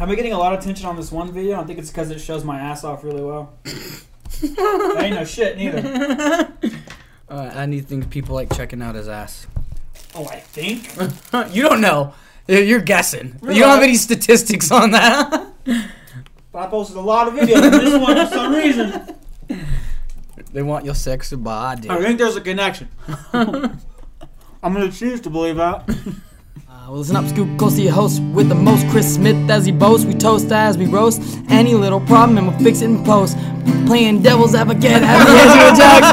I've been getting a lot of attention on this one video. I think it's because it shows my ass off really well. that ain't no shit neither. Uh, I need think people like checking out his ass. Oh, I think. you don't know. You're- You're guessing. You don't have any statistics on that. But I posted a lot of videos on this one for some reason. they want your sexy body. I think there's a connection. I'm gonna choose to believe that. Uh, listen up, Scoop Coasty, your host with the most. Chris Smith as he boasts. We toast as we roast. Any little problem, and we'll fix it in post. Playing devil's advocate as the answer attacks.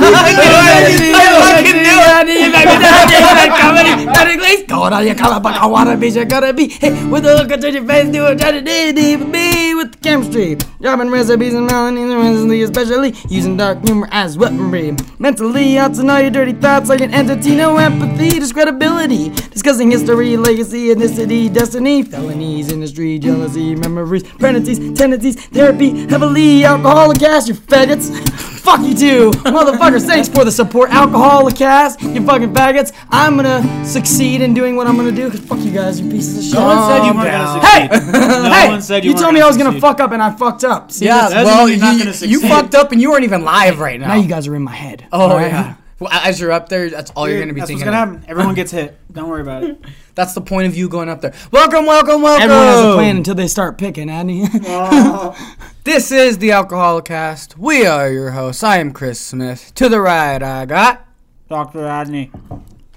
Going on your color, but I wanna be, you're gonna be. Hey, with a look at your face, do it, try to do me with the chemistry. Dropping recipes and melodies, and recently, especially using dark humor as weaponry. Mentally, out to know your dirty thoughts like an entity, no empathy, discredibility. Discussing history, legacy, ethnicity, destiny, felonies, industry, jealousy, memories, pregnancies, tendencies, therapy, heavily, alcoholic gas, you faggots. Fuck you too, motherfuckers. Thanks for the support, alcoholic cast, you fucking faggots. I'm gonna succeed in doing what I'm gonna do, cause fuck you guys, you pieces of shit. No one said you weren't down. gonna Hey! succeed. No hey! one said you you told me I gonna was gonna succeed. fuck up and I fucked up. See, Yeah, that's- well, you're not you, gonna you fucked up and you weren't even live right now. now you guys are in my head. Oh alright? yeah. Well, as you're up there, that's all you're gonna be That's what's gonna happen. Everyone gets hit. Don't worry about it. That's the point of you going up there. Welcome, welcome, welcome. Everyone has a plan until they start picking, Andy. This is the Alcoholic Cast. We are your hosts. I am Chris Smith. To the right, I got. Dr. Adney.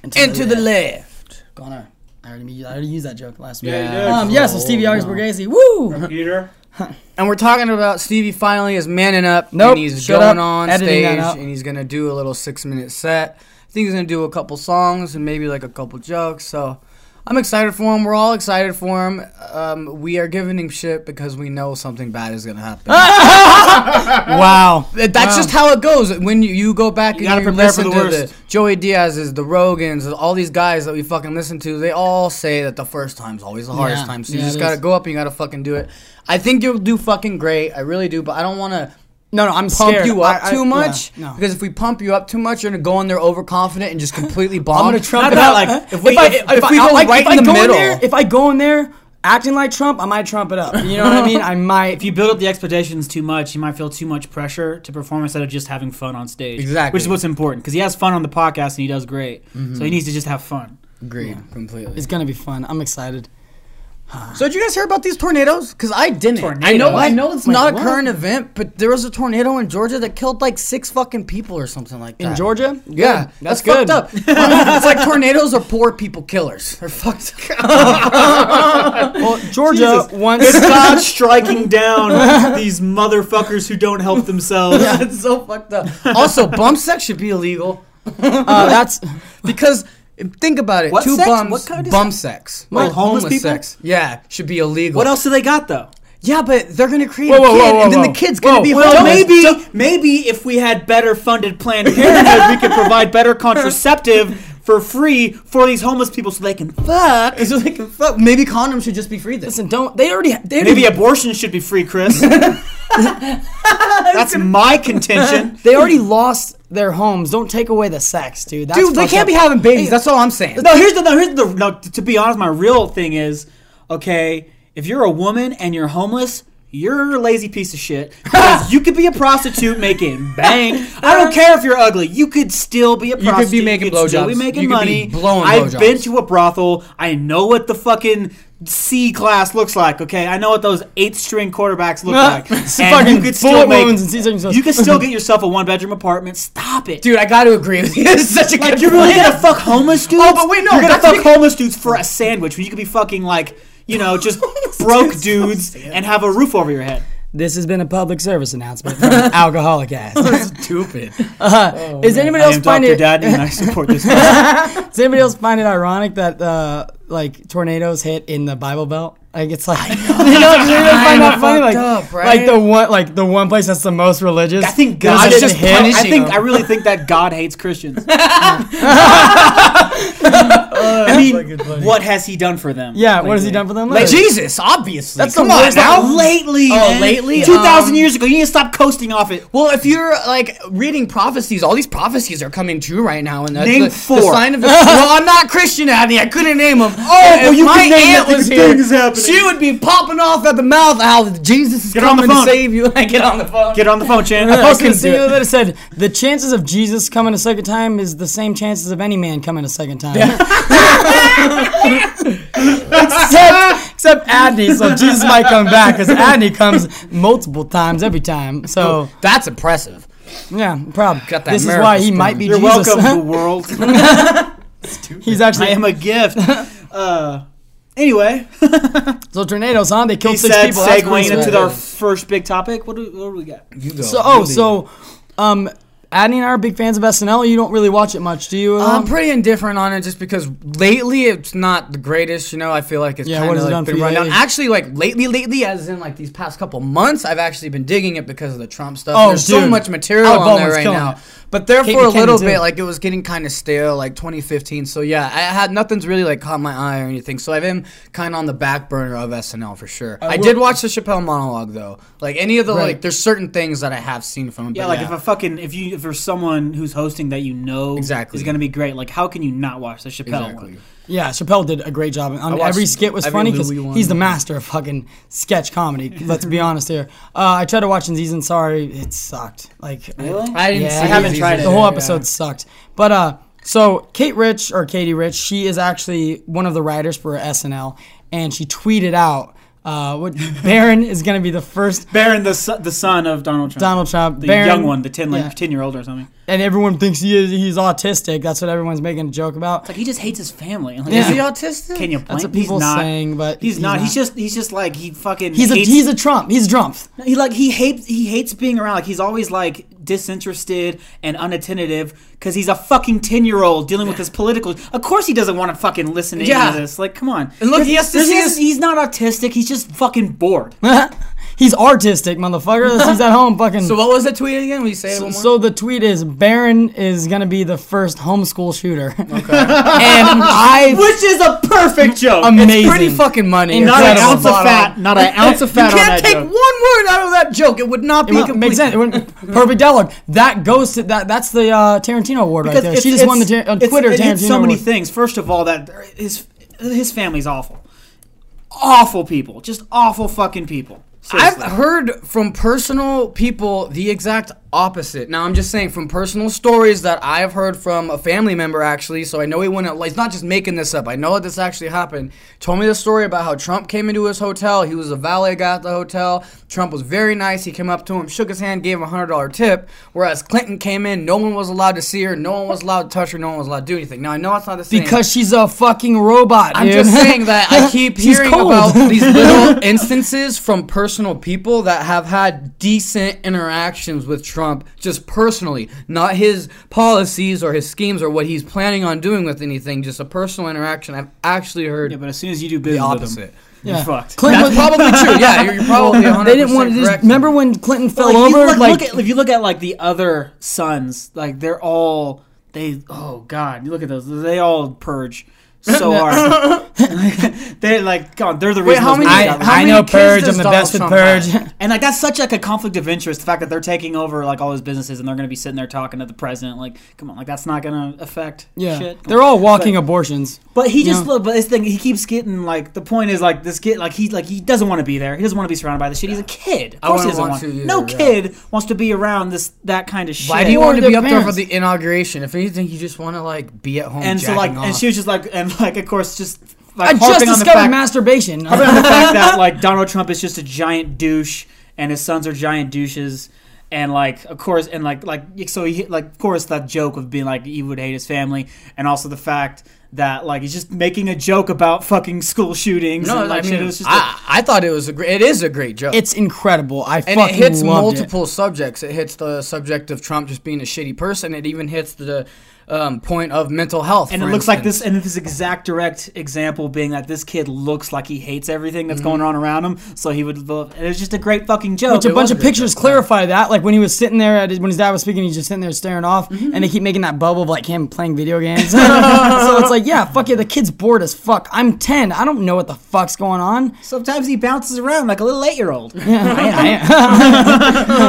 And to the left. Connor. I already, I already used that joke last week. Yeah, you did. Um, yes, so Stevie August Borghese. Woo! Peter. And we're talking about Stevie finally is manning up. Nope, And he's going up. on stage and he's going to do a little six minute set. I think he's going to do a couple songs and maybe like a couple jokes. So I'm excited for him. We're all excited for him. Um, we are giving him shit because we know something bad is going to happen. Wow. That's Wow. just how it goes. When you, you go back You and you listen the to worst. the Joey Diaz's, the Rogans, all these guys that we fucking listen to, they all say that the first time's always the hardest Yeah. time. So you Yeah, just gotta is. go up and you gotta fucking do it. I think you'll do fucking great. I really do, but I don't want to No, no, I'm pump scared. you up I- I- too yeah, much. no. Because if we pump you up too much, you're gonna go in there overconfident and just completely bomb. I'm gonna trump it out. like, if we- I, if- if we I- go like, right if I in the go middle- there, if I go in there acting like Trump, I might trump it up. You know what I mean? I might. If you build up the expectations too much, you might feel too much pressure to perform instead of just having fun on stage. Exactly. Which is what's important because he has fun on the podcast and he does great. So he mm-hmm. needs to just have fun. Agreed, completely. it's gonna be fun. I'm excited. So did you guys hear about these tornadoes? Because I didn't. I know. I know it's Wait, not a what? current event, but there was a tornado in Georgia that killed like six fucking people or something like that. In Georgia? Yeah, Good. that's, that's good. fucked up. it's like tornadoes are poor people killers. They're fucked up. Well, Georgia once. It's God striking down these motherfuckers who don't help themselves. yeah, it's so fucked up. Also, bump sex should be illegal Uh, that's because think about it. What Two sex? bums, What kind of bump sex, Like like homeless homeless, people? sex. Yeah, should be illegal. What else do they got though? Yeah, but they're gonna create Whoa, a kid, whoa, whoa, and then whoa. the kid's gonna Whoa, be well, Well, homeless. maybe maybe if we had better funded Planned Parenthood, we could provide better contraceptive for free for these homeless people so they can fuck. So they can fuck. Maybe condoms should just be free then. listen. Don't they already? They Maybe abortion should be free, Chris. That's my contention. they already lost their homes. Don't take away the sex, dude. That's Dude, they can't up. be having babies. That's all I'm saying. No, here's the no, here's the no. To be honest, my real thing is okay. If you're a woman and you're homeless, you're a lazy piece of shit. Because you could be a prostitute making bank. I don't care if you're ugly. You could still be a could be prostitute. making could still be blowjobs. making You could money. be blowing I've blowjobs. been to a brothel. I know what the fucking C class looks like. Okay, I know what those eight string quarterbacks look like. And fucking you could still make. wounds and. You could still get yourself a one bedroom apartment. Stop it. Dude, I got to agree with you. Such a Like good you're really gonna fuck homeless oh, dudes? Oh, but wait, no, You're gonna that's fuck because- homeless dudes for a sandwich when you could be fucking like, you know, just broke dudes and have a roof over your head. This has been a public service announcement from Alcoholic Ass. stupid. Uh, is anybody I else am find Dr. it? Daddy and I support this. Does anybody else find it ironic that uh, like tornadoes hit in the Bible Belt? Like it's like you know, does anybody find that funny? Like, fucked up, right? like the one like the one place that's the most religious. I think doesn't God is just hit. I punishing think them. I really think that God hates Christians. I mean, what has he done for them? Yeah, what has he done for them? Like lately? Jesus, obviously. That's Come the on worst now. now. Lately, Oh, man. lately, two thousand um, years ago. You need to stop coasting off it. Well, if you're like reading prophecies, all these prophecies are coming true right now, and that's Name the, the four. sign of the. well, I'm not Christian, Addy. I couldn't name them. Oh, well, you my can name aunt that was here, is happening. she would be popping off at the mouth. How Jesus is Get on the coming to save you. Get on the phone. Get on the phone, Chan. I posted couldn't this thing do the it. other day that said the chances of Jesus coming a second time is the same chances of any man coming a second time. Except, except Adney, so Jesus might come back because Adney comes multiple times every time. So That's impressive. yeah, I'm. Got that this is why he spoon. might be You're Jesus. welcome, the world. He's actually. I actually am a gift. Uh, anyway, so tornadoes, huh? They he killed six said, people. That's segueing into our first big topic. What do, what do we got? You go. So oh, so um, Adney and I are big fans of SNL. You don't really watch it much, do you? I'm Um, pretty indifferent on it just because lately it's not the greatest. You know, I feel like it's Yeah, kind of like been for you run down. Actually, like lately, lately, as in like these past couple months, I've actually been digging it because of the Trump stuff. Oh, There's so much material Alec on there right now. it. But there Kate for a little bit, like it was getting kind of stale, like 2015. So yeah, I had nothing's really like caught my eye or anything. So I've been kind of on the back burner of SNL for sure. I, did watch the Chappelle monologue though. Like any of the Right. like, there's certain things that I have seen from him. Yeah, but like if a fucking if you if there's someone who's hosting that you know Exactly. is gonna be great, like how can you not watch the Chappelle Exactly. one? Yeah, Chappelle did a great job. On every skit was every funny because he's the master of fucking sketch comedy. Let's be honest here. Uh, I tried to watch Aziz Ansari. It sucked. Like, Really? I didn't. Yeah, see I haven't these tried it. the whole Yeah, episode sucked. But uh, so Kate Rich or Katie Rich, she is actually one of the writers for SNL, and she tweeted out uh, what Barron is going to be the first Barron, the son, the son of Donald Trump, Donald Trump. the Barron, young one, the 10, like, yeah. 10 year old or something. and everyone thinks he is he's autistic. That's what everyone's making a joke about. Like he just hates his family. Like, Yeah. Is he autistic? Can you blame? That's what he's people not. saying, but he's, he's not. not. He's just. He's just like he fucking. He's a he's a Trump. He's Trump. He like he hates he hates being around. Like he's always like disinterested and unattentive because he's a fucking ten year old dealing with his political. Of course he doesn't want to fucking listen to any of this. Like come on. And look, he has to see he's, he's not autistic. He's just fucking bored. he's artistic, motherfucker. he's at home fucking. So what was the tweet again? We you say it So, one more? so the tweet is Barron is gonna be the first homeschool shooter. Okay. and I Which is a perfect joke. amazing. It's pretty fucking money. And not an ounce of fat. Not an ounce of fat on can't that take joke. one word out of that joke. It would not be It complete. makes sense. It went- perfect dialogue. That goes to that. That's the uh, Tarantino award right there. She just won the it's- tar- uh, Twitter it hits Tarantino so many award. things. First of all, that his his family's awful, awful people, just awful fucking people. I've heard from personal people the exact opposite. Now I'm just saying from personal stories that I've heard from a family member actually, so I know he wouldn't like he's not just making this up. I know that this actually happened. Told me the story about how Trump came into his hotel. He was a valet guy at the hotel. Trump was very nice. He came up to him, shook his hand, gave him a hundred dollar tip. Whereas Clinton came in, no one was allowed to see her, no one was allowed to touch her, no one was allowed to do anything. Now I know it's not the same. because she's a fucking robot. I'm dude. just saying that I keep hearing cold. about these little instances from personal people that have had decent interactions with Trump, just personally, not his policies or his schemes or what he's planning on doing with anything, just a personal interaction. I've actually heard Yeah, but as soon as you do the business with opposite. him, you're Yeah. fucked. Clinton That's was- probably true. Yeah, you're, you're probably 100% they didn't want to. Just, remember when Clinton fell Like, you over? look, like look at, if you look at like the other sons, like they're all they. Oh God, you look at those. They all purge so hard. they're like, God, they're the reason. how those many- I, how I many know Purge. I'm the Donald best with Purge. have? And like that's such like a conflict of interest. The fact that they're taking over like all his businesses and they're going to be sitting there talking to the president. Like, come on, like that's not going to affect yeah, shit. They're all walking abortions. But he just Yeah. look. But this thing, he keeps getting like the point is like this kid, like he like he doesn't want to be there. He doesn't want to be surrounded by this shit. He's a kid. Of I course, he doesn't want want. to either, no yeah. kid wants to be around this that kind of shit. Why do you want to be up there for the inauguration? If anything, you just want to like be at home. and so like, jacking and she was just like, and like, of course, just like I just harping on the discovered fact, masturbation. harping on the fact that like Donald Trump is just a giant douche and his sons are giant douches. And like, of course, and like, like, so he, like, of course, that joke of being like, he would hate his family, and also the fact that like he's just making a joke about fucking school shootings. no, and, like, I shit. mean, It was just a- I, I thought it was a great. It is a great joke. it's incredible. I and fucking it hits loved multiple subjects. It hits the subject of Trump just being a shitty person. It even hits the um, point of mental health. And it for looks like this, and this exact direct example being that this kid looks like he hates everything that's Mm-hmm. going on around him. So he would, and it was just a great fucking joke. Which a It bunch of pictures joke. clarify that. Like when he was sitting there, at his, when his dad was speaking, he's just sitting there staring off, Mm-hmm. and they keep making that bubble of like him playing video games. so it's like, yeah, fuck yeah, the kid's bored as fuck. I'm 10. I don't know what the fuck's going on. Sometimes he bounces around like a little eight-year-old. Yeah, I,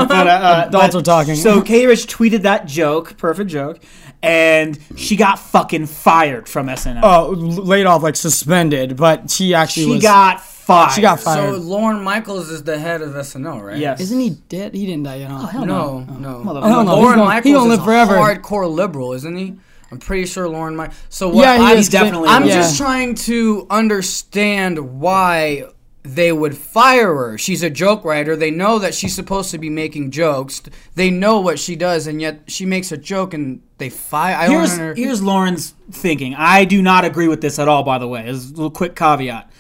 I, but, uh, uh, Adults but- are talking. So Katie Rich tweeted that joke, perfect joke, and she got fucking fired from SNL. oh, laid off, like suspended, but she actually she was. got fired. She got fired. So. Lorne Michaels is the head of SNL, right? Yes. Isn't he dead? He didn't die yet. Huh? Oh, hell No, no. Oh, motherfucker. Hell no. Lorne gonna- Michaels he gonna is live forever. a hardcore liberal, isn't he? I'm pretty sure Lorne Michaels. So what? Yeah, he I'm, is definitely I'm liberal. just trying to understand why they would fire her. She's a joke writer. They know that she's supposed to be making jokes. They know what she does, and yet she makes a joke and they fire. I Here's under- here's Lorne's thinking. I do not agree with this at all. By the way, as a little quick caveat.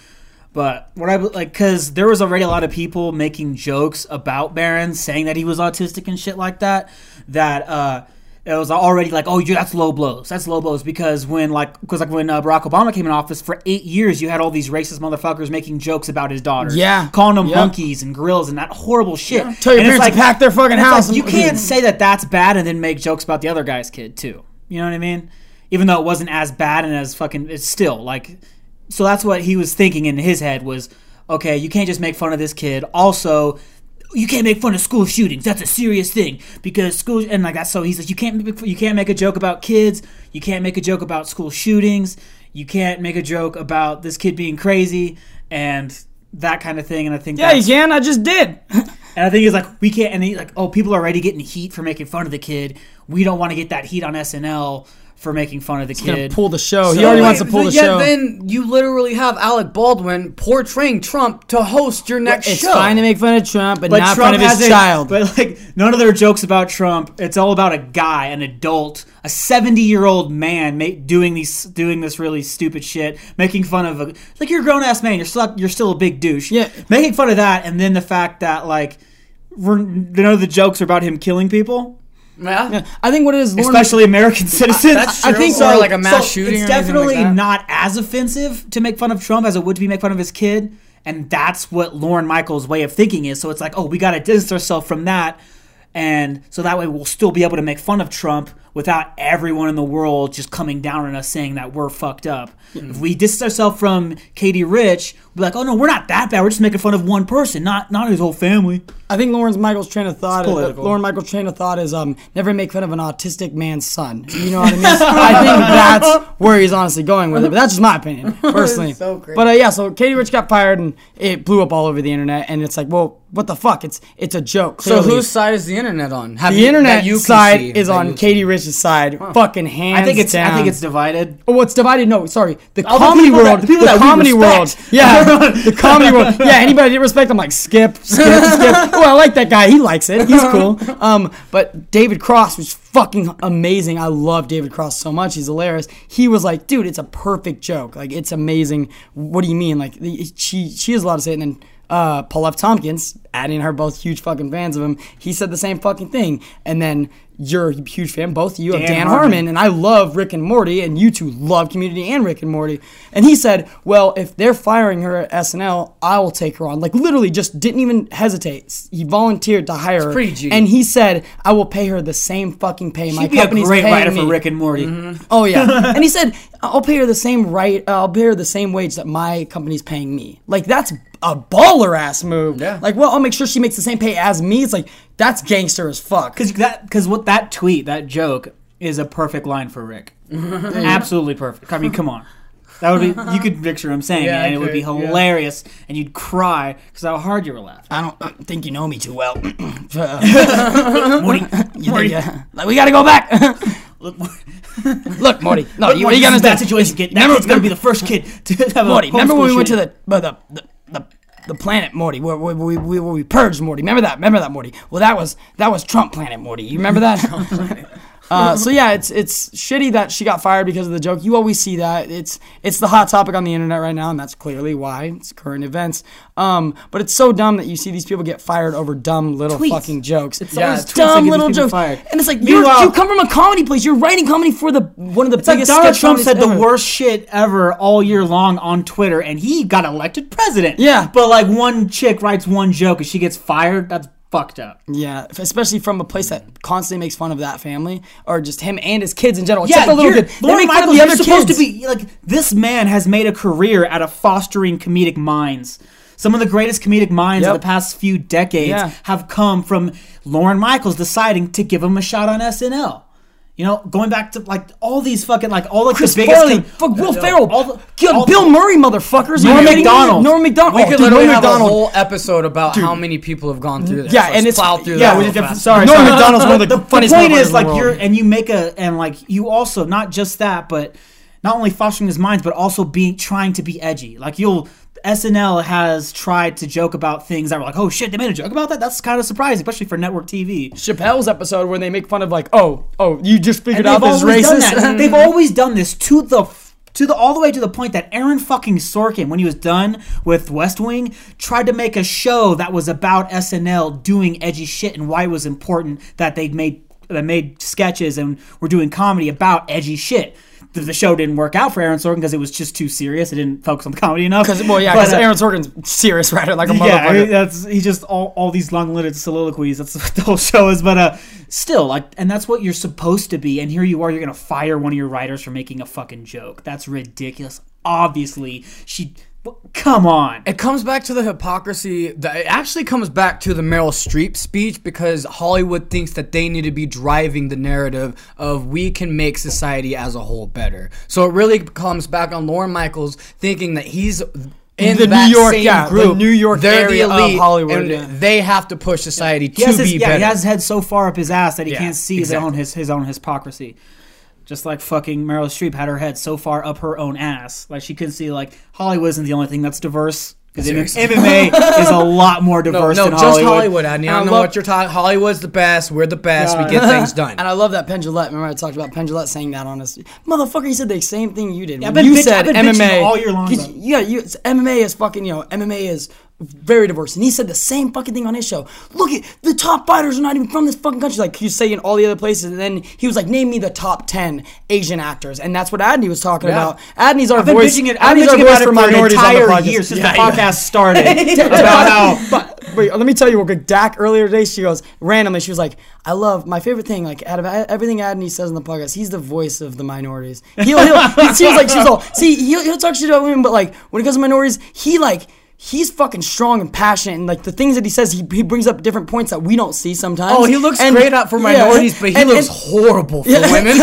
But what I like, because there was already a lot of people making jokes about Barron, saying that he was autistic and shit like that. That uh, it was already like, oh, you that's low blows. That's low blows because when like because like when uh, Barack Obama came in office for eight years, you had all these racist motherfuckers making jokes about his daughter. Yeah. calling them monkeys and grills and that horrible shit. Tell your And parents to pack their fucking house. like, you can't say that that's bad and then make jokes about the other guy's kid too. You know what I mean? Even though it wasn't as bad and as fucking, it's still like. So that's what he was thinking in his head was, okay, you can't just make fun of this kid. Also, you can't make fun of school shootings. That's a serious thing because school and like that. So he says you can't make- you can't make a joke about kids. You can't make a joke about school shootings. You can't make a joke about this kid being crazy and that kind of thing. And I think Yeah, you can. I just did. and I think he's like, we can't. And he's like, oh, people are already getting heat for making fun of the kid. We don't want to get that heat on SNL for making fun of the Gonna kid. pull the show. he already Wait, wants to pull the show. yet show. then you literally have Alec Baldwin portraying Trump to host your next it's show. fine to make fun of Trump, but, but not Trump fun of his a- child. But like, none of their jokes about Trump. It's all about a guy, an adult, a seventy-year-old man, ma- doing these, doing this really stupid shit, making fun of a like you're a grown-ass man. You're still, you're still a big douche. Yeah. making fun of that, and then the fact that like, we're, none of the jokes are about him killing people. Yeah. I think what it is, Lorne, especially American citizens. That's I true. think or so. like a mass So shooting. It's or anything definitely like that. not as offensive to make fun of Trump as it would to be make fun of his kid, and that's what Lorne Michaels' way of thinking is. So it's like, oh, we got to distance ourselves from that, and so that way we'll still be able to make fun of Trump without everyone in the world just coming down on us saying that we're fucked up. If we distance ourselves from Katie Rich, we'll be like, oh no, we're not that bad. We're just making fun of one person, not not his whole family. I think Lawrence Michaels' train of thought. It's Uh. Lorne Michaels' train of thought is um never make fun of an autistic man's son. You know what I mean? I think that's where he's honestly going with it. But that's just my opinion, personally. so crazy. But uh, yeah, so Katie Rich got fired and it blew up all over the internet. And it's like, well, what the fuck? It's it's a joke. So whose side is the internet on? Have the you- internet you side see, is on you- Katie Side, fucking hands I think it's down. I think it's divided. Oh, what's divided? No, sorry. The All the comedy that- world. the people that we comedy world. Yeah, the comedy world. Yeah, anybody didn't respect? I'm like skip, skip, skip. Oh, I like that guy. He likes it. He's cool. Um, but David Cross was fucking amazing. I love David Cross so much. He's hilarious. He was like, dude, it's a perfect joke. Like, it's amazing. What do you mean? Like, she she has a lot to say. And then uh, Paul F. Tompkins, adding her both huge fucking fans of him. He said the same fucking thing. And then you're a huge fan, both of you, of Dan Harmon. Harmon and I love Rick and Morty, and you two love Community and Rick and Morty. And he said, "Well, if they're firing her at SNL, I will take her on." Like literally, just didn't even hesitate. He volunteered to hire her, and he said, "I will pay her the same fucking pay my She'd be a great paying writer me." for Rick and Morty. Oh yeah, and he said, "I'll pay her the same right. Uh, I'll pay her the same wage that my company's paying me." Like that's a baller ass move. Yeah. Like, well, make sure she makes the same pay as me. It's like that's gangster as fuck. Because that, because what that tweet, that joke, is a perfect line for Rick. Absolutely perfect. I mean, come on. That would be. You could picture him saying Yeah, it, and it would be could, yeah. hilarious, and you'd cry because how hard you were laughing. I don't uh, think you know me too well. Morty, You Morty, think, uh, like, we gotta go back. look, Morty, Look, Morty. No, you, Morty, you gotta is a bad situation. Kid. That Remember- gonna be the first kid to have Morty, a remember when we went to the uh, the the, the the planet Morty, where, we, we, where we purged Morty. Remember that? Remember that Morty? Well, that was that was Trump planet Morty. You remember that? Uh, so yeah, it's it's shitty that she got fired because of the joke. You always see that. It's it's the hot topic on the internet right now, and that's clearly why. It's current events. Um, but it's so dumb that you see these people get fired over dumb little Tweets. fucking jokes. It's yeah, dumb little jokes, fired. and it's like you're, you come from a comedy place. You're writing comedy for the one of the It's like. Donald Trump said the worst shit ever all year long on Twitter, and he got elected president. Yeah. but like one chick writes one joke and she gets fired. That's fucked up. Yeah, especially from a place that constantly makes fun of that family or just him and his kids in general. Except the little kid. They make fun of Michaels, the you're other supposed to be like this man has made a career out of fostering comedic minds. Some of the greatest comedic minds Yep. of the past few decades Yeah. have come from Lorne Michaels deciding to give him a shot on SNL. You know, going back to like all these fucking like all like Chris the biggest Farley, com- fuck Will Ferrell, all the- all- Bill Murray, motherfuckers. Norm Are you kidding. Norm Macdonald. We Oh, could dude, literally have Macdonald. a whole episode about how many people have gone through this. Yeah, Let's and it's- plow through yeah, that. we real did fast. Sorry, Norm Macdonald's one of the, the, funniest the point is like you're and you make a and like you also not just that but not only fostering his minds but also being trying to be edgy like you'll SNL has tried to joke about things that were like oh shit they made a joke about that that's kind of surprising especially for network TV Chappelle's episode where they make fun of like, oh, oh, you just figured out they've this always done racist. they've always done this to the to the all the way to the point that Aaron fucking Sorkin, when he was done with West Wing, tried to make a show that was about SNL doing edgy shit and why it was important that they made that made sketches and were doing comedy about edgy shit. The, the show didn't work out for Aaron Sorkin because it was just too serious. It didn't focus on the comedy enough. Because well, yeah, because uh, Aaron Sorkin's serious writer like a yeah, mean, that's he just all, all these long-winded soliloquies. That's what the whole show is. But uh, still, like, and that's what you're supposed to be. And here you are, you're gonna fire one of your writers for making a fucking joke. That's ridiculous. Obviously, she. Come on. It comes back to the hypocrisy. That it actually comes back to the Meryl Streep speech because Hollywood thinks that they need to be driving the narrative of we can make society as a whole better. So it really comes back on Lorne Michaels thinking that he's in The New York- yeah, the group. New York They're area the elite, Hollywood, and yeah. they have to push society He to his, be yeah, better. he has his head so far up his ass that he Yeah, can't see exactly. his own his, his own hypocrisy. Just like fucking Meryl Streep had her head so far up her own ass, like she couldn't see like Hollywood isn't the only thing that's diverse. Because MMA is a lot more diverse no, than just Hollywood. Hollywood. I, mean, I don't know love- what you're talking. Hollywood's the best. We're the best. Yeah. We get things done. And I love that Penn Jillette. Remember I talked about Penn Jillette saying that on us. Motherfucker, he said the same thing you did. Yeah, When you bitch- said I've MMA all year long 'cause, about it. Yeah, you, it's, MMA is fucking, you know, MMA is very diverse. And he said the same fucking thing on his show. Look at the top fighters are not even from this fucking country. Like you say in all the other places. And then he was like, name me the top 10 Asian actors. And that's what Adney was talking Yeah. about. Adney's our I've been voice. bitching it. Adney's our voice for for an on the entire podcast. year since Yeah, the yeah. podcast started about how. But wait, let me tell you real quick. Dak earlier today, she goes randomly. She was like, "I love my favorite thing. Like out of everything Adney says in the podcast, he's the voice of the minorities. He'll, he'll was like, she was all, see, he'll, he'll talk shit about women, but like when it comes to minorities, he like." He's fucking strong and passionate, and like the things that he says, he, he brings up different points that we don't see sometimes. Oh, he looks And- great out for yeah, minorities, but he and- looks and- horrible for Yeah. women.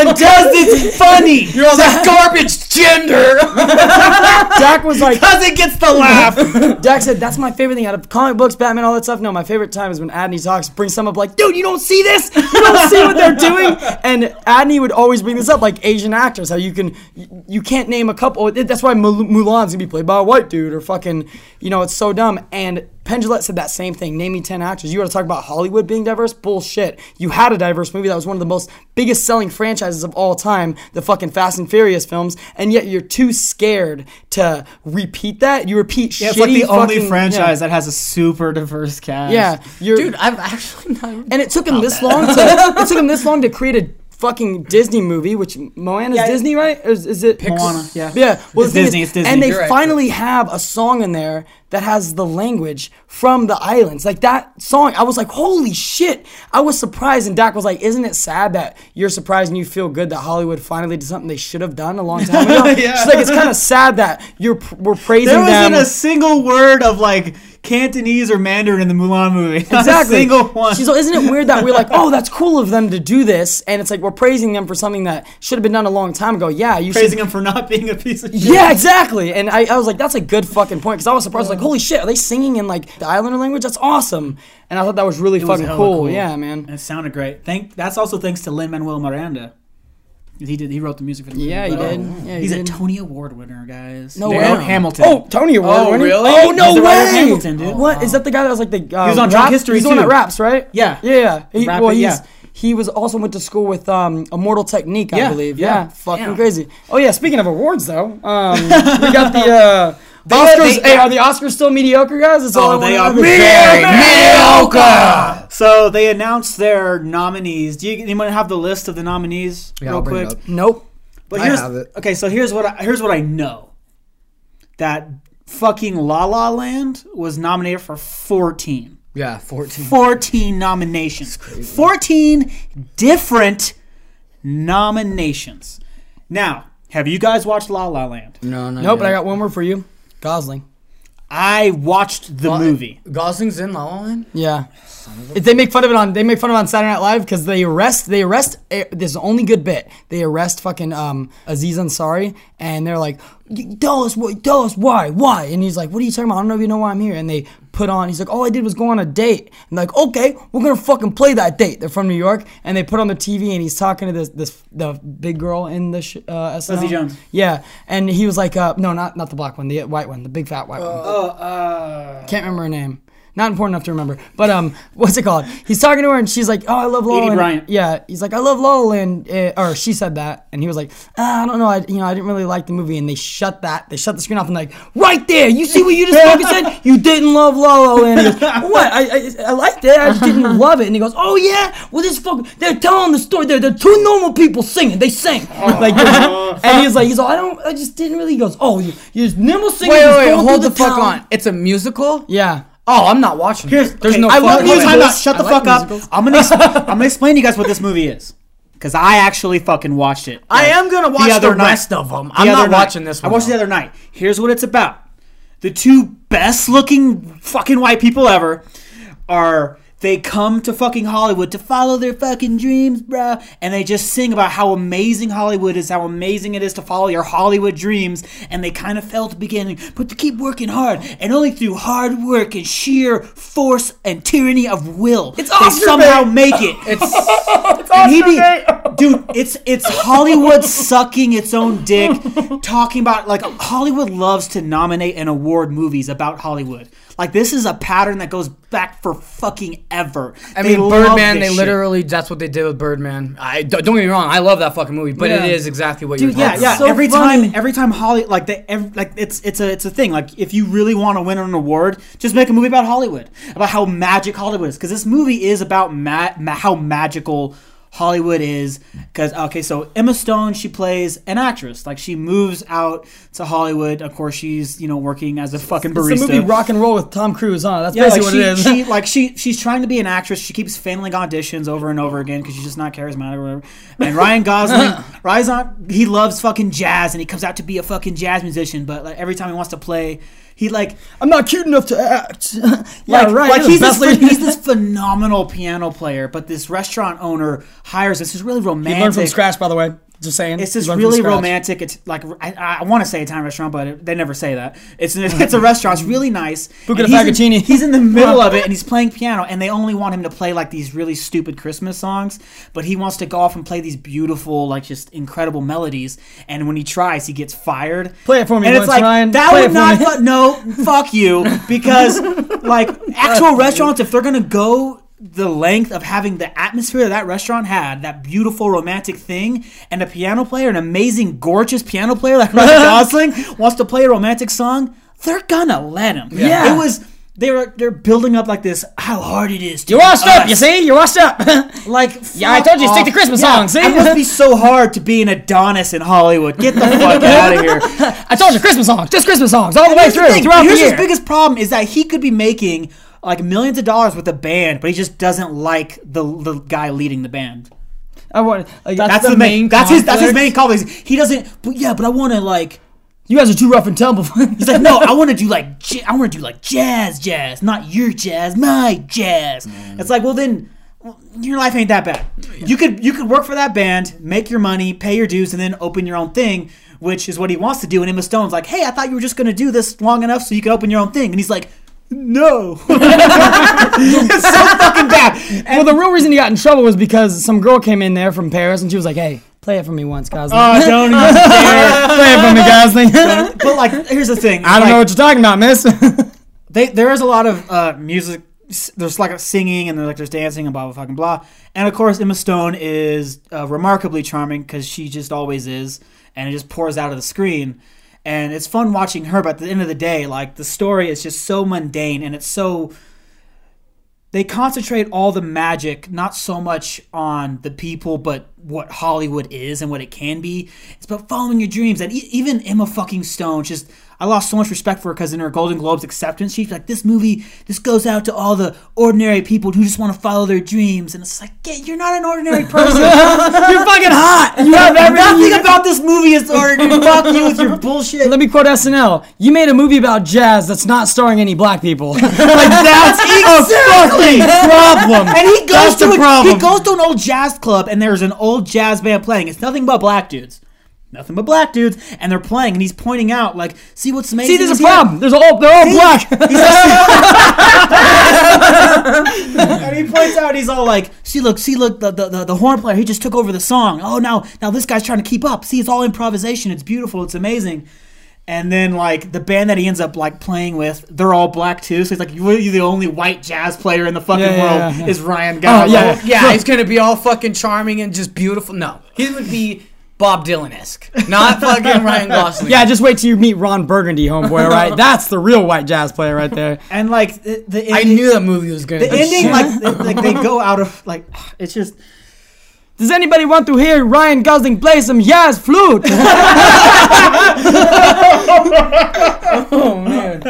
and does this funny You're all that garbage gender. Dak was like, because it gets the laugh. Dak said, "That's my favorite thing out of comic books, Batman, all that stuff." No, my favorite time is when Adney talks, brings some up like, "Dude, you don't see this? You don't see what they're doing?" And Adney would always bring this up, like Asian actors, how you can, you, you can't name a couple. That's why Mul- Mulan's gonna be played by a white dude, or fucking, you know, it's so dumb. And Penn Jillette said that same thing. Name me ten actors. You want to talk about Hollywood being diverse? Bullshit. You had a diverse movie that was one of the most biggest selling franchises of all time, the fucking Fast and Furious films, and yet you're too scared to repeat that. You repeat Yeah, shitty it's like the only franchise Yeah, that has a super diverse cast. yeah you're, Dude, I've actually not. and it took him this long to it took him this long to create a fucking Disney movie, which Moana's Yeah. Disney, right? Or is, is it Moana, yeah. Yeah, well, It's Disney, is- it's Disney. and they You're right. finally have a song in there that has the language from the islands. Like that song, I was like, holy shit! I was surprised, and Dak was like, "Isn't it sad that you're surprised and you feel good that Hollywood finally did something they should have done a long time ago?" Yeah. She's like, "It's kind of sad that you're we're praising There wasn't a single word of like Cantonese or Mandarin in the Mulan movie. Not Exactly. a single one. She's isn't it weird that we're like, oh, that's cool of them to do this, and it's like we're praising them for something that should have been done a long time ago. Yeah, you praising should. him for not being a piece of shit. Yeah, exactly. And I, I was like, that's a good fucking point because I was surprised. Like, holy shit, are they singing in like the Islander language? That's awesome. And I thought that was really It fucking hella cool. Yeah, And man. it sounded great. Thank. That's also thanks to Lin Manuel Miranda. He did. He wrote the music for the movie. Yeah, he But, did. uh, Yeah, he he's a. Tony Award winner, guys. No way. Hamilton. Oh, Tony Award Oh, winner. really? Oh no He's the way. writer of Hamilton, dude. What is that? The guy that was like the uh, he was on Drunk rap- History, He's the one that too. raps, right? Yeah. Yeah, yeah. He, Rap well, he's yeah. he was also went to school with um, Immortal Technique, I Yeah, believe. yeah. Yeah, fucking Damn. crazy. Oh yeah, speaking of awards though, um, we got the uh, They- Oscars. they- hey, are the Oscars still mediocre, guys? That's all oh, I Oh, they wanna are know. very mediocre. So they announced their nominees. Do you anyone have the list of the nominees Yeah, real I'll quick? up. Nope. But I here's have it. okay. So here's what I, here's what I know. That fucking La La Land was nominated for 14. Yeah, 14. 14 nominations. 14 different nominations. Now, have you guys watched La La Land? No, no. Nope. But I got one more for you. Gosling. I watched the movie. Gosling's in La La Land? Yeah. If they make fun of it on they make fun of it on Saturday Night Live because they arrest they arrest eh, this is the only good bit. They arrest fucking um Aziz Ansari and they're like "Y- tell us what tell us why why? And he's like what are you talking about? I don't know if you know why I'm here. And they put on he's like all I did was go on a date. And like okay we're gonna fucking play that date. They're from New York and they put on the TV and he's talking to this this the big girl in the sh- uh, SNL. Leslie Jones. yeah. And he was like uh no not not the black one the white one the big fat white one. Oh, uh, can't remember her name. Not important enough to remember. But um, what's it called? He's talking to her and she's like, "Oh, I love La La Land." Bryant. Yeah, he's like, "I love La La Land," uh, or she said that, and he was like, ah, "I don't know, I you know I didn't really like the movie." And they shut that, they shut the screen off, and like, right there, you see what you just fucking said? You didn't love La La Land. He goes, what? I, I I liked it. I just didn't love it. And he goes, "Oh yeah, well this fucking they're telling the story. They're, they're two normal people singing. They sing like." and he's like, he's like, I don't, I just didn't really. He goes, "Oh, you you just nimble singing." Wait, wait, wait, hold through the fuck town." on. It's a musical? Yeah. Oh, I'm not watching. Here's. There's okay, no I love musicals. Time out. Shut the like fuck up. I'm gonna I'm gonna explain to you guys what this movie is because I actually fucking watched it. I am gonna watch the, other night. rest of them. The I'm not night. watching this one. I watched though. the other night. Here's what it's about: the two best looking fucking white people ever are. They come to fucking Hollywood to follow their fucking dreams, bro. And they just sing about how amazing Hollywood is, how amazing it is to follow your Hollywood dreams. And they kind of fail at the beginning, but to keep working hard. And only through hard work and sheer force and tyranny of will, It's they Oscar somehow bait. make it. It's And he be, dude, it's it's Hollywood sucking its own dick, talking about like Hollywood loves to nominate and award movies about Hollywood. Like this is a pattern that goes back for fucking ever. I They mean, Birdman. They shit. literally that's what they did with Birdman. I don't don't get me wrong. I love that fucking movie, but Yeah. it is exactly what Dude, you're Yeah, talking yeah. That's so every funny. time, every time Holly like they, every, like it's it's a it's a thing. Like if you really want to win an award, just make a movie about Hollywood, about how magic Hollywood is. Because this movie is about ma- ma- how magical Hollywood is. Because okay, so Emma Stone, she plays an actress. Like she moves out to Hollywood. Of course, she's you know working as a fucking barista. It's the movie Rock and Roll with Tom Cruise, huh? That's Yeah, basically like what she, it is. she like she she's trying to be an actress. She keeps failing auditions over and over again because she's just not charismatic or whatever. And Ryan Gosling, Ryan's not. He loves fucking jazz and he comes out to be a fucking jazz musician. But like every time he wants to play, he like I'm not cute enough to act. yeah, like, right. Like he's this, best he's this phenomenal piano player, but this restaurant owner hires this is really romantic. He learned from scratch, by the way. Just saying. It's just really romantic. It's like I, I want to say Italian restaurant, but it, they never say that. It's it's a restaurant. It's really nice. Buca he's in- He's in the middle of it and he's playing piano, and they only want him to play like these really stupid Christmas songs. But he wants to go off and play these beautiful, like just incredible melodies. And when he tries, he gets fired. Play it for me And it's like Ryan. that Play would not. fu- no, fuck you. Because like actual restaurants, if they're gonna go the length of having the atmosphere that restaurant had, that beautiful romantic thing, and a piano player, an amazing, gorgeous piano player like Ryan Gosling wants to play a romantic song, they're gonna let him. Yeah. It was they were they're building up like this how hard it is to You're washed up, you see? You're washed up. Like Yeah, I told you, stick off. to Christmas Yeah, songs, see? It must be so hard to be an Adonis in Hollywood. Get the fuck out of here. I told you, Christmas songs. Just Christmas songs all the way Here's the through, throughout Here's the his biggest problem is that he could be making like millions of dollars with a band, but he just doesn't like the the guy leading the band. I want, like, That's, the the, main. main That's his. That's his main conflict. He doesn't. But yeah, but I want to like. you guys are too rough and tumble. He's like, no, I want to do like. j- I want to do like jazz, jazz, not your jazz, my jazz. Mm. It's like, well then. well, Your life ain't that bad. You could you could work for that band, make your money, pay your dues, and then open your own thing, which is what he wants to do. And Emma Stone's like, "Hey, I thought you were just gonna do this long enough so you could open your own thing," and he's like, "No." it's so fucking bad. well, the real reason he got in trouble was because some girl came in there from Paris and she was like, hey, play it for me once, Gosling. Oh, don't even dare. play it for me, Gosling. But like, here's the thing. I don't like, know what you're talking about, miss. they, there is a lot of uh, music there's like a singing and there's like there's dancing and blah blah fucking blah. And of course, Emma Stone is uh, remarkably charming because she just always is, and it just pours out of the screen. And it's fun watching her, but at the end of the day, like the story is just so mundane and it's so they concentrate all the magic not so much on the people but what hollywood is and what it can be. It's about following your dreams. And e- even emma fucking stone just i lost so much respect for her because in her golden globes acceptance she's like this movie this goes out to all the ordinary people who just want to follow their dreams and it's like yeah, you're not an ordinary person You're fucking hot. You have everything. nothing about this movie is ordinary fuck you with your bullshit Let me quote SNL. You made a movie about jazz that's not starring any black people. like that's exactly problem. And he goes That's to a, problem. he goes to an old jazz club, and there's an old jazz band playing. It's nothing but black dudes, nothing but black dudes, and they're playing. And he's pointing out, like, see what's amazing. See, there's a here?" problem. There's all they're all black. and he points out, he's all like, see, look, see, look, the, the, the, the horn player, he just took over the song. Oh, now now this guy's trying to keep up. See, it's all improvisation. It's beautiful. It's amazing. And then like the band that he ends up like playing with, they're all black too. So he's like, you're the only white jazz player in the fucking Yeah, yeah, world yeah, yeah. is Ryan Gosling. Oh, yeah. Yeah, he's gonna be all fucking charming and just beautiful. No, he would be Bob Dylan esque, not fucking Ryan Gosling. yeah, just wait till you meet Ron Burgundy, homeboy. All right, that's the real white jazz player right there. And like the, the I knew that movie was gonna. the be ending, shit. like, like they go out of like it's just Does anybody want to hear Ryan Gosling play some jazz flute? oh man,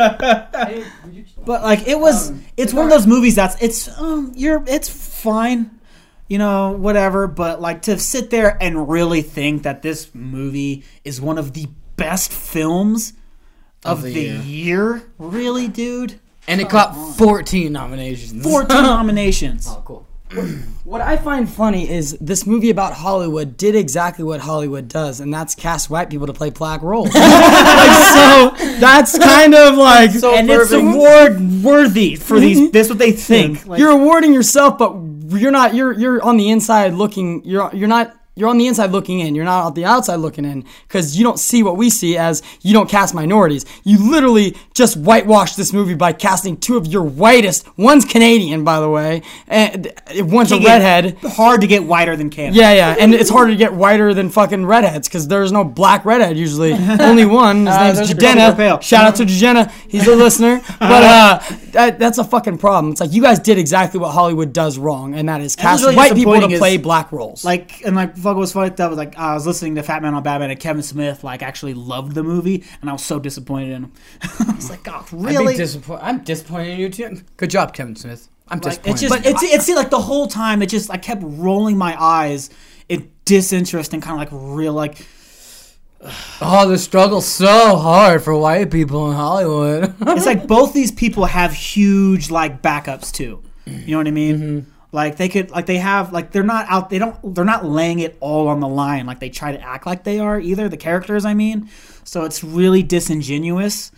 but like it was it's one of those movies that's it's um you're it's fine you know whatever but like to sit there and really think that this movie is one of the best films of, Of the, the year. year. really dude and it got 14 nominations. 14 nominations Oh, cool. What I find funny is this movie about Hollywood did exactly what Hollywood does, and that's cast white people to play black roles. like, so that's kind of like So and it's award worthy for these mm-hmm. that's what they think like, you're awarding yourself, but you're not. You're you're on the inside looking. You're you're not. You're on the inside looking in. You're not on the outside looking in because you don't see what we see as you don't cast minorities. You literally just whitewashed this movie by casting two of your whitest. One's Canadian, by the way, and one's a redhead. hard to get whiter than Canada Yeah, yeah, and it's harder to get whiter than fucking redheads because there's no black redhead usually. Only one. His name's there's Jadena. Shout out to Jadena. He's a listener. But uh, that, that's a fucking problem. It's like you guys did exactly what Hollywood does wrong, and that is cast really white people to play is- black roles. like and like fuck was funny that was like I was listening to Fat Man on Batman and Kevin Smith like actually loved the movie and I was so disappointed in him. I was like, God, I'd really? be disappointed. I'm disappointed in you too. Good job, Kevin Smith. I'm Like, disappointed. it's just it's it's see, like the whole time it just I kept rolling my eyes in disinterest and kind of like real like oh, the struggle's so hard for white people in Hollywood. it's like both these people have huge like backups too. You know what I mean? Mm-hmm. Like they could like they have like they're not out they don't they're not laying it all on the line like they try to act like they are either the characters I mean. So it's really disingenuous.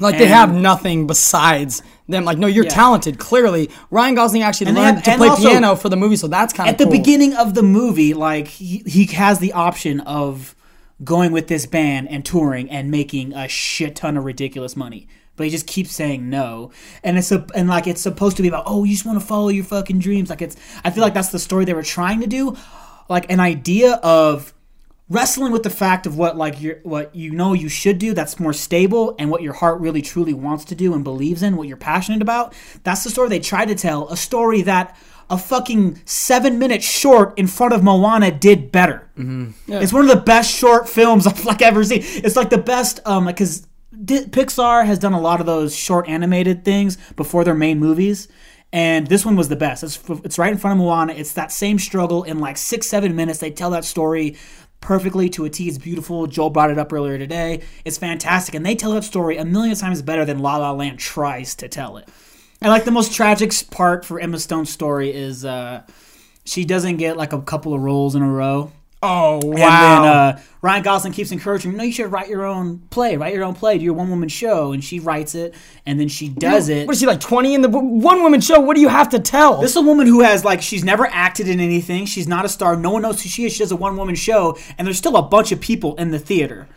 Like they have nothing besides them. Like, no, you're Yeah. talented. Clearly, Ryan Gosling actually And learned have- to play also, piano for the movie, so that's kind of at the beginning of the movie, like he, he has the option of going with this band and touring and making a shit ton of ridiculous money. But he just keeps saying no, and it's a, and like it's supposed to be about oh you just want to follow your fucking dreams. Like it's I feel like that's the story they were trying to do, like an idea of wrestling with the fact of what like you what you know you should do that's more stable and what your heart really truly wants to do and believes in what you're passionate about that's the story they tried to tell a story that a fucking seven minute short in front of Moana did better. It's one of the best short films I've like ever seen. It's like the best um because Pixar has done a lot of those short animated things before their main movies. And this one was the best. It's, it's right in front of Moana. It's that same struggle in like six, seven minutes. They tell that story perfectly to a T. It's beautiful. Joel brought it up earlier today. It's fantastic. And they tell that story a million times better than La La Land tries to tell it. And like the most tragic part for Emma Stone's story is uh, she doesn't get like a couple of roles in a row. Oh, wow. And then uh, Ryan Gosling keeps encouraging, no, you should write your own play, write your own play, do your one woman show. And she writes it, and then she does it. What is she, like 20 in the one woman show? What do you have to tell? This is a woman who has like she's never acted in anything. She's not a star. No one knows who she is. She does a one woman show, and there's still a bunch of people in the theater.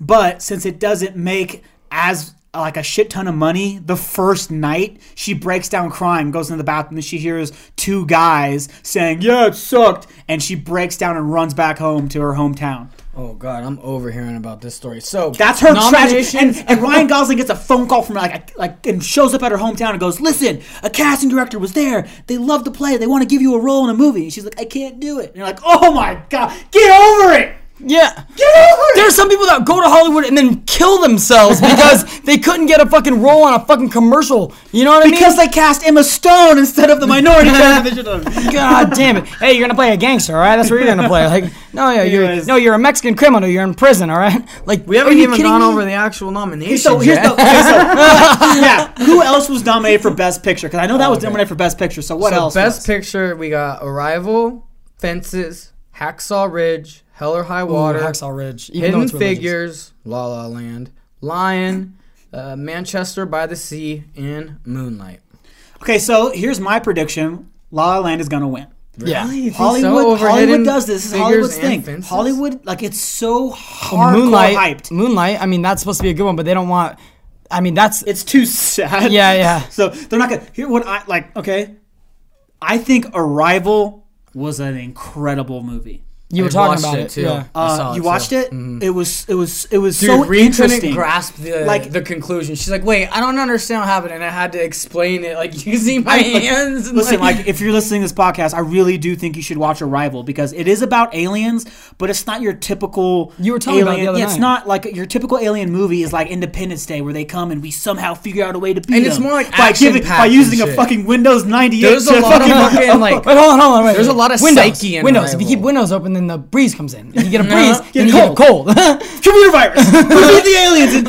But since it doesn't make as like a shit ton of money the first night she breaks down crying goes into the bathroom and she hears two guys saying yeah it sucked and she breaks down and runs back home to her hometown. Oh God, I'm overhearing about this story. So that's her tragic and, and ryan gosling gets a phone call from like like and shows up at her hometown and goes listen a casting director was there. They love the play. They want to give you a role in a movie. And she's like i can't do it. And you're like oh my god get over it Yeah. get over it There's some people that go to Hollywood and then kill themselves because they couldn't get a fucking role on a fucking commercial. You know what I mean? because they cast Emma Stone instead of the minority character. they should have- God damn it! Hey, you're gonna play a gangster, all right? That's what you're gonna play. Like, no, yeah, you're Anyways. no, you're a Mexican criminal. You're in prison, all right? Like, we haven't even gone me? over the actual nominations So here's yet. the okay, so, yeah. Who else was nominated for Best Picture? Because I know that was Okay. nominated for Best Picture. So what so else? best was? picture we got Arrival, Fences, Hacksaw Ridge, Hell or High Ooh, Water, Hacksaw Ridge. Even Hidden. Figures, La La Land, Lion, uh, Manchester by the Sea, and Moonlight. Okay, so here's my prediction: La La Land is gonna win. Yeah. Really? Think Hollywood, so? Hollywood does this. This is Hollywood's thing. Fences? Hollywood, like it's so hardcore Moonlight. hyped. Moonlight. I mean, that's supposed to be a good one, but they don't want. I mean, that's It's too sad. yeah, yeah. So they're not gonna hear what I like. Okay, I think Arrival was an incredible movie. You were talking watched about it, it too. Yeah. Uh, you it, watched too. it? It was it was it was Dude, so Reed interesting. couldn't grasp the Like- the conclusion. She's like, "Wait, I don't understand what happened," and I had to explain it, like using my I- like, hands. and, Listen, like if you're listening to this podcast, I really do think you should watch Arrival because it is about aliens, but it's not your typical. You were talking me about the other yeah, it's night. not like your typical alien movie is like Independence Day, where they come and we somehow figure out a way to beat And it's them more like by giving by using a shit. fucking Windows 98. There's a to lot of fucking- fucking like. Wait, hold on, hold on. Wait, There's a lot of windows. psyche in windows. If you keep windows open, then the breeze comes in. If you get a No, breeze, get then you get a cold. computer virus. we beat the aliens, and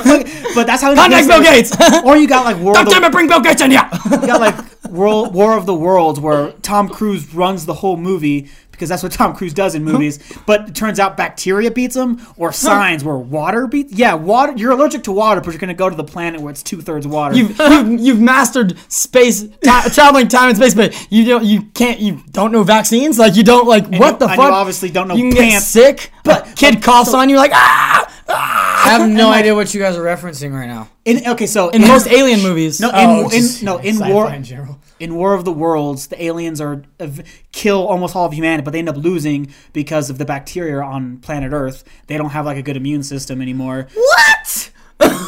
but that's how. Contact Bill Gates. Or you got like World. God of- damn it, bring Bill Gates in here. You got like World War of the Worlds where Tom Cruise runs the whole movie because that's what Tom Cruise does in movies. But it turns out bacteria beats him, or signs where water beats. Yeah, water. You're allergic to water, but you're gonna go to the planet where it's two thirds water. You've, you've, you've mastered space, ti traveling time and space, but you don't, you can't, you don't know vaccines. Like you don't like what you- the and fuck. you obviously don't know You can pants. get sick, But- but kid coughs on you like ah. I have no idea what you guys are referencing right now. in, okay, so In most alien movies, no, in, Oh, in no in war in general. In War of the Worlds, the aliens are kill almost all of humanity, but they end up losing because of the bacteria on planet Earth. They don't have like a good immune system anymore. What? Exactly.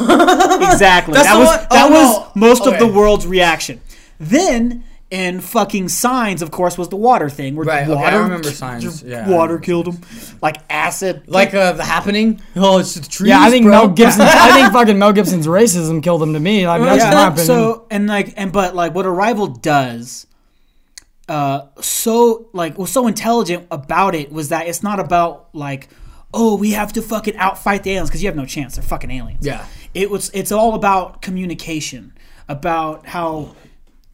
That's that was one- that oh, was no. most of the world's reaction. Then in fucking signs, of course, was the water thing. Where Right, okay, I water, remember Signs, yeah, water killed him, like acid. Like uh, the happening? Oh, it's the trees. yeah, I think bro. Mel Gibson. I think fucking Mel Gibson's racism killed him to me. Like that's Yeah. my opinion. So and like and but like what Arrival does, uh, so like was so intelligent about it was that it's not about like. Oh, we have to fucking outfight the aliens because you have no chance. They're fucking aliens. Yeah. It was. It's all about communication. About how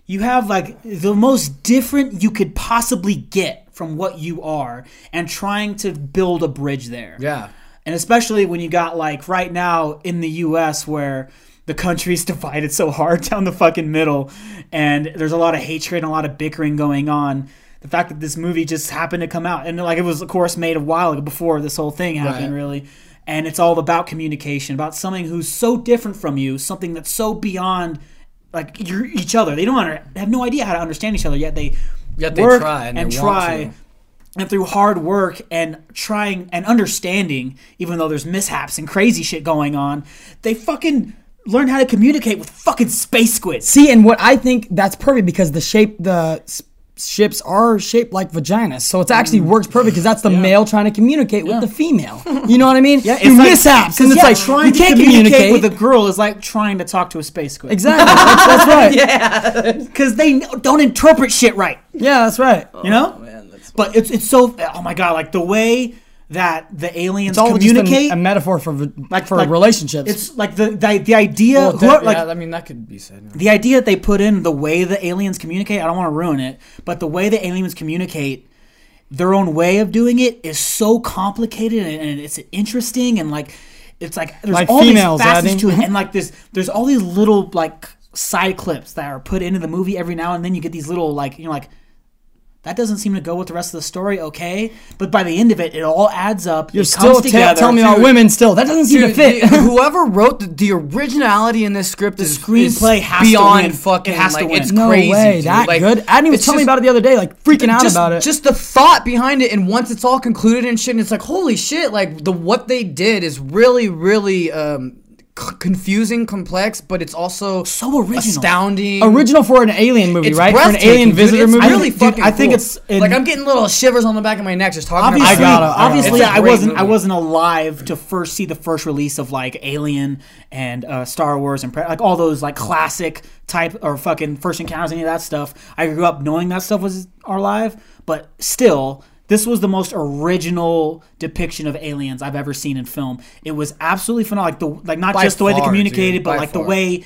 you have like the most different you could possibly get from what you are, and trying to build a bridge there. Yeah. And especially when you got like right now in the US where the country's divided so hard down the fucking middle and there's a lot of hatred and a lot of bickering going on. The fact that this movie just happened to come out and like it was of course made a while before this whole thing happened Right. really. And it's all about communication, about something who's so different from you, something that's so beyond like you're each other. They don't under, have no idea how to understand each other yet they Yet they work try and and they want try to. and through hard work and trying and understanding, even though there's mishaps and crazy shit going on, they fucking learn how to communicate with fucking space squids. See, and what I think that's perfect because the shape, the s- ships are shaped like vaginas, so it actually Mm. works perfect because that's the male trying to communicate with the female. You know what I mean? Yeah, Through mishaps, and it's yeah, like trying you to can't communicate, communicate with a girl is like trying to talk to a space squid. Exactly. That's, that's right. yeah. because they don't interpret shit right. Yeah, that's right. You know. Man, that's But it's it's so oh my god, like the way that the aliens It's all just communicate. a, a metaphor for Like- for like, relationships. it's like the the, the idea well, who- that- like yeah, I mean that could be said. the idea that they put in the way the aliens communicate i don't want to ruin it but the way the aliens communicate their own way of doing it is so complicated and, and it's interesting and like it's like there's Like all females, these facets to it and like this there's all these little like side clips that are put into the movie every now and then you get these little like you know like that doesn't seem to go with the rest of the story. Okay, but by the end of it, it all adds up. You're still together. telling me about women still. That doesn't seem to fit. the- whoever wrote the, the originality in this script is screenplay is has to beyond win. fucking It has to win. it's no crazy. way. dude. That Like, good? Adney was it's telling me about it the other day, like freaking out just, about it. Just the thought behind it, and once it's all concluded and shit, and it's like, holy shit! Like the what they did is really, really um, c- confusing, complex, but it's also So original. astounding. Original for an alien movie, It's right? For an alien dude. visitor It's movie. really Dude, fucking I think cool. it's in- like I'm getting little shivers on the back of my neck just talking Obviously, about it. I gotta- I obviously, I wasn't. I wasn't alive to first see the first release of like Alien and uh, Star Wars and pre- like all those like classic type or fucking first encounters, any of that stuff. I grew up knowing that stuff was our live, but still, this was the most original depiction of aliens I've ever seen in film. It was absolutely phenomenal. Like the like not By just the way they communicated, dude, but like the way.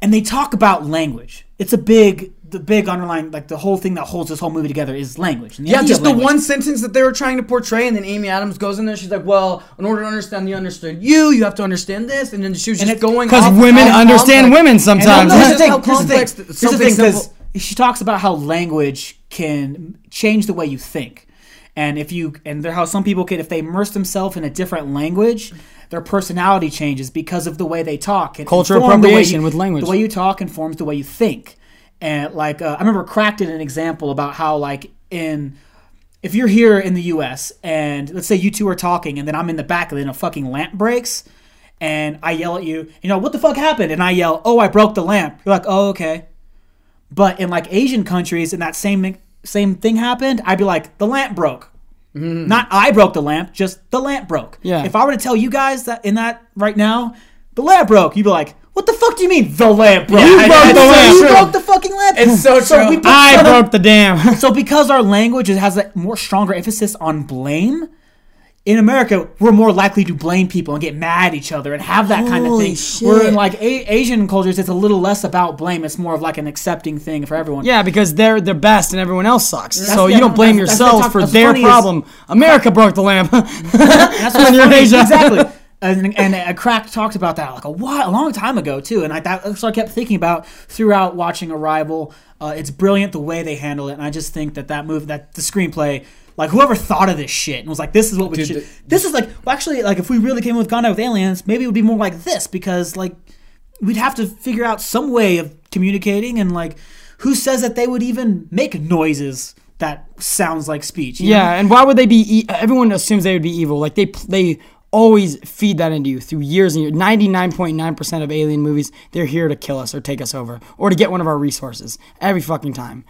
And they talk about language. It's a big, the big underlying, like the whole thing that holds this whole movie together is language. And Yeah, just the one sentence that they were trying to portray, and then Amy Adams goes in there. She's like, "Well, in order to understand the understood you, you have to understand this." And then she was just it- going Because women understand complex- women sometimes. no, here's the Just thing. Here's the thing. Here's the thing, she talks about how language can change the way you think, and if you and how some people can, if they immerse themselves in a different language, their personality changes because of the way they talk. And Culture inform the way appropriation you- with language. The way you talk informs the way you think, and like uh, I remember Cracked did an example about how like in if you're here in the U.S. and let's say you two are talking, and then I'm in the back, and then a fucking lamp breaks, and I yell at you, you know, what the fuck happened? And I yell, oh, I broke the lamp. You're like, oh, okay. But in like Asian countries, in that same same thing happened, I'd be like, the lamp broke. Mm-hmm. Not I broke the lamp, just the lamp broke. Yeah. If I were to tell you guys that in that right now, the lamp broke, you'd be like, what the fuck do you mean the lamp broke? You I- broke I- the so lamp. You broke the fucking lamp. It's so true. we I broke the dam. so because our language has a more stronger emphasis on blame, in America we're more likely to blame people and get mad at each other and have that kind of thing. shit. Where in like a- Asian cultures, it's a little less about blame. It's more of like an accepting thing for everyone. yeah, because they're the best and everyone else sucks. so yeah, you don't blame that's- that's yourselves talk- for their funny is- problem. America broke the lamp. That's When what's you're in funny. Asia. exactly. And, and a crack talked about that like a while, a long time ago too, and I that, that's what I kept thinking about throughout watching Arrival. Uh, it's brilliant the way they handle it, and I just think that that move, that the screenplay, like whoever thought of this shit and was like, this is what we Dude, should. the- this is like, well, actually, like if we really came in with Gone with Aliens, maybe it would be more like this because like we'd have to figure out some way of communicating and like who says that they would even make noises that sounds like speech. you know? yeah, and why would they be? E- everyone assumes they would be evil. Like they they always feed that into you through years and years. Ninety nine point nine percent of alien movies, they're here to kill us or take us over or to get one of our resources every fucking time.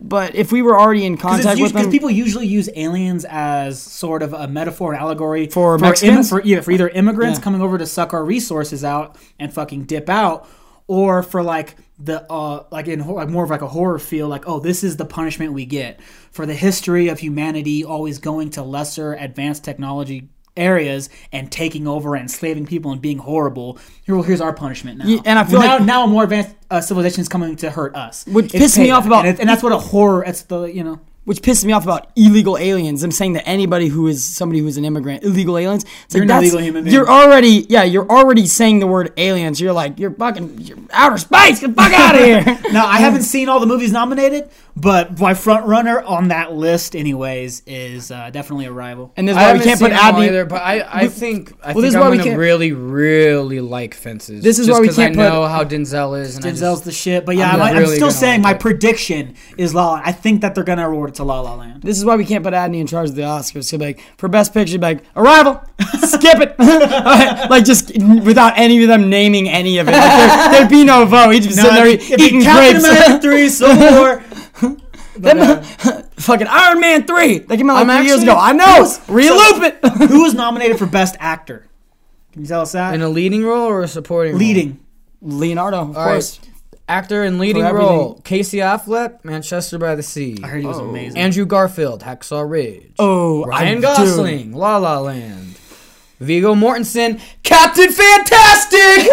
But if we were already in contact with Because people usually use aliens as sort of a metaphor, an allegory For im- for, yeah, for either immigrants Yeah. coming over to suck our resources out and fucking dip out, or for like the uh like in like more of like a horror feel, like oh this is the punishment we get for the history of humanity always going to lesser advanced technology areas and taking over and enslaving people and being horrible. Here, here's our punishment now. Yeah, and I feel now, like- now a more advanced uh, civilization is coming to hurt us. Which It's pissed me off about- and, it- and that's what a horror. That's the you know. Which pisses me off about illegal aliens. I'm saying that anybody who is somebody who's an immigrant, illegal aliens, it's You're like an that's, illegal human being. You're already, yeah, you're already saying the word aliens. You're like, you're fucking, you're outer space. Get the fuck out of here. Now I haven't seen all the movies nominated, but my front runner on that list, anyways, is uh, definitely Arrival. And this is I why we can't put seen them either, but I, I think I well, this think is I'm why we gonna can't- really, really like Fences. This is just why we 'cause can't I put- know how Denzel is, and Denzel's just, the shit, but yeah, I'm I'm, I'm still saying like my it. prediction is La La. I think that they're gonna award it to La La Land. This is why we can't put Adney in charge of the Oscars. He'll be like, for best picture, he'd be like, Arrival, skip it. like just without any of them naming any of it. Like, there, there'd be no vote. He'd just sit there it'd be eating Captain grapes. America three, Civil War. But, uh, Fucking Iron Man 3. That came out like I'm three years ago. I know. Who's- Reloop it. who was nominated for Best Actor? Can you tell us that? in a leading role or a supporting role? Leading. Leonardo, of All right. Course. actor in leading role: Casey Affleck, Manchester by the Sea. I heard he was amazing. Andrew Garfield, Hacksaw Ridge. Oh, Ryan I- Gosling, La La Land. Viggo Mortensen, Captain Fantastic.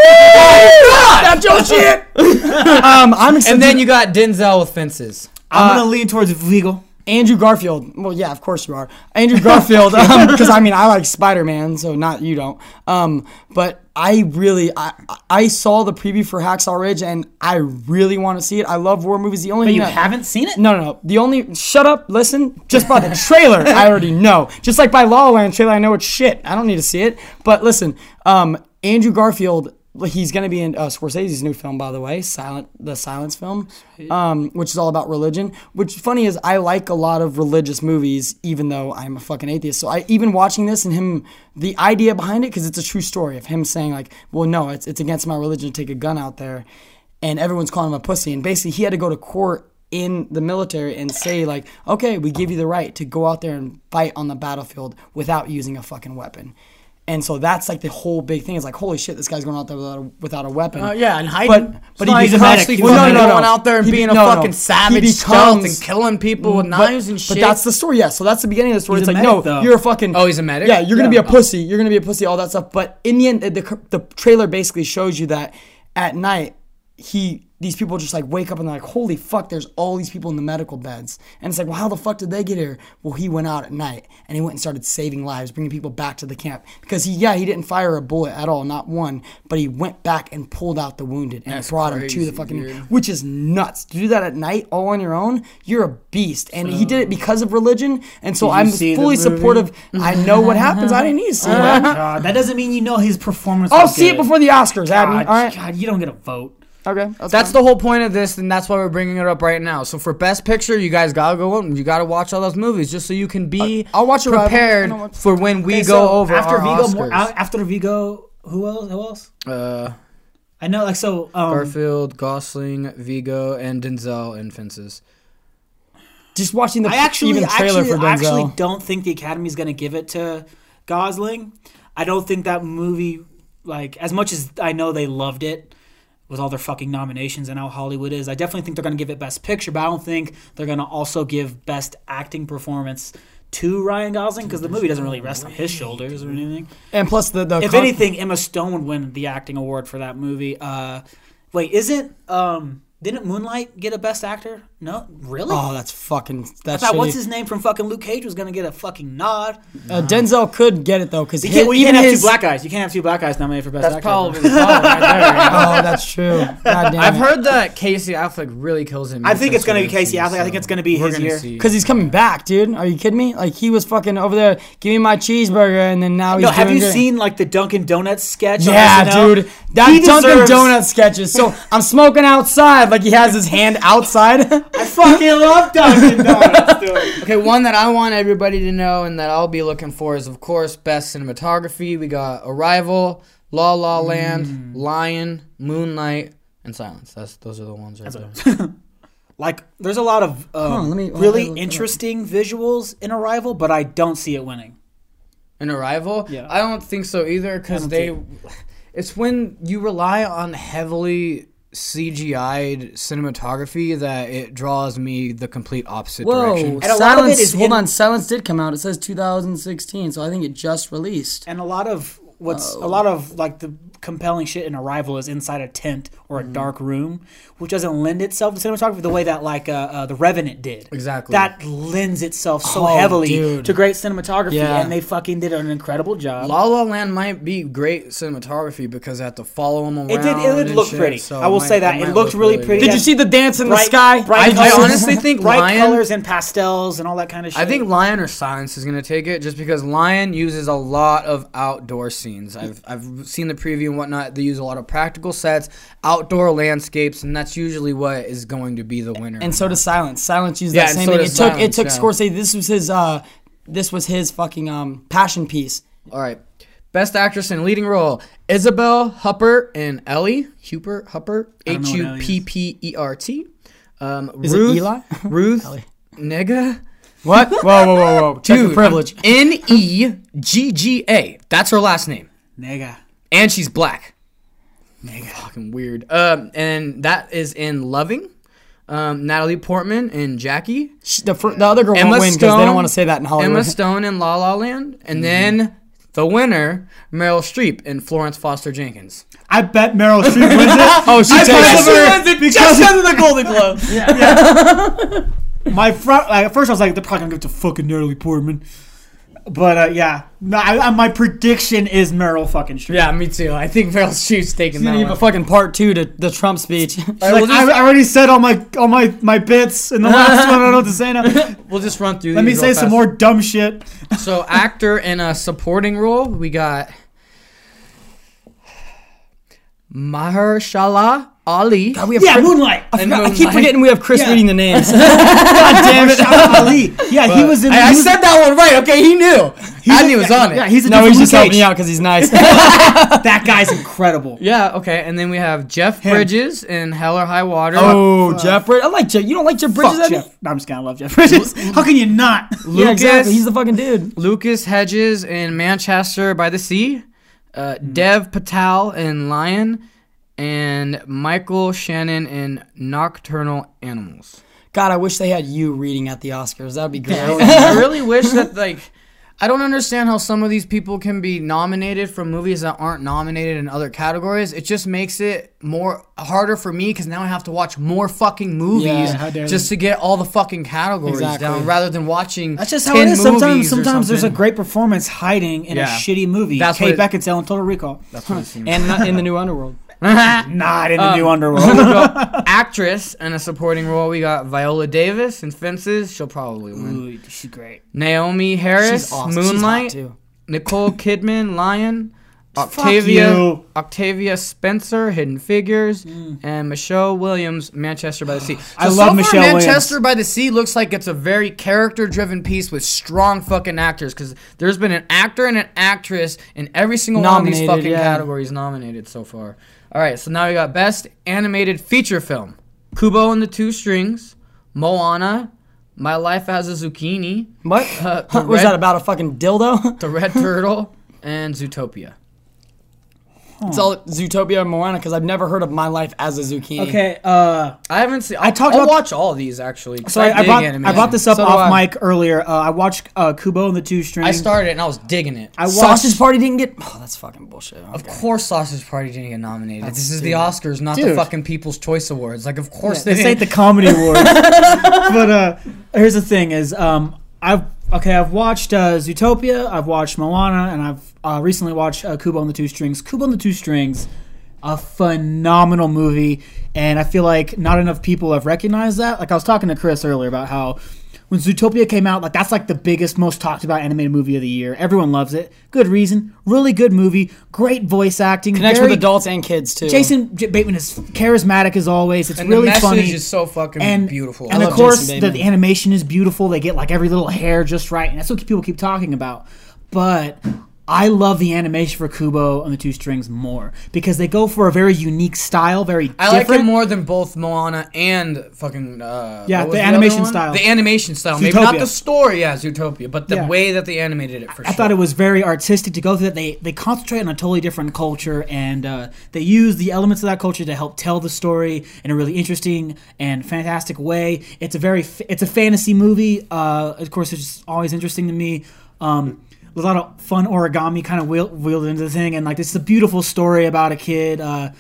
That's your shit. um, I'm excited. and then you got Denzel with Fences. I'm gonna lean towards Viggo. Andrew Garfield. Well, yeah, of course you are. Andrew Garfield, because I mean I like Spider Man, so not you don't. Um, but I really I I saw the preview for Hacksaw Ridge and I really want to see it. I love war movies. The only But you that- haven't seen it? No, no, no. The only shut up, listen. Just by the trailer, I already know. Just like by La La Land trailer, I know it's shit. I don't need to see it. But listen, um, Andrew Garfield, he's gonna be in uh, Scorsese's new film, by the way, Silent, the Silence film, um, which is all about religion. Which funny is, I like a lot of religious movies, even though I'm a fucking atheist. So I even watching this and him, the idea behind it, because it's a true story of him saying like, well, no, it's it's against my religion to take a gun out there, and everyone's calling him a pussy, and basically he had to go to court in the military and say like, okay, we give you the right to go out there and fight on the battlefield without using a fucking weapon. And so that's like the whole big thing is like, holy shit, this guy's going out there without a, without a weapon. Uh, yeah, and hiding. But but No, he he's a becomes- medic. Well, no, no, no, going out there and He be- being a no, no. fucking He savage stealth and killing people with but- knives and shit. But that's the story, yeah. So that's the beginning of the story. He's it's like, medic, no, though. you're a fucking. Oh, he's a medic? Yeah, you're gonna be a pussy. You're gonna be a pussy. All that stuff. But in the end, the the trailer basically shows you that at night he these people just like wake up and they're like, holy fuck, there's all these people in the medical beds. And it's like, well, how the fuck did they get here? Well, he went out at night and he went and started saving lives, bringing people back to the camp. Because he, yeah, he didn't fire a bullet at all, not one, but he went back and pulled out the wounded and That's brought him to the fucking, dude. which is nuts. To do that at night all on your own, you're a beast. And he did it because of religion. And so I'm fully supportive. I know what happens. I didn't need to see Oh my it. God, that doesn't mean you know his performance. I'll see it before the Oscars. God, All right. God, you don't get a vote. Okay. That's the whole point of this, and that's why we're bringing it up right now. So for Best Picture, you guys gotta go out and you gotta watch all those movies just so you can be I'll watch prepared know for when we Okay, go so over after Viggo. More, after Viggo, who else? Who else? uh, I know, like so. Um, Garfield, Gosling, Viggo, and Denzel in Fences. Just watching the I actually, even trailer actually, for I actually don't think the Academy's going to give it to Gosling. I don't think that movie, like as much as I know they loved it with all their fucking nominations and how Hollywood is, I definitely think they're going to give it Best Picture. But I don't think they're going to also give Best Acting Performance to Ryan Gosling because the movie doesn't really rest on his shoulders or anything. and plus the the If con- anything, Emma Stone would win the acting award for that movie. Uh, wait, isn't um, didn't Moonlight get a Best Actor? No, really. Oh, that's fucking. I That's thought what's his name from fucking Luke Cage was gonna get a fucking nod. Uh, Denzel could get it though because You can't, well, you can't have two black guys. You can't have two black guys nominated for best That's actor. probably the problem right there. Oh, that's true. God damn I've it. heard that Casey Affleck really kills him. I think it's gonna be Casey Affleck. I think it's gonna be his year. Because he's coming back, dude. Are you kidding me? Like he was fucking over there, give me my cheeseburger, and then now he's No, have doing you great. seen like the Dunkin' Donuts sketch? Yeah, SNL? dude. That He Dunkin' deserves- Donut sketches. So I'm smoking outside, like he has his hand outside. I fucking love Dunkin' Donuts, dude. Okay, one that I want everybody to know and that I'll be looking for is, of course, best cinematography. We got Arrival, La La Land, Lion, Moonlight, and Silence. That's those are the ones right there. Like, there's a lot of um, Huh, let me- really let me look it up. interesting visuals in Arrival, but I don't see it winning. In Arrival, Yeah. I don't think so either because they. It's when you rely on heavily CGI'd cinematography that it draws me the complete opposite Whoa, direction. And a lot of it Silence. hold in- on, Silence did come out. It says 2016, so I think it just released. And a lot of what's Oh. a lot of like the compelling shit in Arrival is inside a tent or Mm-hmm. a dark room, which doesn't lend itself to cinematography the way that like uh, uh, the Revenant did. Exactly. That lends itself so Oh, heavily dude. to great cinematography, Yeah. and they fucking did an incredible job. La La Land might be great cinematography because I have to follow them around. It did- it did look shit, pretty. so I will might- say that. It might looked look really pretty. Did you see the dance in the sky? bright I colors- honestly think bright Lion- colors and pastels and all that kind of shit. I think Lion or Silence is gonna take it just because Lion uses a lot of outdoor scenes. I've I've seen the preview and whatnot. They use a lot of practical sets, outdoor landscapes, and that's usually what is going to be the winner. And so does Silence. Silence used Yeah, that same so thing. It does took it Silence, took yeah. Scorsese. This was his uh, this was his fucking um passion piece. All right. Best actress in leading role: Isabel Hupper and Ellie Hupert. Huppert. I don't H know what U Ellie is. P P E R T. Um, Is it Ruth, Eli? Ruth. Ellie. Nigga. What? Whoa, whoa, whoa, whoa! Check Dude, privilege. N E G G A. That's her last name. Nigga. And she's black. Fucking weird. Um, and that is in Loving. Um, Natalie Portman and Jackie. Sh- The, fir- the other girl Emma won't win because they don't want to say that in Hollywood. Emma Stone in La La Land, and then the winner, Meryl Streep in Florence Foster Jenkins. I bet Meryl Streep wins it. oh, she I takes bet it. she wins it because of the Golden Globe. my front. Like, at first, I was like, they're probably gonna give it to fucking Natalie Portman. But uh, yeah, No, I, I, my prediction is Meryl fucking Streep. Yeah, me too. I think Meryl Streep's taking He's that gonna one. a fucking part two to the Trump speech. She's right, like, we'll just- I, I already said all my all my my bits in the last one. I don't know what to say now. We'll just run through. Let me say real some fast. more dumb shit. So, actor in a supporting role, we got Mahershala Ali. God, we have Yeah, Chris- Moonlight. I, forgot- I keep forgetting we have Chris Yeah. reading the names. God damn it. Ali. Yeah, he was in. I, I he was- said that one right. Okay, he knew. he's I a- knew he was yeah, on it. Yeah, he's a No, he's just helping Cage. me out because he's nice. That guy's incredible. Yeah, okay. And then we have Jeff Him. Bridges in Hell or High Water. oh, Jeff Bridges. I like Jeff. You don't like Jeff Bridges? Fuck Jeff. No, I'm just gonna love Jeff Bridges. How can you not? Yeah, exactly. He's the fucking dude. Lucas Hedges in Manchester by the Sea. Uh, Dev Patel in Lion. And Michael Shannon in Nocturnal Animals. God, I wish they had you reading at the Oscars. That would be great. I really wish that like I don't understand how some of these people can be nominated from movies that aren't nominated in other categories. It just makes it more harder for me because now I have to watch more fucking movies Yeah, just to get all the fucking categories Exactly. down, rather than watching. That's just how it is. Sometimes, sometimes there's a great performance hiding in Yeah. a shitty movie. That's Kate what it- Beckinsale in Total Recall. That's what it seems. and not in the new underworld. Not in the new Um, underworld. actress in a supporting role, we got Viola Davis in Fences. She'll probably win. Ooh, she's great. Naomie Harris, She's awesome. She's Moonlight. too. Nicole Kidman, Lion, Fuck Octavia, you. Octavia Spencer, Hidden Figures, and Michelle Williams, Manchester by the Sea. So I so love far, Michelle Manchester by the Sea looks like it's a very character-driven piece with strong fucking actors because there's been an actor and an actress in every single one of these fucking yeah. categories nominated so far. All right, so now we got Best Animated Feature Film: Kubo and the Two Strings, Moana, My Life as a Zucchini, What? Uh, was red- that about a fucking dildo? The Red Turtle, and Zootopia. It's all Zootopia and Moana because I've never heard of my life as a zucchini. Okay, uh, I haven't seen. I I talked I'll about- watch all of these actually. so I, I dig brought I brought this up So off I. mic earlier. Uh, I watched uh, Kubo and the Two Strings. I started and I was digging it. I watched. Sausage Party didn't get. Oh, that's fucking bullshit. of course, Sausage Party didn't get nominated. this is the Oscars, not the fucking People's Choice Awards. Like, of course this they ain't the didn't. comedy awards. but uh, here's the thing: is um, I've okay, I've watched uh, Zootopia, I've watched Moana, and I've uh, recently watched uh, Kubo and the Two Strings. Kubo and the Two Strings, a phenomenal movie, and I feel like not enough people have recognized that. Like I was talking to Chris earlier about how. When Zootopia came out, like that's like the biggest, most talked about animated movie of the year. Everyone loves it. Good reason. Really good movie. Great voice acting. Connects very- with adults and kids too. Jason J- Bateman is charismatic as always. It's And really the message funny is so fucking and beautiful. And I of love course, the, the animation is beautiful. They get like every little hair just right, and that's what people keep talking about. But I love the animation for Kubo and the Two Strings more because they go for a very unique style, very I like different. it more than both Moana and fucking uh, Yeah, what the animation style. The animation style, maybe not the story, yeah, Zootopia, but the Yeah. way that they animated it for I sure. I thought it was very artistic to go through that. They they concentrate on a totally different culture and uh, they use the elements of that culture to help tell the story in a really interesting and fantastic way. It's a very it's a fantasy movie. Uh, of course, it's always interesting to me. Um, a lot of fun origami kind of wheel- wheeled into the thing, and like it's a beautiful story about a kid. Uh,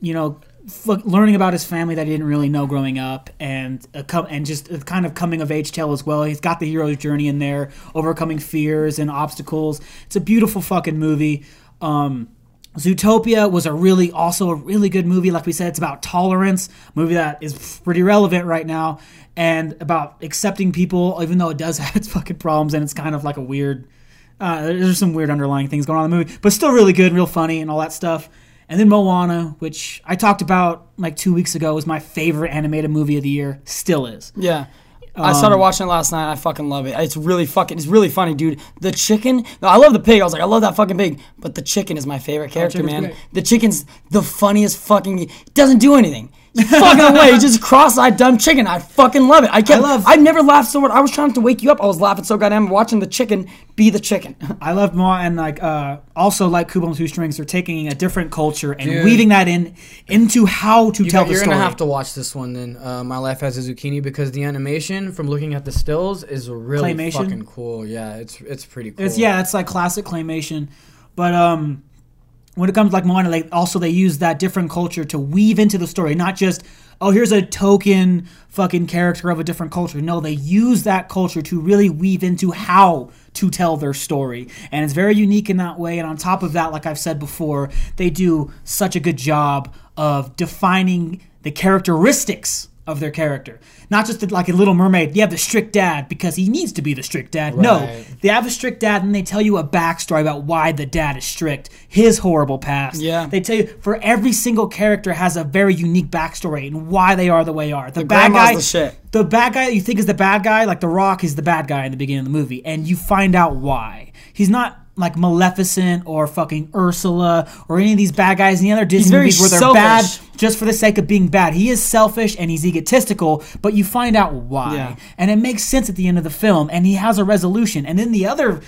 you know, learning about his family that he didn't really know growing up, and a and just a kind of coming of age tale as well. He's got the hero's journey in there, overcoming fears and obstacles. It's a beautiful fucking movie. Um, Zootopia was a really also a really good movie. Like we said, it's about tolerance, movie that is pretty relevant right now, and about accepting people, even though it does have its fucking problems and it's kind of like a weird. Uh, there's some weird underlying things going on in the movie, but still really good, real funny, and all that stuff. And then Moana, which I talked about like two weeks ago, was my favorite animated movie of the year. Still is. Yeah. I started watching it last night. I fucking love it. It's really fucking. It's really funny, dude. The chicken. No, I love the pig. I was like, I love that fucking pig. But the chicken is my favorite character, man. great. The chicken's the funniest fucking. Doesn't do anything. He's fucking away. Just cross-eyed dumb chicken. I fucking love it. I can't. I love- I've never laughed so much. I was trying to wake you up. I was laughing so goddamn watching the chicken be the chicken. I love Moana, and like uh, also like Kubo and Two Strings, they're taking a different culture and Dude. weaving that in into how to You tell got- the you're story. gonna have to watch this one then. Uh, My life as a zucchini because the animation from looking at the stills is really Claymation? fucking cool. Yeah, it's it's pretty cool. It's yeah, it's like classic claymation, but um, when it comes like Moana, like also they use that different culture to weave into the story, not just oh, here's a token fucking character of a different culture. No, they use that culture to really weave into how to tell their story. And it's very unique in that way. And on top of that, like I've said before, they do such a good job of defining the characteristics of their character. Not just the, like a Little Mermaid, you have the strict dad because he needs to be the strict dad. No, they have a strict dad and they tell you a backstory about why the dad is strict, his horrible past. Yeah. They tell you for every single character has a very unique backstory and why they are the way they are. The, The bad guy, the the bad guy that you think is the bad guy, like The Rock is the bad guy in the beginning of the movie, and you find out why. He's not like Maleficent or fucking Ursula or any of these bad guys in the other Disney movies where they're selfish. bad just for the sake of being bad. He is selfish and he's egotistical, but you find out why. Yeah. And it makes sense at the end of the film, and he has a resolution. And then the other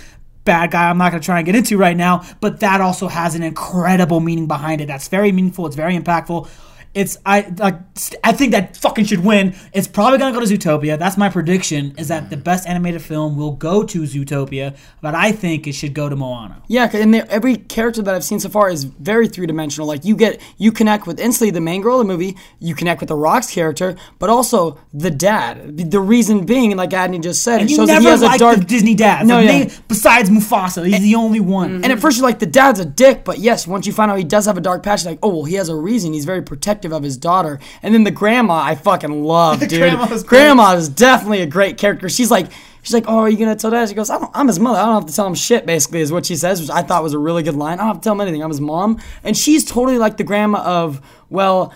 bad guy, I'm not going to try and get into right now, but that also has an incredible meaning behind it. That's very meaningful. It's very impactful. It's I like I think that fucking should win. It's probably gonna go to Zootopia. That's my prediction. Is that the best animated film will go to Zootopia, but I think it should go to Moana. Yeah, and they- every character that I've seen so far is very three dimensional. Like you get, you connect with instantly the main girl of the movie. You connect with the Rock's character, but also the dad. The- reason being, like Adney just said, And it shows that he has a dark the Disney dad. No, Like, yeah. they- besides Mufasa, he's the only one. And at first you're like, the dad's a dick, but yes, once you find out he does have a dark past, like, oh well, he has a reason. He's very protective of his daughter. And then the grandma, I fucking love, dude. Grandma was great. grandma is definitely a great character. She's like. She's like, oh, are you gonna tell dad? She goes, I don't, I'm his mother. I don't have to tell him shit. Basically, is what she says, which I thought was a really good line. I don't have to tell him anything. I'm his mom, and she's totally like the grandma of, well,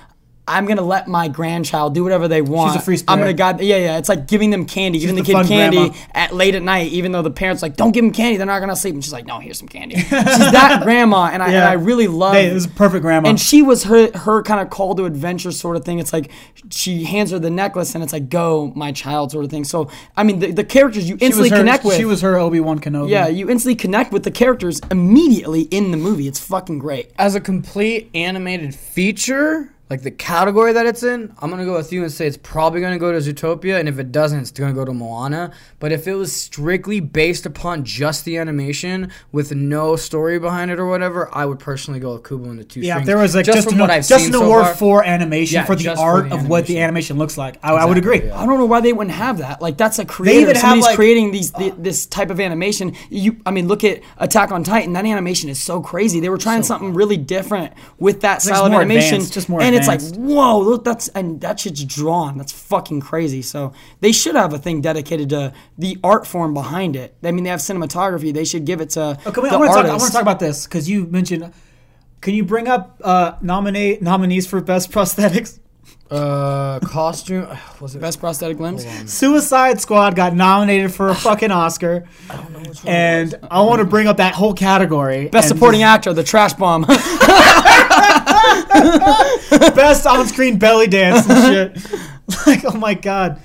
I'm gonna let my grandchild do whatever they want. She's a free I'm gonna spirit. guide. Yeah, yeah. It's like giving them candy, giving the, the kid candy grandma. at late at night, even though the parents like, don't give them candy. They're not gonna sleep. And she's like, no, here's some candy. She's that grandma, and I, and I really love. Hey, it was a perfect grandma. And she was her her kind of call to adventure sort of thing. It's like she hands her the necklace, and it's like, go, my child, sort of thing. So I mean, the, the characters you instantly her- connect with. She was her Obi Wan Kenobi. yeah, you instantly connect with the characters immediately in the movie. It's fucking great. As a complete animated feature, like the category that it's in, I'm gonna go with you and say it's probably gonna go to Zootopia, and if it doesn't, it's gonna go to Moana. But if it was strictly based upon just the animation with no story behind it or whatever, I would personally go with Kubo and the Two Yeah, Strings. if there was like just, from an, what I've just seen an so award far. for animation Yeah, for the just for art the of what the animation. looks like, I, I would agree. yeah. I don't know why they wouldn't have that. Like that's a creator. even have, Somebody's like- creating these uh, th- this type of animation. You, I mean, look at Attack on Titan. That animation is so crazy. They were trying something really different with that style of more animation. advanced, just more and. It's like, whoa, look, that's and that shit's drawn. That's fucking crazy. So they should have a thing dedicated to the art form behind it. I mean, they have cinematography. They should give it to Okay, wait, the I want to talk. I want to talk about this because you mentioned. Can you bring up uh, nominate nominees for best prosthetics? Uh, costume was it? Best prosthetic limbs. Suicide Squad got nominated for a fucking Oscar. I don't know which one. And I want to bring up that whole category. Best and supporting actor, the trash bomb. just best on-screen belly dance and shit. like, oh my god.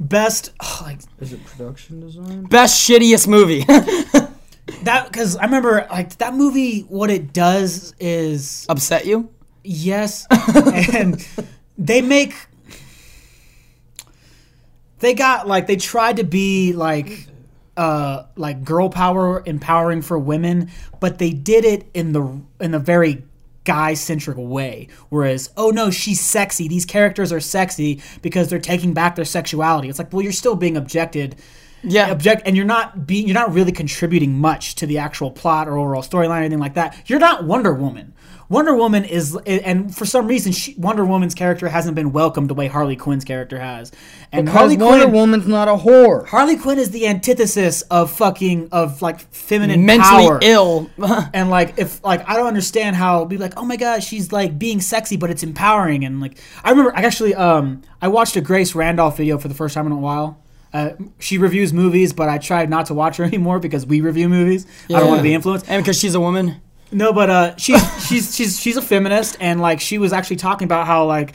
Best, oh, like Is it production design? Best shittiest movie. that because I remember like that movie. What it does is Upset you? Yes, and they make they got like they tried to be like uh like girl power empowering for women, but they did it in the in a very guy centric way. Whereas, oh no, she's sexy. These characters are sexy because they're taking back their sexuality. It's like, well, you're still being objected Yeah. object and you're not being you're not really contributing much to the actual plot or overall storyline or anything like that you're not wonder woman wonder woman is and for some reason she, wonder woman's character hasn't been welcomed the way harley quinn's character has and Because harley Wonder quinn Woman's not a whore. harley quinn is the antithesis of fucking of like feminine Mentally power. ill. and like if like I don't understand how be like oh my god she's like being sexy but it's empowering and like I remember I actually um I watched a Grace Randolph video for the first time in a while. Uh, she reviews movies, but I tried not to watch her anymore because we review movies. I don't want to be influenced. and because she's a woman. No, but uh, she's she's she's she's a feminist, and like she was actually talking about how like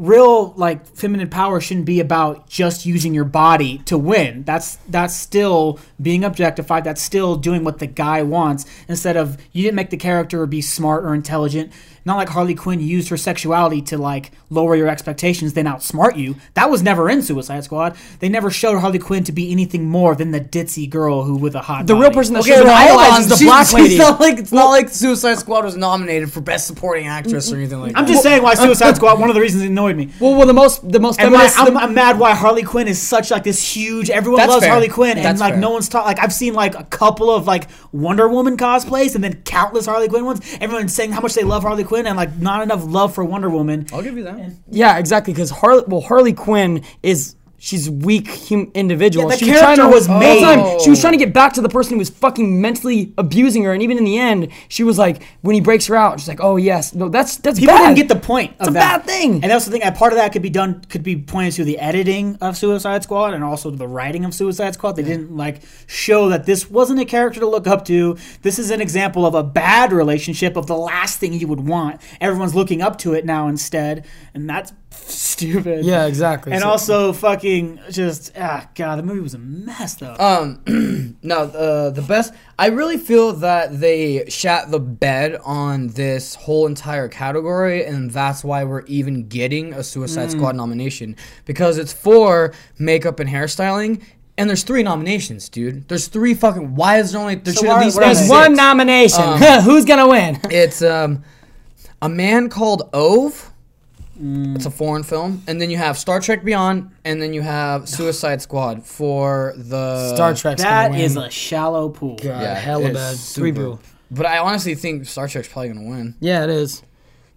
real like feminine power shouldn't be about just using your body to win. That's that's still being objectified. That's still doing what the guy wants instead of you didn't make the character be smart or intelligent. Not like Harley Quinn used her sexuality to like lower your expectations, then outsmart you. That was never in Suicide Squad. They never showed Harley Quinn to be anything more than the ditzy girl who with a hot. The real person that Okay, should have been well, idolized is the She's- black she's lady. not like it's not like Suicide Squad was nominated for best supporting actress or anything like that. I'm that. just saying why Suicide Squad. One of the reasons it annoyed me. Well, well, the most the most And feminist. I'm, I'm mad why Harley Quinn is such like this huge. Everyone loves fair. Harley Quinn, and That's like fair. no one's talking. Like I've seen like a couple of like Wonder Woman cosplays, and then countless Harley Quinn ones. Everyone's saying how much they love Harley Quinn, and like not enough love for Wonder Woman. I'll give you that. yeah, exactly. Because Harley, well, Harley Quinn is. She's weak hum, individual. Yeah, the she character trying to, was whole made- time, she was trying to get back to the person who was fucking mentally abusing her, and even in the end, she was like, when he breaks her out, she's like, "Oh yes, no, that's that's People bad. didn't get the point. It's a that. bad thing. and that's the thing. Part of that could be done, could be pointed to the editing of Suicide Squad, and also the writing of Suicide Squad. They didn't like show that this wasn't a character to look up to. This is an example of a bad relationship of the last thing you would want. Everyone's looking up to it now instead, and that's stupid. Yeah, exactly. And So- also, fucking just ah, god, the movie was a mess though. Um, no, uh, the best. I really feel that they shat the bed on this whole entire category, and that's why we're even getting a Suicide Mm. Squad nomination because it's for makeup and hairstyling. And there's three nominations, dude. There's three fucking. Why is there only? There So should at least what are be there's one nomination. Um, Who's gonna win? It's um, a man called Ove. Mm. It's a foreign film, and then you have Star Trek Beyond, and then you have Suicide Squad for the Star Trek's that gonna win. is a shallow pool. God, Yeah, hella it's bad. super- Three people. But I honestly think Star Trek's probably gonna win. Yeah, it is.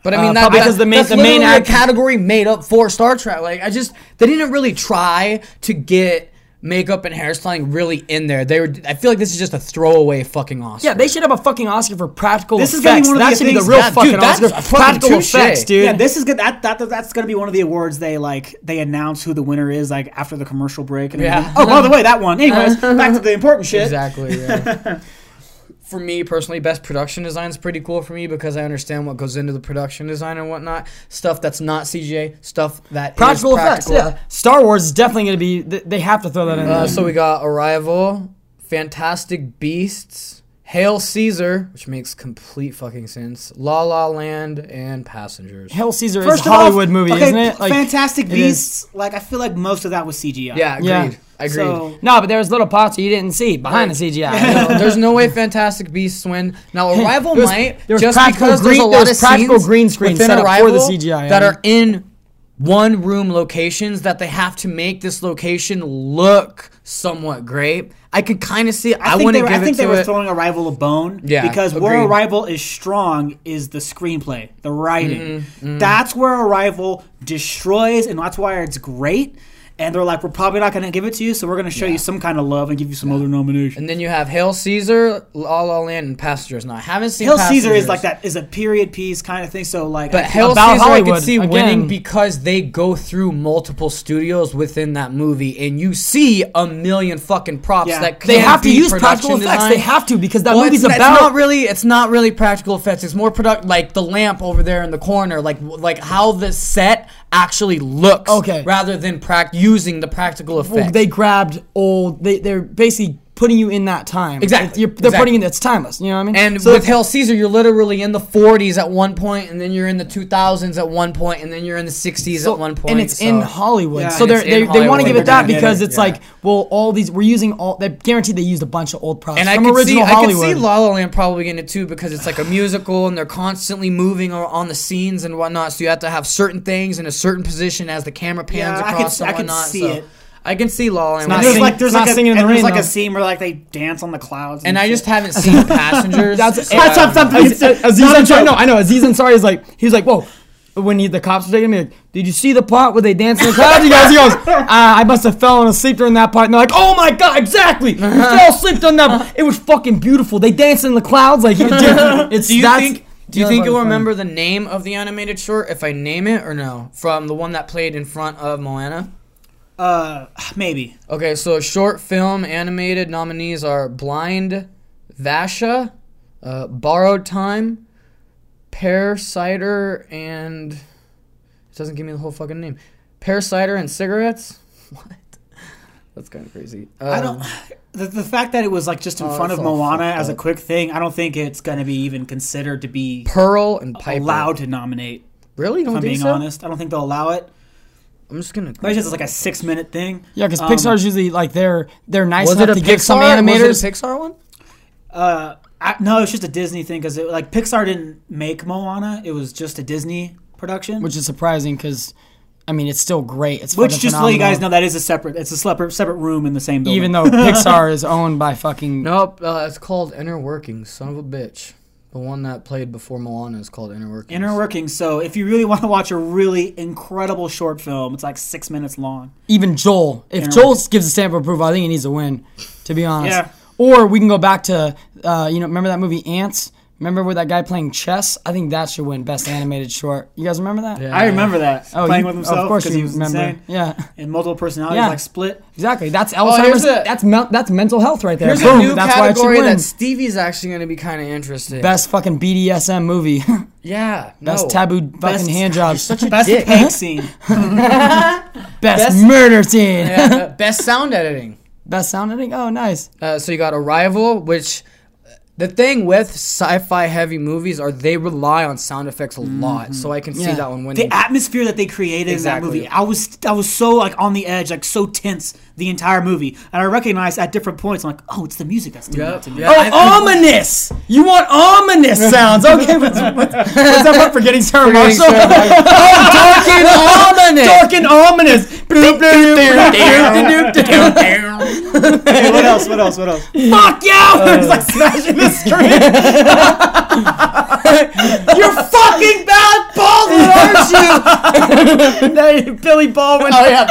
But I Uh, mean, that, probably that- 'cause the main- that's the main literally a act- category made up for Star Trek. Like I just they didn't really try to get makeup and hairstyling really in there. They were. I feel like this is just a throwaway fucking Oscar. Yeah, they should have a fucking Oscar for practical This is gonna be one of that the should be the real yeah, dude, fucking that's Oscar. a fucking Practical touche. effects, dude. Yeah, this is good. That, that that's gonna be one of the awards they like. They announce who the winner is like after the commercial break. And Yeah. everything. Oh, by the way, that one. Anyways, back to the important shit. exactly. Yeah. for me personally, best production design is pretty cool for me because I understand what goes into the production design and whatnot. Stuff that's not CGI, stuff that is practical effects. practical. Yeah, Star Wars is definitely going to be. They have to throw that in. Uh, there. so we got Arrival, Fantastic Beasts, Hail Caesar, which makes complete fucking sense, La La Land, and Passengers. Hail Caesar First is a of all, Hollywood movie, okay, isn't it? Like, Fantastic it is. Beasts. Like I feel like most of that was CGI. Yeah, agreed. Yeah. Agreed. So No, but there was little parts you didn't see behind the CGI. No, there's no way Fantastic Beasts win. Now Arrival There was- might just practical because there's a lot there was of practical green screen within set up for the CGI, that yeah. are in one room locations that they have to make this location look somewhat great. I could kind of see. I, I think want they to were, give I think it they were it. throwing Arrival a bone. Yeah, Because where agreed. Arrival is strong is the screenplay, the writing. Mm-hmm, That's where Arrival destroys, and that's why it's great. And they're like, we're probably not going to give it to you, so we're going to show you some kind of love and give you some other nomination. and then you have Hail Caesar, La La Land, and Passengers. Now I haven't seen Hail Caesar is like that is a period piece kind of thing. So like, But I- Hail About Caesar, I Hollywood, could see again. winning because they go through multiple studios within that movie, and you see a million fucking props Yeah. that they have to use practical production effects. They have to because that Well, movie's it's, about. It's not really. It's not really practical effects. It's more product, like the lamp over there in the corner, like like how the set actually looks. Okay. Rather than prac- using the practical Well, effects. they grabbed old. They they're basically putting you in that time. Exactly, You're, they're exactly. putting in it's timeless. You know what I mean? and So with Hail Caesar, you're literally in the 40s at one point, and then you're in the 2000s at one point, and then you're in the 60s So- at one point. and it's so- in Hollywood. Yeah, so they're, it's in they they want to give it that because it, it's yeah. like, well, all these we're using all. They're guaranteed they used a bunch of old props And I from could see, original I could see La La Land probably getting it too because it's like a musical and they're constantly moving on the scenes and whatnot. So you have to have certain things in a certain position as the camera pans Yeah, I could- across I and could whatnot. see so it. I can see La La Land. not there's sing- like there's it's like not a, singing in the and there's rain, like though. a scene where like they dance on the clouds. and I just haven't seen Passengers. That's stop, stop, stop. Aziz, Aziz not a Ansari, joke. no, I know. Aziz Ansari is like, he's like, whoa. When he, the cops were taking me, like, did you see the part where they dance in the clouds? He goes, he goes, uh, I must have fallen asleep during that part. And they're like, oh my god, exactly. You fell asleep during that. It was fucking beautiful. They dance in the clouds like, dude, it's Do you that's- think? Do you think you'll remember the name of the animated short if I name it or no? From the one that played in front of Moana. Uh maybe Okay, so short film animated nominees are Blind Vaysha, uh, Borrowed Time, Pear Cider, and it doesn't give me the whole fucking name. Pear Cider and Cigarettes? What? That's kind of crazy. I Um, don't. The, the fact that it was like just in Oh, front of Moana as a quick thing, I don't think it's gonna be even considered to be Pearl and Piper. allowed to nominate. Really? You If don't I'm being so? honest, I don't think they'll allow it. I'm just gonna. But it's just like a six minute thing. Yeah, because Um, Pixar's usually like they're they're nice Was enough it a to give some Pixar? animators. Was it a Pixar one? Uh, I, no, it's just a Disney thing because like Pixar didn't make Moana; it was just a Disney production. which is surprising because I mean, it's still great. It's Which fucking just to let you guys know phenomenal. that is a separate. It's a separate separate room in the same building. Even though Pixar is owned by fucking Nope, uh, it's called Inner Workings. Son of a bitch. The one that played before Moana is called Inner Workings. Inner workings. So if you really want to watch a really incredible short film, it's like six minutes long. even Joel. If Inner Joel Workings. gives a stamp of approval, I think he needs a win. To be honest. Yeah. Or we can go back to uh, you know remember that movie Ants. Remember with that guy playing chess? I think that should win best animated short. You guys remember that? Yeah. I remember that Oh, playing you- with himself Of course you he was remember. insane Yeah. and multiple personalities Yeah. like split. Exactly. That's here's Alzheimer's. a- that's men- that's mental health right there. Here's Boom. a new that's why it should category that Stevie's actually going to be kind of interested. Best fucking BDSM movie. yeah, Best no. taboo fucking Best- hand jobs. Best dick. Hank scene. Best, Best- murder scene. Yeah, uh, best sound editing. Best sound editing. Oh, nice. Uh, so you got Arrival, which the thing with sci-fi heavy movies are they rely on sound effects a lot. So I can see that one winning. the atmosphere that they created Exactly. in that movie. I was I was so like on the edge, like so tense the entire movie, and I recognized at different points, I'm like, oh, it's the music that's doing Yep, that to me. yep. Oh, I- ominous! You want ominous sounds? Okay, what's, what's, what's that for forgetting Sarah Marshall? Oh, dark and ominous! Dark and ominous! Hey, what else? What else? What else? Fuck you! it's like smashing the screen. You're fucking bad Baldwin, aren't you? no, Billy Baldwin. Oh yeah.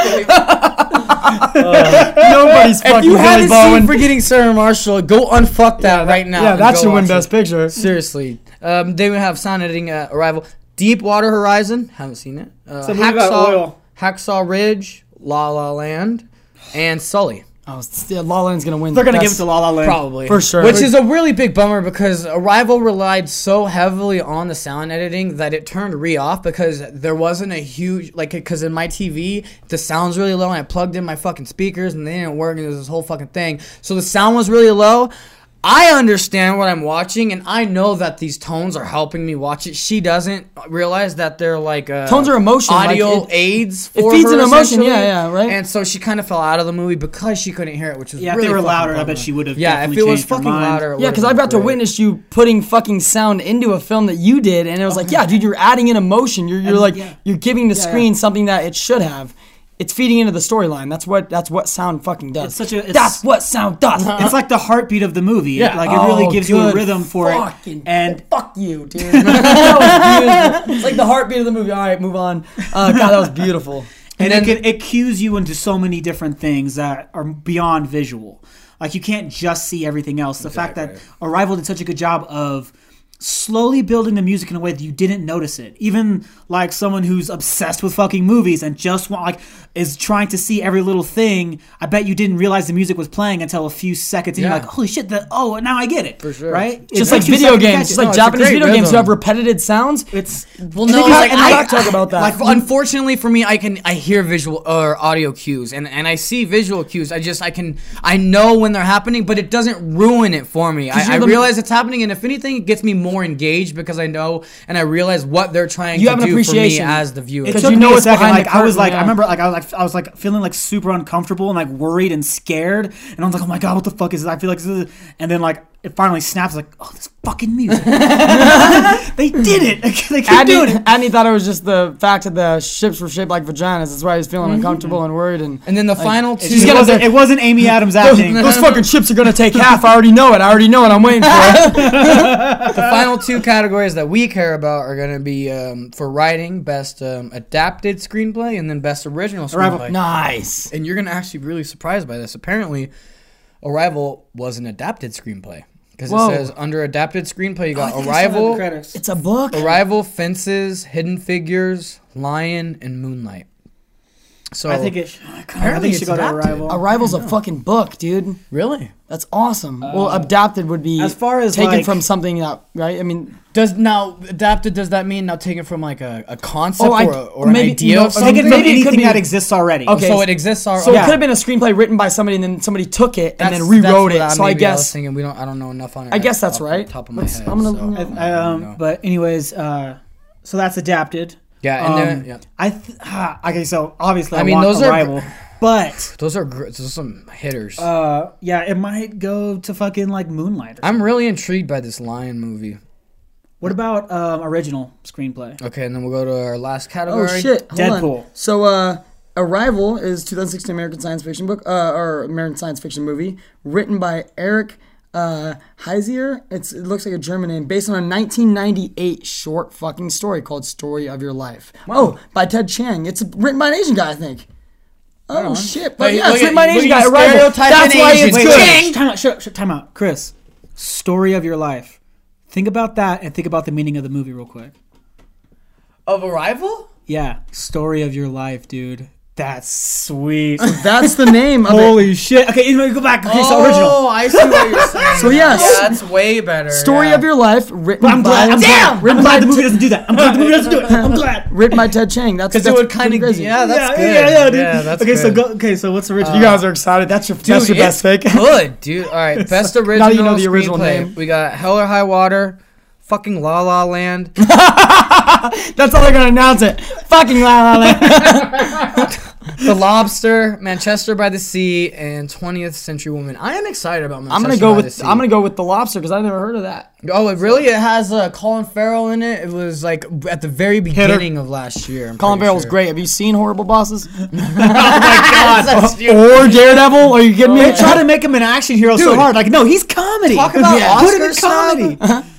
Nobody's if fucking you Billy haven't Baldwin. seen Forgetting Sarah Marshall, go unfuck that right now. yeah, and that should win Best it. Picture. Seriously. Um, they would have sound editing uh, Arrival. Deep Water Horizon. Haven't seen it. Uh, It's about Hacksaw, oil. Hacksaw Ridge, La La Land, and Sully. Oh, still, La La Land's gonna win. They're gonna give it to La La Land. Probably. For sure. Which is a really big bummer because Arrival relied so heavily on the sound editing that it turned re off because there wasn't a huge, like, because in my TV, the sound's really low and I plugged in my fucking speakers and they didn't work and it was this whole fucking thing. So the sound was really low. I understand what I'm watching and I know that these tones are helping me watch it. She doesn't realize that they're like uh, Tones are emotion, like, audio it- aids. it feeds her, an emotion, yeah, yeah, right. And so she kind of fell out of the movie because she couldn't hear it, which was Yeah, if they were louder, I bet she would have. Yeah, if it was fucking louder, Yeah, because I been got to witness you putting fucking sound into a film that you did, and it was like, yeah, dude, you're adding in emotion. You're, you're And- like, yeah. you're giving the Yeah, screen something that it should have. It's feeding into the storyline. That's what that's what sound fucking does. It's such a- it's- that's what sound does. It's like the heartbeat of the movie. Yeah. Like it really Oh, gives you a rhythm for fucking- it. And fuck you, dude. that was beautiful. It's like the heartbeat of the movie. All right, move on. Uh, God, that was beautiful. and, And it, can, it cues you into so many different things that are beyond visual. Like you can't just see everything else. The fact that Arrival did such a good job of slowly building the music in a way that you didn't notice it. Even like someone who's obsessed with fucking movies and just want like is trying to see every little thing. I bet you didn't realize the music was playing until a few seconds, and Yeah. you're like, "Holy shit! That oh, now I get it." For sure. right? It Just like takes you a video games, just like No, Japanese great video games who have repetitive sounds. It's Well, no, they like, can- I, and talk about that. Like, unfortunately for me, I can I hear visual or audio cues, and and I see visual cues. I just I can I know when they're happening, but it doesn't ruin it for me. I, I realize it's happening, and if anything, it gets me more engaged because I know and I realize what they're trying You to have an do for me as the viewer. Because you know a what's behind Like the I was like, yeah. I remember, like I was like, I was like feeling like super uncomfortable and like worried and scared, and I was like, oh my god, what the fuck is this? I feel like this is, and then like it finally snaps, like, oh, this fucking music. they did it. they keep doing it. Adney thought it was just the fact that the ships were shaped like vaginas. That's why he was feeling uncomfortable and worried. And and then the final two. She's It wasn't, it wasn't Amy Adams acting. those fucking ships are gonna take half. I already know it. I already know it. I'm waiting for it. the final two categories that we care about are going to be um, for writing, best um, adapted screenplay, and then best original Arrival. screenplay. nice. and you're gonna actually be really surprised by this. Apparently, Arrival was an adapted screenplay because it Whoa. says under adapted screenplay you got think I saw that in the Arrival, credits. It's a book. Arrival, Fences, Hidden Figures, Lion, and Moonlight. So I think it. Sh- Apparently it should it's go to adapted. Arrival. Arrival's a fucking book, dude. really That's awesome. well, adapted would be as far as, taken like- from something that right. I mean, does now adapted. Does that mean now taken from like a, a concept Oh, I- or, a, or maybe, an idea you know, of something? Taken from Maybe it could anything be- that exists already. Okay. so it exists. Our, so Yeah. it could have been a screenplay written by somebody and then somebody took it and then rewrote that's it. what So I maybe was guess thinking we don't. I don't know enough on it. I guess that's off right. Top of my Let's- head. I'm gonna- so I'm I- gonna- I don't um, but anyways, uh, so that's adapted. Yeah, and Um, then yeah. I th- ah, okay, so obviously I, I mean, want those are- Arrival, but Those are gr- those are some hitters. uh, yeah, it might go to fucking like Moonlight. I'm really intrigued by this Lion movie. What about um, original screenplay? Okay, and then we'll go to our last category. Oh shit! Hold Deadpool. On. So, uh, Arrival is 2016 American science fiction book, uh, or American science fiction movie, written by Eric uh, Heisserer. It's it looks like a German name, based on a 1998 short fucking story called "Story of Your Life." Oh, by Ted Chiang. It's written by an Asian guy, I think. Oh shit! But Wait, yeah, it's written by an Asian guy. you Arrival. That's why Asians. it's Wait, good. wait, Time out, shut up, shut, time out. Chris, story of your life. Think about that and think about the meaning of the movie real quick. Of Arrival? Yeah, story of your life, dude. That's sweet. That's the name of it. Holy shit. Okay, anyway, go back. Okay, so oh, original. I see what you're saying. So, yes. Yeah, that's way better. Story yeah. of your life, written I'm glad. by I'm Damn! glad. I'm glad the movie doesn't do that. I'm glad the movie doesn't do it. I'm glad. written by Ted Chiang. That's Because that's it would kind of crazy. yeah, that's yeah, good. yeah, yeah, dude. Yeah, that's okay, so go. Okay, so what's the original? You guys are excited. That's your Dude, that's your best pick. Good, dude. All right, best original. Now you know the original screenplay. name. We got Hell or High Water, fucking La La Land, That's how they're gonna announce it. Fucking la la la. The Lobster, Manchester by the Sea, and 20th Century Woman. I am excited about Manchester I'm gonna go by the with Sea. I'm gonna go with the lobster because I've never heard of that. Oh, it really? It has uh, Colin Farrell in it. It was like at the very beginning of last year. I'm Colin Farrell's sure. great. Have you seen Horrible Bosses That's stupid. or Daredevil? Are you kidding me? They try to make him an action hero so hard. Like, no, he's comedy. Talk about Yeah. Put him in Oscar comedy.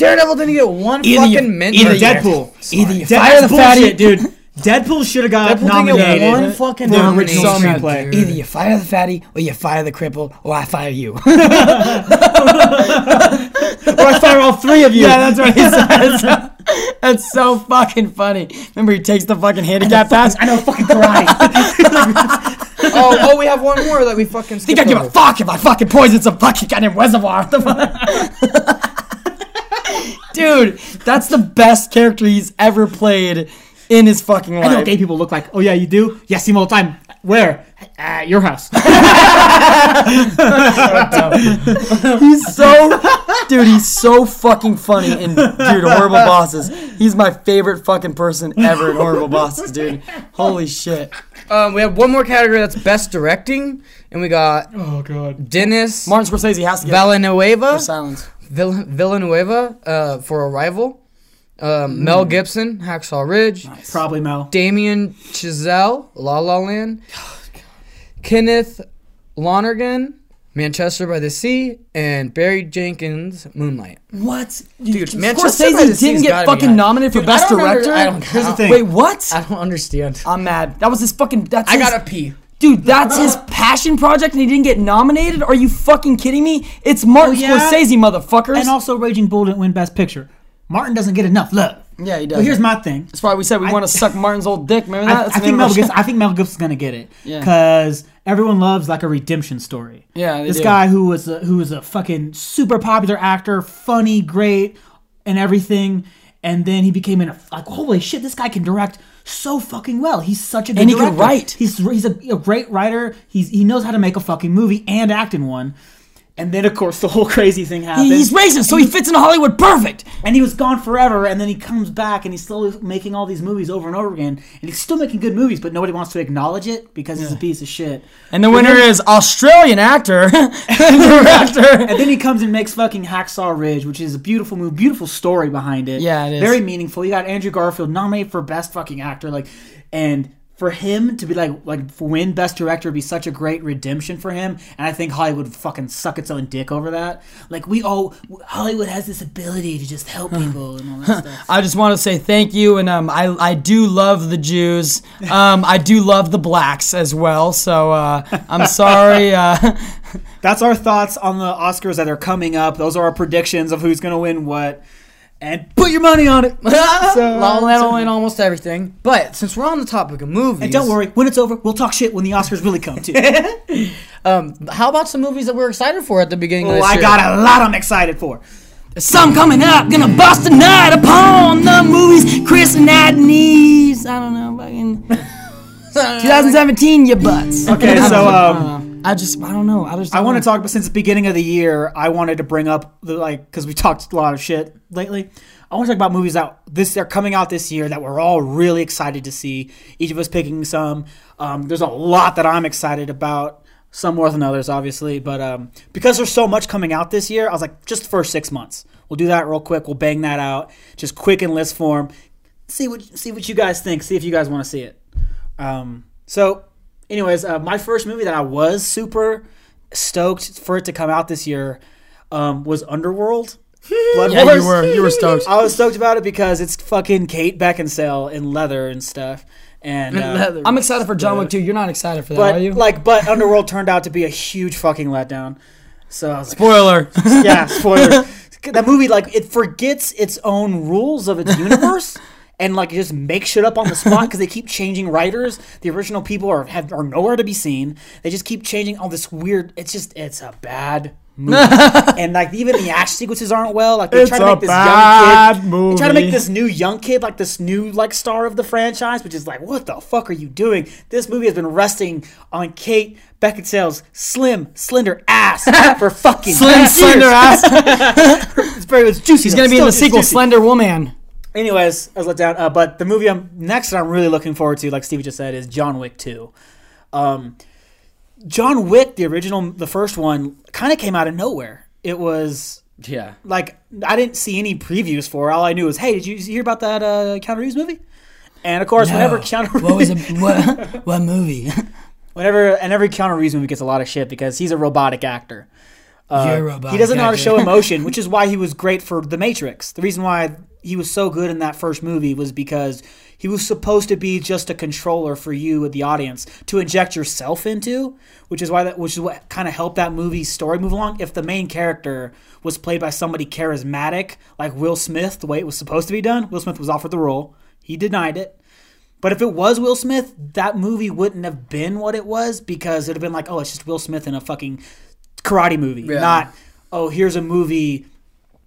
Snub. Daredevil didn't get one Either you- fucking mention. either you- Deadpool. Either you Dead- fire the that's fatty, dude. Deadpool should have got Deadpool didn't get nominated. one fucking for original nomination, screenplay. dude. Either you fire the fatty or you fire the cripple or I fire you. Or I fire all three of you. yeah, that's what he says. That's so fucking funny. Remember, he takes the fucking handicap pass. I know fucking karate. oh, oh, we have one more that we fucking Think I give over. a fuck if I fucking poison some fucking goddamn reservoir? The fuck? Dude, that's the best character he's ever played in his fucking life. I know gay people look like. Oh yeah, you do? Yeah, see them all the time. Where? At your house. He's so, dude, he's so fucking funny in dude Horrible Bosses. He's my favorite fucking person ever in Horrible Bosses, dude. Holy shit. Um, we have one more category that's best directing, and we got oh god. Denis Martin Scorsese has to get Villanueva, silence. Vill- Villanueva uh, for Arrival, um, Mel Gibson, Hacksaw Ridge, Probably Mel. Damien Chazelle, La La Land, Kenneth Lonergan, Manchester by the Sea, and Barry Jenkins, Moonlight. What, Dude, Manchester by the Scorsese didn't get fucking nominated for Dude, I best don't under- director. I don't- Here's the thing. Wait, what? I don't understand. I'm mad. That was his fucking. That's I his, gotta pee. Dude, that's his passion project, and he didn't get nominated. Are you fucking kidding me? It's Martin Oh, yeah? Scorsese, motherfuckers. And also Raging Bull didn't win Best Picture. Martin doesn't get enough love. yeah, he does. But here's my thing. That's why we said we want to suck Martin's old dick. Remember that? I, I think Mel Gibson. I think Mel Gibson's gonna get it Yeah. because everyone loves like a redemption story. Yeah, this do. guy who was a, who was a fucking super popular actor, funny, great, and everything, and then he became an like holy shit, this guy can direct so fucking well. He's such a good And he can director. write. He's he's a, a great writer. He's he knows how to make a fucking movie and act in one. And then of course the whole crazy thing happened. He- He's racist, so he fits into Hollywood perfect. and he was gone forever and then he comes back and he's slowly making all these movies over and over again and he's still making good movies but nobody wants to acknowledge it because he's a piece of shit And the winner is Australian actor, director. and then he comes and makes fucking hacksaw ridge which is a beautiful movie beautiful story behind it Yeah, it is. very meaningful you got andrew garfield nominated for best fucking actor like and for him to be like like for win best director would be such a great redemption for him and i think hollywood would fucking suck its own dick over that like we all hollywood has this ability to just help people and all that stuff I just want to say thank you, and um, I I do love the Jews. Um, I do love the blacks as well. So uh, I'm sorry. Uh, That's our thoughts on the Oscars that are coming up. Those are our predictions of who's going to win what. And put your money on it. So, La La Land so- will win almost everything. But since we're on the topic of movies, and don't worry, when it's over, we'll talk shit when the Oscars really come too. Um, how about some movies that we're excited for at the beginning of oh, this I year? got a lot I'm excited for. some coming up, gonna bust a nut upon the movies. Chris and Adney's. I don't know, fucking 2017, you butts. Okay, so don't know, I um, don't know. I just I don't know. I just I want to talk about since the beginning of the year. I wanted to bring up the like because we talked a lot of shit lately. I want to talk about movies that this they're coming out this year that we're all really excited to see. Each of us picking some. Um, there's a lot that I'm excited about. Some more than others, obviously, but um, because there's so much coming out this year, I was like, just the first six months. We'll do that real quick. We'll bang that out, just quick in list form. See what see what you guys think. See if you guys want to see it. Um, so, anyways, uh, my first movie that I was super stoked for it to come out this year um, was Underworld. Blood Yeah, Wars. you were you were stoked. I was stoked about it because it's fucking Kate Beckinsale in leather and stuff. And uh, I'm excited for John Wick too. You're not excited for that, but are you? like, but Underworld turned out to be a huge fucking letdown. So I was like, Spoiler. yeah, spoiler. that movie, like, it forgets its own rules of its universe. And like just make shit up on the spot because they keep changing writers. The original people are have, are nowhere to be seen. They just keep changing all this weird. It's just it's a bad movie. and like even the action sequences aren't well. Like they try to make this young kid. They try to make this new young kid like this new like star of the franchise, which is like what the fuck are you doing? This movie has been resting on Kate Beckinsale's slim, slender ass for fucking Slim slender ass. It's very it's juicy. He's gonna be in the sequel. Slender Woman. Anyways, I was let down. Uh, but the movie I'm next that I'm really looking forward to, like Stevie just said, is John Wick Two. Um, John Wick, the original, the first one, kind of came out of nowhere. It was Yeah. like I didn't see any previews for. it. All I knew was, hey, did you hear about that uh, Keanu Reeves movie? And of course, whenever Keanu Reeves, What was it? What, what movie? whenever and every Keanu Reeves movie gets a lot of shit because he's a robotic actor. Uh, a he doesn't know how to show emotion, which is why he was great for The Matrix. The reason why he was so good in that first movie was because he was supposed to be just a controller for you, the audience, to inject yourself into, which is why that, which is what kind of helped that movie's story move along. If the main character was played by somebody charismatic like Will Smith, the way it was supposed to be done, Will Smith was offered the role. He denied it. But if it was Will Smith, that movie wouldn't have been what it was because it'd have been like, oh, it's just Will Smith in a fucking karate movie, Yeah. not oh, here's a movie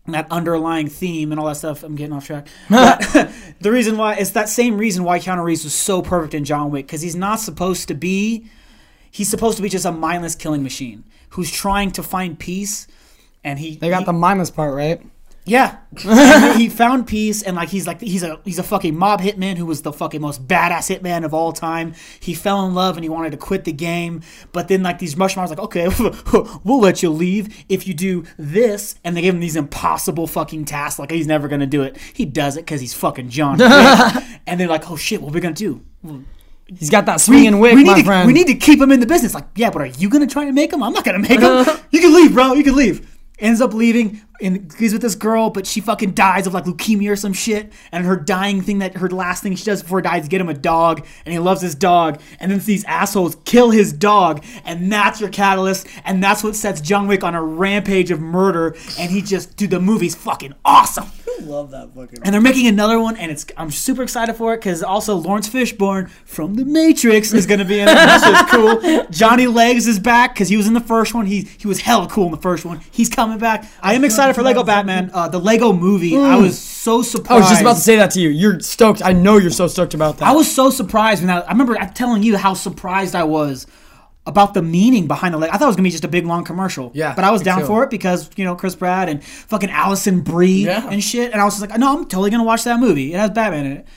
that underlying theme and all that stuff. I'm getting off track. The reason why it's that same reason why Keanu Reeves was so perfect in John Wick because he's not supposed to be. He's supposed to be just a mindless killing machine who's trying to find peace, and he They got he- the mindless part right. Yeah, he found peace, and like he's like he's a he's a fucking mob hitman who was the fucking most badass hitman of all time. He fell in love and he wanted to quit the game, but then like these was like, okay, we'll let you leave if you do this, and they gave him these impossible fucking tasks. Like he's never gonna do it. He does it because he's fucking John. And they're like, oh shit, what are we gonna do? He's got that swinging wick, we my to, friend. We need to keep him in the business. Like, yeah, but are you gonna try to make him? I'm not gonna make him. you can leave, bro. You can leave. Ends up leaving and he's with this girl, but she fucking dies of like leukemia or some shit. And her dying thing that her last thing she does before he dies is get him a dog, and he loves his dog. And then these assholes kill his dog, and that's your catalyst, and that's what sets John Wick on a rampage of murder. And he just, dude, the movie's fucking awesome. Love that fucking. And they're making another one, and it's I'm super excited for it because also Laurence Fishburne from The Matrix is going to be in it. That's just cool. Johnny Legs is back because he was in the first one. He he was hella cool in the first one. He's coming back. I am excited for Lego Batman, uh, the Lego movie. I was so surprised. I was just about to say that to you. You're stoked. I know you're so stoked about that. I was so surprised when I, I remember telling you how surprised I was about the meaning behind the leg. I thought it was gonna be just a big long commercial. Yeah, but I was down too. for it because you know Chris Pratt and fucking Alison Brie Yeah. and shit. And I was just like, no, I'm totally gonna watch that movie. It has Batman in it.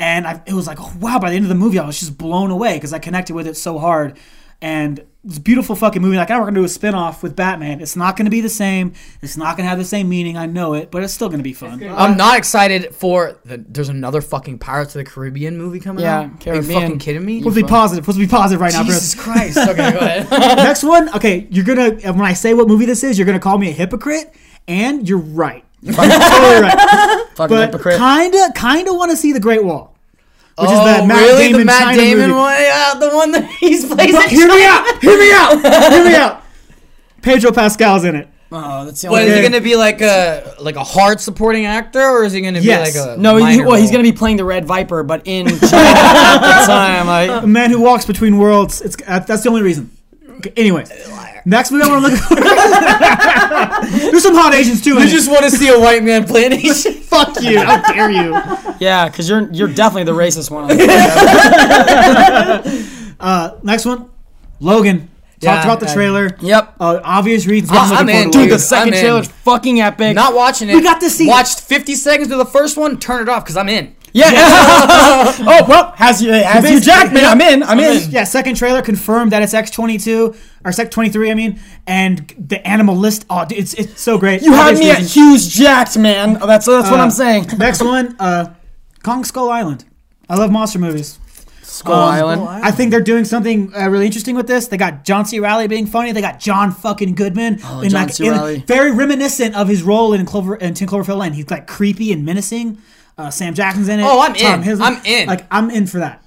And I, it was like, oh, wow! By the end of the movie, I was just blown away because I connected with it so hard. And it's a beautiful fucking movie. Like, now we're gonna do a spin off with Batman. It's not gonna be the same. It's not gonna have the same meaning. I know it, but it's still gonna be fun. I'm not excited for the. There's another fucking Pirates of the Caribbean movie coming Yeah, out. Are you fucking kidding me? Let's be positive. Let's be positive right now, Chris. Jesus Christ. Okay, go ahead. Next one, okay, you're gonna when I say what movie this is, you're gonna call me a hypocrite, and you're right. You're totally right. Fucking But hypocrite. kinda, kinda want to see the Great Wall, which is oh, the Matt really? Damon the Matt China Damon movie. one? Yeah, the one that he's plays But in hear me out. Hear me out. Hear me out. Pedro Pascal's in it. oh, that's the What only is he gonna be like a like a hard supporting actor, or is he gonna Yes. be like a No, he, minor well, he's gonna be playing the Red Viper, but in China at the time. Like, A man who walks between worlds. It's uh, that's the only reason. Okay, anyway, next movie I want to look. There's some hot Asians too. In You it. just want to see a white man play an Asian. fuck you. How dare you? yeah, because you're you're definitely the racist one. Uh, next one, Logan. Talked Yeah, about the yeah. trailer. yep. Uh, obvious reasons. Ah, I'm I'm in, dude, The second I'm in. trailer's fucking epic. Not watching it. We got to see it. Watched 50 seconds of the first one. Turn it off because I'm in. Yeah. oh well, has you has you Basically, Jack? Man, yeah. I'm in. I'm in. Yeah, second trailer confirmed that it's X22 or X23. I mean, and the animal list. Oh, dude, it's it's so great. You had me at Obvious Hughes jacked, man. Oh, that's that's what Uh, I'm saying. Next one, uh, Kong Skull Island. I love monster movies. Skull Um, Island. I think they're doing something uh, really interesting with this. They got John C. Reilly being funny. They got John fucking Goodman, Oh, in, John like, C. in- Reilly. very reminiscent of his role in Clover in Ten Cloverfield Lane. He's like creepy and menacing. Uh, Sam Jackson's in it. Oh, I'm Tom in. Hiddleston. I'm in. Like I'm in for that.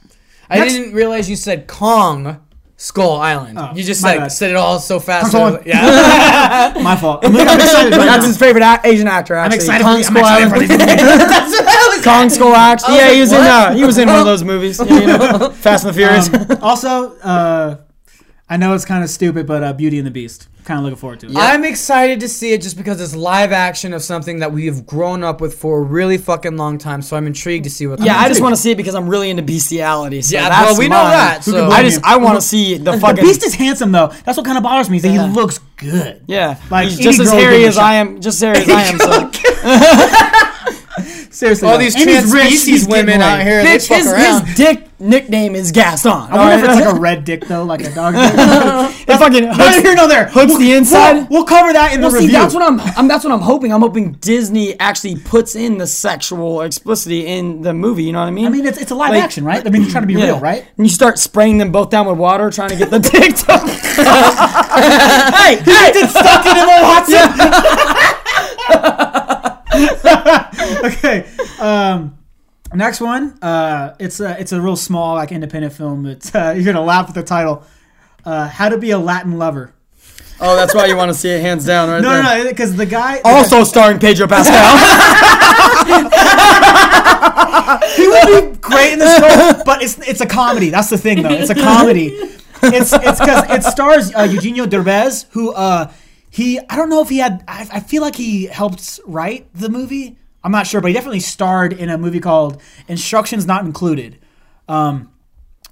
I Next- didn't realize you said Kong Skull Island. Oh, you just my said bad. said it all so fast. Kong Skull yeah. My fault. I'm, I'm excited. Right That's now. his favorite a- Asian actor. I'm Actually. excited. Kong for, Skull I'm excited for Island. these movies. Kong Skull Axe. was Yeah, like, he was in. Uh, he was in one of those movies. Yeah, you know, Fast and the Furious. Um, also, uh, I know it's kind of stupid, but uh, Beauty and the Beast. Kind of looking forward to it. I'm excited to see it just because it's live action of something that we have grown up with for a really fucking long time. So I'm intrigued to see what. yeah, I just want to see it because I'm really into bestiality. So Yeah, that's well, we know mine. that, Who so- can blame I just you? I want to see the The fucking Beast is handsome though. That's what kind of bothers me. Is that Yeah. he looks good. Yeah, Like, he's any just as girl would hairy give a as shot. I am. Just as hairy as I am. So. Seriously, All though. these And he's trans rich, species women out here, they Bitch, fuck his, around. his dick nickname is Gaston. I wonder if it's like a red dick though, like a dog. dick. it fucking Neither hooks, here nor there. hooks We'll- the inside. We'll, we'll cover that in Well, the see, review. that's what I'm, I'm. That's what I'm hoping. I'm hoping Disney actually puts in the sexual explicitity in the movie. You know what I mean? I mean, it's, it's a live Like- action, right? I mean, you're trying to be Yeah. real, right? And you start spraying them both down with water, trying to get the dick to. hey, hey! It's stuck in a Watson. okay. Um, next one. Uh, it's a it's a real small like independent film. It's uh, you're gonna laugh at the title. Uh, How to be a Latin lover. Oh, that's why you want to see it hands down, right No, there. no, no, because the guy Also starring Pedro Pascal. he would be great in this role, but it's it's a comedy. That's the thing, though. It's a comedy. It's it's because it stars uh, Eugenio Derbez, who uh, he I don't know if he had. I, I feel like he helped write the movie. I'm not sure, but he definitely starred in a movie called Instructions Not Included. Um,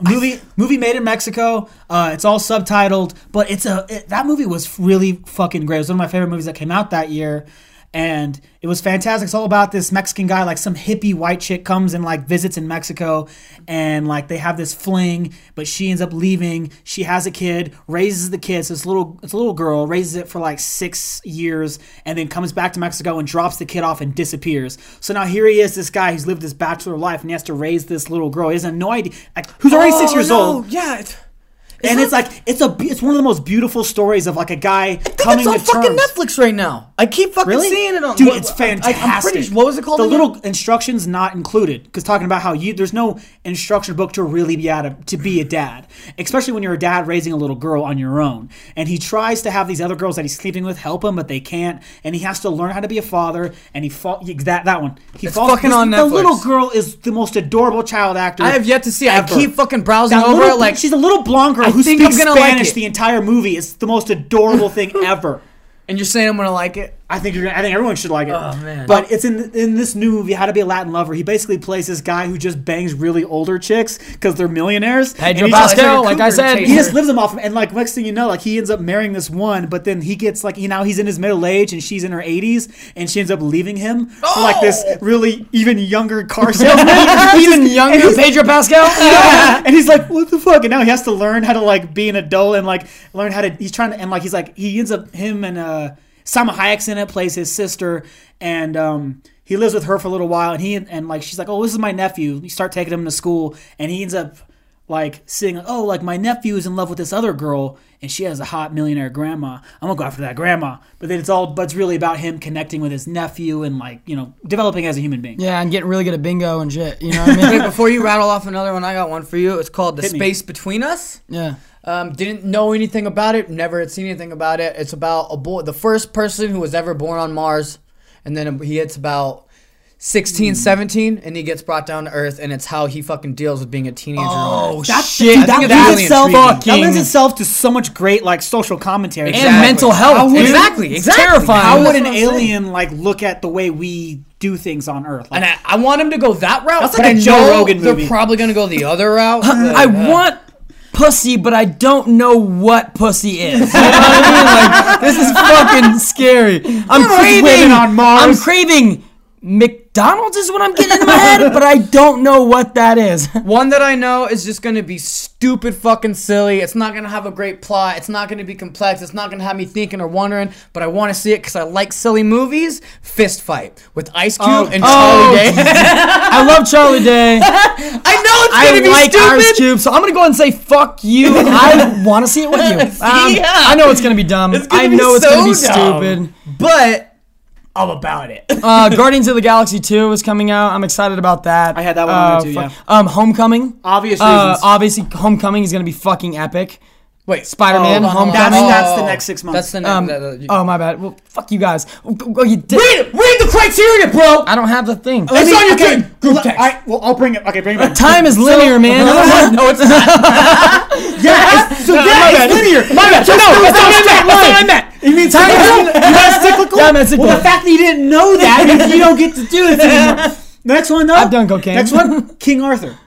movie movie made in Mexico. Uh, it's all subtitled, but it's a it, that movie was really fucking great. It was one of my favorite movies that came out that year, and it was fantastic. It's all about this Mexican guy, like some hippie white chick comes and like visits in Mexico, and like they have this fling, but she ends up leaving. She has a kid, raises the kid. So it's a little it's a little girl, raises it for like six years, and then comes back to Mexico and drops the kid off and disappears. So now here he is, this guy who's lived this bachelor life, and he has to raise this little girl. He has no idea, like who's already six oh, years old Yeah. It's, and it's like it's a it's one of the most beautiful stories of like a guy I coming think it's on to fucking terms. Netflix right now. I keep fucking Really, seeing it on. dude, it's fantastic. I'm pretty. What was it called? The again? little instructions not included, because talking about how you there's no instruction book to really be out of to be a dad, especially when you're a dad raising a little girl on your own. And he tries to have these other girls that he's sleeping with help him, but they can't. And he has to learn how to be a father. And he fall that that one. He It's falls. fucking on The Netflix. little girl is the most adorable child actor. I have yet to see. it. I keep fucking browsing That over little, it. Like she's a little blonde girl I who think I'm speaks gonna like Spanish it. the entire movie. It's the most adorable thing ever. and you're saying I'm gonna like it. I think you're. Gonna, I think everyone should like it. Oh, man. But it's in in this new movie, How to Be a Latin Lover. He basically plays this guy who just bangs really older chicks because they're millionaires. Pedro And Pascal, like like I said. He just lives them off, and like next thing you know, like he ends up marrying this one, but then he gets like you know he's in his middle age and she's in her 80s, and she ends up leaving him for like this Oh! really even younger car salesman. Even younger Pedro Pascal. Yeah. and he's like, what the fuck? And now he has to learn how to like be an adult and like learn how to. He's trying to and like he's like he ends up him and uh Salma Hayek's in it plays his sister and um he lives with her for a little while and he and like she's like oh this is my nephew. You start taking him to school and he ends up like seeing oh like my nephew is in love with this other girl and she has a hot millionaire grandma i'm gonna go after that grandma but then it's all but it's really about him connecting with his nephew and like you know developing as a human being Yeah, and getting really good at bingo and shit. You know what I Wait, mean? before you rattle off another one, I got one for you. It's called The Hit me. Space Between Us. yeah. Um, didn't know anything about it. Never had seen anything about it. It's about a boy, the first person who was ever born on Mars, and then he hits about 16, 17, and he gets brought down to Earth, and it's how he fucking deals with being a teenager. Oh. That's shit! I that think it's lends itself that lends itself to so much great like social commentary and mental health. Would-. Exactly, It's exactly. terrifying. How would That's an what I'm saying. alien like look at the way we do things on Earth? Like, And I, I want him to go that route, That's but like I a Joe know Rogan they're movie. probably gonna go the other route. I Uh, want pussy, but I don't know what pussy is. You know what I mean? Like this is fucking scary. I'm are craving on Mars. I'm craving Mc McDonald's is what I'm getting in my head, but I don't know what that is. One that I know is just gonna be stupid fucking silly. It's not gonna have a great plot. It's not gonna be complex. It's not gonna have me thinking or wondering. But I want to see it because I like silly movies. Fist fight with Ice Cube Oh. and Oh, Charlie Day. I love Charlie Day. I know it's gonna I be like stupid. Ice Cube, so I'm gonna go ahead and say fuck you. I want to see it with you. Um, Yeah. I know it's gonna be dumb. It's gonna I be know it's gonna be so dumb. stupid. But I'm about it. Uh, Guardians of the Galaxy 2 is coming out. I'm excited about that. I had that one on uh, there too, fu- yeah. Um, Homecoming. Obvious Uh, reasons. obviously, Homecoming is gonna be fucking epic. Wait, Spider-Man, Oh, Homecoming. that's- that's the next six months. That's the next. Um, that- that- oh my bad. Well, fuck you guys. Oh, go- go- you did- read it. Read the criteria, bro. I don't have the thing. Let It's me- on your okay, group- group text. I, well, I'll bring it. Okay, bring it back. Time is linear, man. no, it's not. Yeah, it's, so yeah, my it's linear. My bad. No, that's not what I meant. That's not what I meant. You mean time is you meant cyclical? Yeah, I meant cyclical. Well, the fact that you didn't know that means you don't get to do this anymore. Next one, though. I've done cocaine. Next one, King Arthur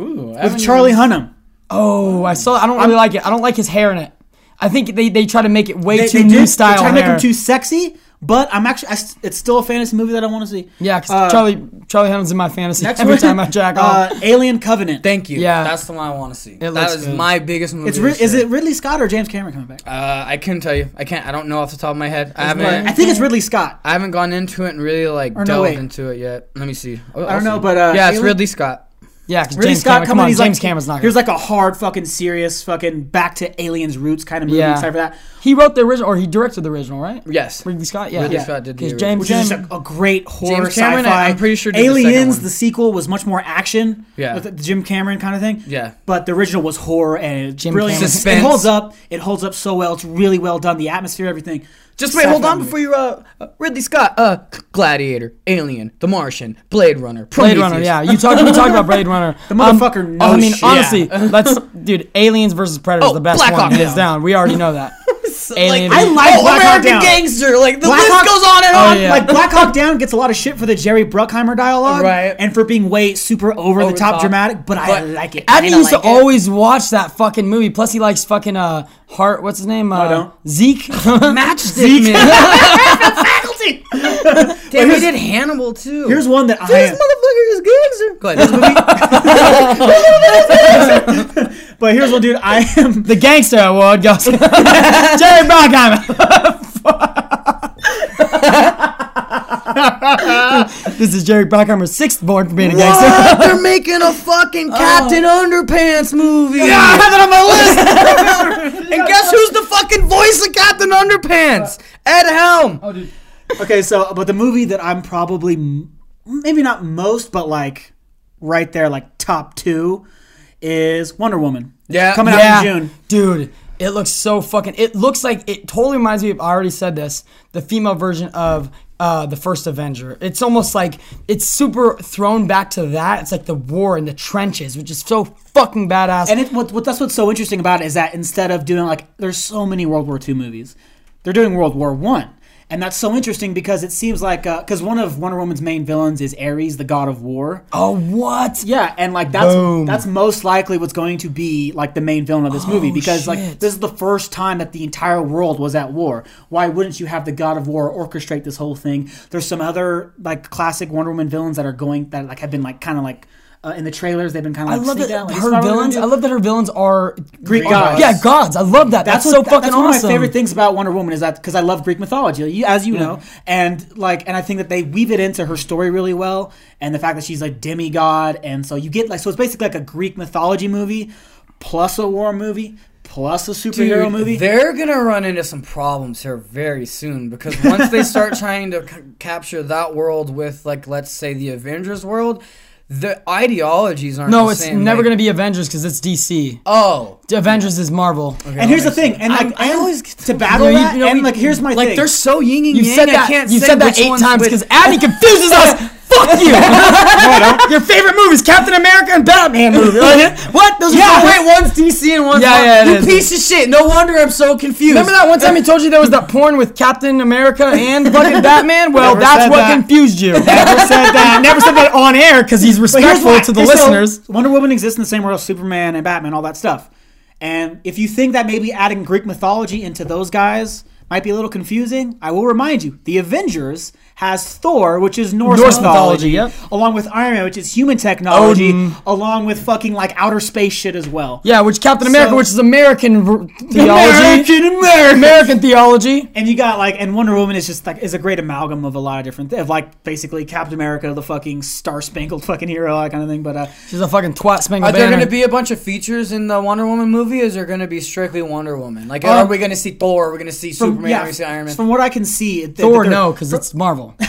Ooh, I with haven't Charlie Hunnam. Oh, I saw. I don't really like it. I don't like his hair in it. I think they, they try to make it way They, too they new did, style. They try to make hair. him too sexy, but I'm actually, I, s- it's still a fantasy movie that I want to see. Yeah, because Uh, Charlie Charlie Hunnam's in my fantasy Next every one, time I jack off. uh, Alien Covenant. Thank you. Yeah. that's the one I want to see. That looks is good. my biggest movie. It's Ri- this is year. it Ridley Scott or James Cameron coming back? Uh, I couldn't tell you. I can't. I don't know off the top of my head. I haven't. I think it's Ridley Scott. I haven't gone into it and really like Or no, delved wait. into it yet. Let me see. I don't know, but uh, yeah, it's Alien- Ridley Scott. Yeah, because Ridley James Scott Cameron. Come on, He's James like, Cameron's not. Here's like a hard fucking serious fucking back to aliens roots kind of movie. Yeah. Excited for that. He wrote the original, or he directed the original, right? Yes. Ridley Scott. Yeah, Ridley yeah. Scott did the 'Cause original. James Which is a, a great horror James Cameron, sci-fi. I'm pretty sure did the Aliens, one. the sequel was much more action. Yeah. With the Jim Cameron kind of thing. Yeah. But the original was horror and it's Jim brilliant. Cameron. It holds up. It holds up so well. It's really well done. The atmosphere, everything. Just wait, hold on before you. Uh, uh, Ridley Scott. Uh, Gladiator, Alien, The Martian, Blade Runner, Blade Runner, yeah. You talk. We talked about Blade Runner. The motherfucker knows I mean, shit. honestly, let's, dude. Aliens versus Predators, Oh, the best Black one, Hawk hands Down. down. We already know that. Alien. I like oh, Black Hawk American Down. Gangster. Like the Black list Hawk- goes on and Oh, on. yeah. Like Black Hawk Down gets a lot of shit for the Jerry Bruckheimer dialogue, Right. And for being way super over, Over the top, top. dramatic. But, I like it. Adney Kinda used like to it. always watch that fucking movie. Plus, he likes fucking uh Hart. What's his name? Uh, don't. Zeke. Matchstick Man. faculty. Damn, he did Hannibal too. Here's one that I this motherfucker is gangster. Go ahead. This movie. But here's what, dude. I am. the Gangster Award goes Jerry Bruckheimer. this is Jerry Bruckheimer's sixth born for being a gangster. What? They're making a fucking oh. Captain Underpants movie. Yeah, I have that on my list. and guess who's the fucking voice of Captain Underpants? Ed Helm. Oh, okay, so but the movie that I'm probably maybe not most, but like right there, like top two, is Wonder Woman. Yeah. coming yeah, out in June. dude. It looks so fucking. It looks like it totally reminds me of. I already said this. The female version of uh, the first Avenger. It's almost like it's super thrown back to that. It's like the war in the trenches, which is so fucking badass. And it, what, what that's what's so interesting about it is that instead of doing like there's so many World War II movies, they're doing World War One, and that's so interesting because it seems like uh, because one of Wonder Woman's main villains is Ares, the god of war. oh what? Yeah, and like that's Boom. that's most likely what's going to be like the main villain of this movie oh, because like this is the first time that the entire world was at war. Why wouldn't you have the God of War orchestrate this whole thing? There's some other like classic Wonder Woman villains that are going that like have been like kind of like uh, in the trailers they've been kind of Like, I love that out, like, her is what we're gonna villains. I love that her villains are Greek are- gods. Yeah, gods. I love that. That's, what- so fucking that's one of my favorite things about Wonder Woman is that because I love Greek mythology, as you know, and like, and I think that they weave it into her story really well, and the fact that she's a demigod, and so you get like, so it's basically like a Greek mythology movie plus a war movie plus a superhero Dude, movie. they're gonna run into some problems here very soon because once they start trying to c- capture that world with, like, let's say the Avengers world, the ideologies aren't. No, the it's same. never like- gonna be Avengers because it's DC. Oh, Avengers is Marvel. And here's the thing, and like, I and always- to battle You know, that, you know, and we- like, here's my like thing. they're so yin and You yang. said I that. can't You say said that eight times because Adney confuses us. Fuck you. Your favorite movies: Captain America and Batman movie. Like, what? Those are Yeah, so- wait, one's DC and one's Yeah, Marvel. yeah, it you piece of shit. No wonder I'm so confused. Remember that one time he told you there was that porn with Captain America and fucking Batman? Well, Never that's what that. confused you. Never said that. Never said that on air because he's respectful to the Okay, so listeners. Wonder Woman exists in the same world as Superman and Batman, all that stuff. And if you think that maybe adding Greek mythology into those guys might be a little confusing. I will remind you: the Avengers has Thor, which is Norse, Norse mythology, mythology, yep. along with Iron Man, which is human technology, Odin. along with fucking like outer space shit as well. Yeah, which Captain America, So- which is American theology. American, American. American theology. And you got like, and Wonder Woman is just like is a great amalgam of a lot of different, of like basically Captain America, the fucking star spangled fucking hero, that kind of thing. But uh, She's a fucking twat spangled Are there going to be a bunch of features in the Wonder Woman movie? Or is there going to be strictly Wonder Woman? Like, Um, are we going to see Thor? Are we going to see from, Superman? Yeah, we going to see Iron Man? from what I can see, it- Thor, they're- no, because it's Marvel.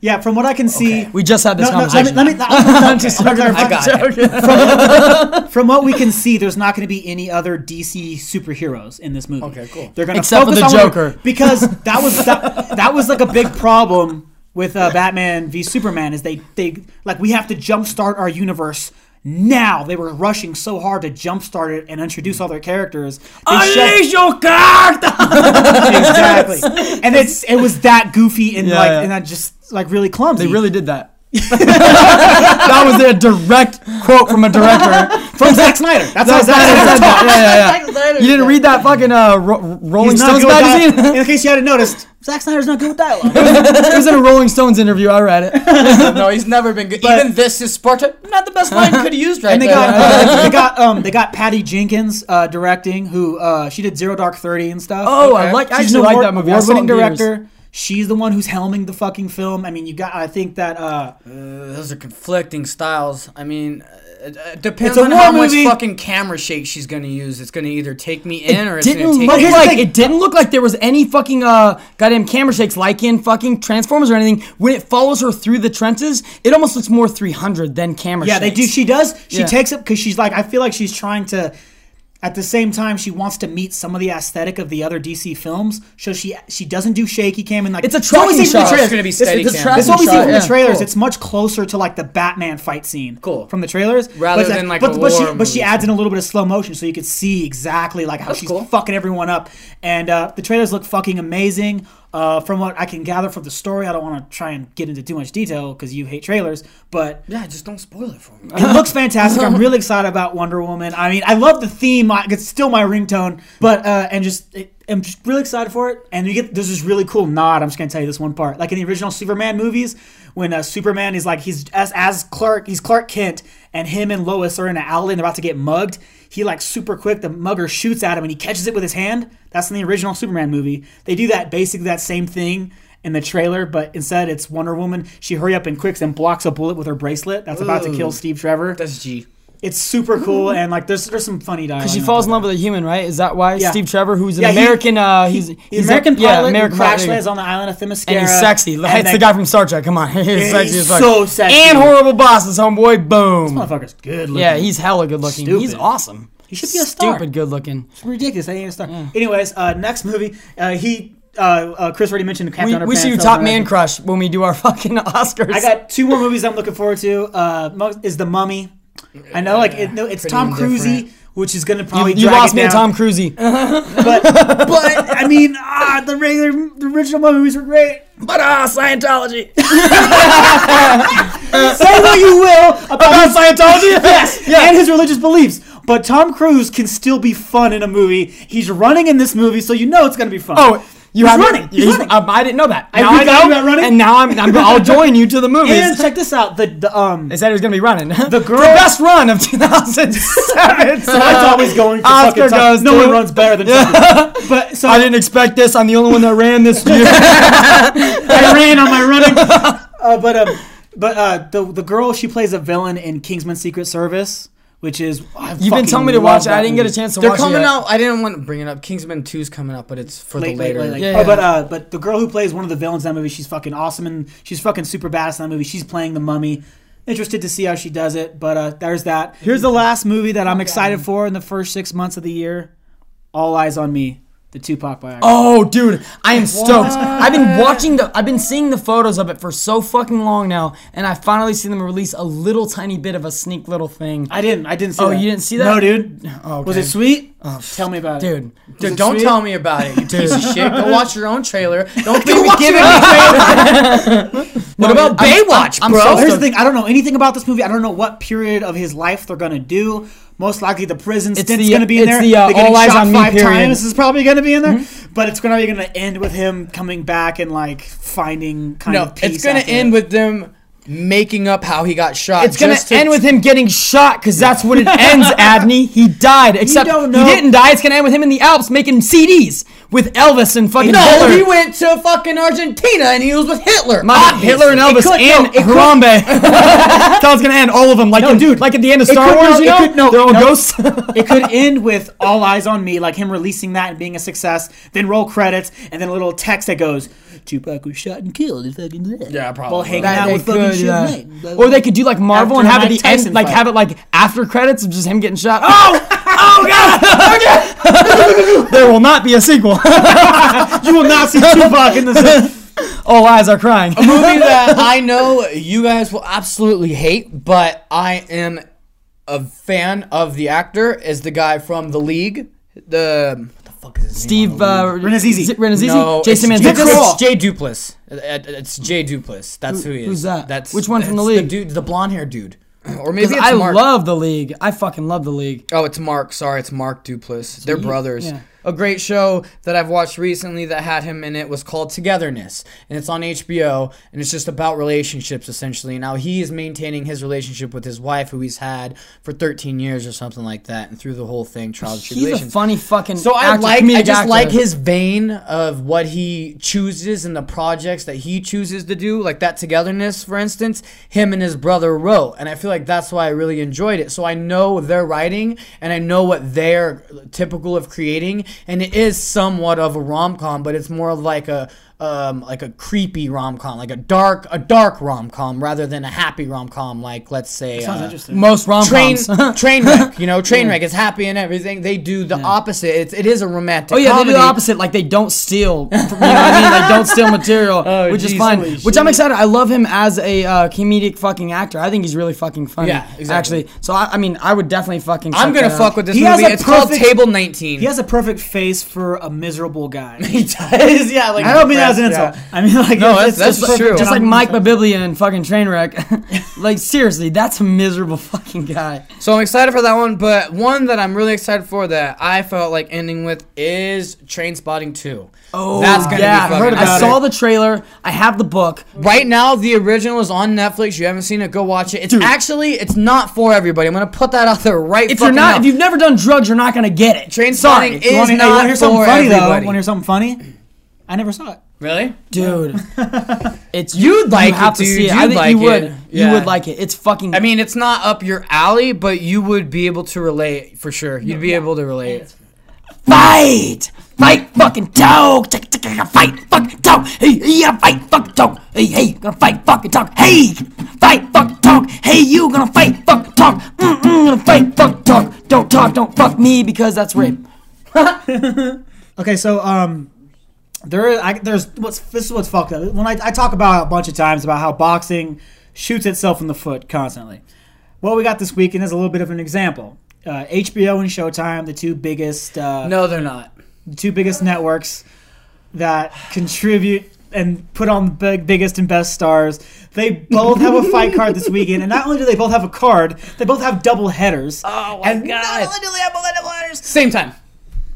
Yeah, from what I can see, We just had this No, no, let me, conversation. let me, I'm just okay, joking. okay, I got it. From, from what we can see, there's not going to be any other DC superheroes in this movie. Okay, cool. They're going to Except for the on Wonder- Joker. because that was that, that was like a big problem with uh, Batman v Superman. Is they they like we have to jumpstart our universe. Now they were rushing so hard to jumpstart it and introduce mm. all their characters. Unleash your character! exactly, and it's it was that goofy and Yeah, like yeah. and that just like really clumsy. They really did that. that was a direct quote from a director. from Zack Snyder. That's how Zack Zack Snyder Snyder said that. Yeah, yeah, yeah. You didn't read that fucking uh, Ro- Rolling Stones magazine? dialogue. In case you hadn't noticed, Zack Snyder's not good with dialogue. it was in a Rolling Stones interview. I read it. no, he's never been good. But- Even this is Sparta. Not the best line you could have used right and they there. got uh, they got um they got Patty Jenkins uh, directing, who uh, she did Zero Dark Thirty and stuff. Oh, I Okay. like. I She's actually like award, that movie. I award-winning in theaters. She's the one who's helming the fucking film. I mean, you got. I think that uh, Uh, those are conflicting styles. I mean, uh, it depends on how movie. much fucking camera shake she's to use. It's to either take me in or it's didn't look me like it didn't look like there was any fucking uh goddamn camera shakes like in fucking Transformers or anything. When it follows her through the trenches, it almost looks more 300 than camera yeah, shakes. they do. She does. She Yeah. takes it because she's like. I feel like she's trying to. At the same time, she wants to meet some of the aesthetic of the other DC films, so she she doesn't do shaky cam and like It's a what we tracking see from the shot. trailers. It's gonna be This- steady this- cam. That's what we see Tracking from the shot, yeah. trailers. Cool. It's much closer to like the Batman fight scene. Cool. from the trailers, Rather but, than, like, but, the but she but she adds in a little bit of slow motion so you could see exactly like how That's she's cool. fucking everyone up. And uh, the trailers look fucking amazing. Uh, from what I can gather from the story, I don't want to try and get into too much detail because you hate trailers, but Yeah, just don't spoil it for me. it looks fantastic. I'm really excited about Wonder Woman. I mean, I love the theme. It's still my ringtone, but uh, and just it, I'm just really excited for it. And you get there's this really cool nod. I'm just gonna tell you this one part. Like in the original Superman movies, when uh, Superman is like he's as as Clark, he's Clark Kent, and him and Lois are in an alley and they're about to get mugged. He like super quick, the mugger shoots at him and he catches it with his hand. That's in the original Superman movie. They do that basically that same thing in the trailer, but instead it's Wonder Woman. She hurry up and quicks and blocks a bullet with her bracelet that's about to kill Steve Trevor. That's G. It's super cool and like there's there's some funny dialogue. Because she falls in love with a human, right? Is that why Yeah. Steve Trevor, who's an Yeah, he- American, uh, he's He's, he's American a, yeah, pilot American who crash lands on the island of Themyscira. and he's sexy. and it's the guy from Star Trek. Come on, he's Yeah, sexy he's so sexy. And horrible bosses, homeboy. Boom. This motherfucker's good looking. Yeah, he's hella good looking. He's awesome. He should be a star. Stupid good looking. ridiculous. I ain't a star. Anyways, uh, next movie, uh, he uh, uh, Chris already mentioned the Captain We, Underpants. we see you top man crush when we do our fucking Oscars. I got two more movies I'm looking forward to. Uh, is The Mummy. I know, like it, no, it's Pretty Tom Cruise, indifferent. which is gonna probably you drag lost it me at down. Tom Cruisey. but but I mean, ah, the regular, the original movies were great. but ah, Scientology. Say what you will about, Scientology, yes, and his religious beliefs. But Tom Cruise can still be fun in a movie. He's running in this movie, so you know it's gonna be fun. Oh, you He's have running. He's running. um, I didn't know that. I now I know, about running. and now I'm, I'm. I'll join you to the movies. and check this out. The the um. They said he was gonna be running. The girl- best run of 2007. so It's always going for Oscar fucking goes No one runs better than But so I didn't expect this. I'm the only one that ran this year. I ran on my running. Uh, but um, but uh, the the girl she plays a villain in Kingsman Secret Service, which is I You've been telling me to watch it. I didn't get a chance to watch it. They're watch it. coming yet. out. I didn't want to bring it up. Kingsman 2's coming out, but it's for Late, the late, later. late, late. Yeah, Oh, yeah. but uh, but the girl who plays one of the villains in that movie, she's fucking awesome and she's fucking super badass in that movie. She's playing the mummy. Interested to see how she does it, but uh, there's that. Here's the last movie that I'm excited for in the first six months of the year. All Eyes on Me, the Tupac biography. Oh, dude, I am stoked. I've been watching the, I've been seeing the photos of it for so fucking long now, and I finally see them release a little tiny bit of a sneak little thing. I didn't. I didn't see Oh, that. you didn't see that? No, dude. Oh, Was it sweet? Oh, tell me about it. dude? Dude, don't sweet? tell me about it, you piece of shit. Go watch your own trailer. Don't be giving me What about I'm- Baywatch, I'm bro? so Here's the thing. I don't know anything about this movie. I don't know what period of his life they're gonna do. Most likely, the prison It's stint's the- gonna be in there. the, uh, All Eyes shot on Me five period. times. Is probably gonna be in there. but it's gonna be gonna end with him coming back and like finding kind No, of peace. it's gonna end it. with them making up how he got shot. It's gonna to- end with him getting shot because that's when it ends, Adney. He died. Except don't he didn't die. It's gonna end with him in the Alps making CDs with Elvis and fucking No, Hitler. he went to fucking Argentina and he was with Hitler. My bad, Hitler and Elvis It could- no, and it could- Harambe. That's how it's gonna end. All of them, like No, in, dude, like at the end of Star could- Wars. no, you know, could- no, they're all no. ghosts. it could end with all eyes on me, like him releasing that and being a success. Then roll credits, and then a little text that goes, "Tupac was shot and killed." And fucking Yeah, probably. While hanging That out they with fucking could, yeah. Suge Knight. Or they could do like Marvel After and have it Mike the end, like fight. have it like after credits of just him getting shot. Oh, oh god! there will not be a sequel. you will not see Tupac in this. All eyes are crying. A movie that I know you guys will absolutely hate, but I am a fan of the actor. Is the guy from The League? The fuck is his Steve name? uh, Rannazzisi. Z- Rannazzisi? No, Jason it's, Mantzoukas. it's Jay Duplass. Uh, uh, It's Jay Duplass. That's who he is. who's that? That's Which one from The that's League? dude, the blonde hair dude, or maybe Because it's I Mark. love the league. I fucking love the league. Oh, it's Mark. Sorry, it's Mark Duplass. They're he- brothers. yeah. A great show that I've watched recently that had him in it was called Togetherness, and it's on HBO, and it's just about relationships essentially. Now he is maintaining his relationship with his wife, who he's had for 13 years or something like that, and through the whole thing, trials and He's a funny fucking. So I actor, like, I just actor. like his vein of what he chooses and the projects that he chooses to do, like that togetherness, for instance. Him and his brother wrote, and I feel like that's why I really enjoyed it. So I know their writing, and I know what they're typical of creating, and it is somewhat of a rom com, but it's more of like a um, like a creepy rom com, like a dark a dark rom com, rather than a happy rom com, like let's say. Uh, most rom coms, train wreck, you know, train wreck is happy and everything. They do the opposite. It's, it is a romantic. Oh yeah, comedy. they do the opposite. Like they don't steal. You know what I mean? They don't steal material, Oh, which is fine. holy Which I'm excited. I love him as a uh, comedic fucking actor. I think he's really fucking funny. Yeah, exactly. Actually, so I, I mean, I would definitely fucking. I'm gonna fuck out. with this He has movie. a It's called Table 19. He has a perfect face for a miserable guy. he does. Yeah, like I don't mean that as an depressed, insult. I mean like No, it's, that's- it's that's perfect true. Just like Mike Birbiglia and fucking Trainwreck. like seriously, that's a miserable fucking guy. So I'm excited for that one, but one that I'm really excited for that I felt like ending with is Trainspotting 2. Oh, That's gonna yeah, be I fucking heard I epic. saw the trailer. I have the book. Right now, the original is on Netflix. You haven't seen it, go watch it. It's actually it's not for everybody. I'm gonna put that out there right. If you're not, now. if you've never done drugs, you're not gonna get it. Train Sorry, Spotting You is wanna, hey, you not wanna hear something for funny though? Want to hear something funny? I never saw it. Really? dude. it's You'd like you have it, to dude. see it. I You'd think like you would. it. You Yeah. would like it. It's fucking. I mean, it's not up your alley, but you would be able to relate for sure. You'd be able to relate. fight, fight, fucking dog, tick, tick, tick, fight, fucking dog. Hey, yeah, fight, fucking dog. Hey, hey, gonna fight, fucking dog. Hey, fight, fucking dog. Hey, you gonna fight, fucking dog. Mm, mm, gonna fight, fucking dog. Don't talk, don't fuck me because that's rape. Okay, so um, there is I, there's what's this is what's fucked up. When I, I talk about a bunch of times about how boxing shoots itself in the foot constantly. What we got this weekend is a little bit of an example. Uh, HBO and Showtime, the two biggest uh, No, they're not. the two biggest networks that contribute and put on the big, biggest and best stars. They both have a fight card this weekend, and not only do they both have a card, they both have double headers. Oh my and God. Not only do they have double headers, Same time.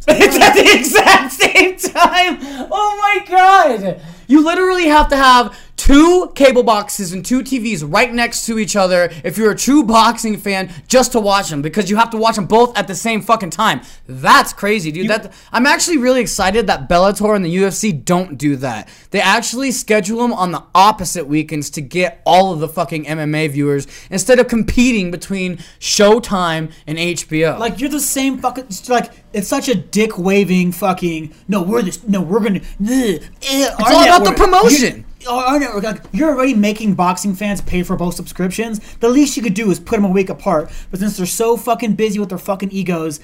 It's at the exact same time. Oh my god. You literally have to have two cable boxes and two TVs right next to each other if you're a true boxing fan just to watch them because you have to watch them both at the same fucking time. That's crazy, dude. that I'm actually really excited that Bellator and the UFC don't do that. They actually schedule them on the opposite weekends to get all of the fucking MMA viewers instead of competing between Showtime and HBO. like you're the same fucking like it's such a dick waving fucking. No, we're this. No, we're gonna. Eh, it's all about the promotion. Oh, Network, like, you're already making boxing fans pay for both subscriptions. The least you could do is put them a week apart. But since they're so fucking busy with their fucking egos,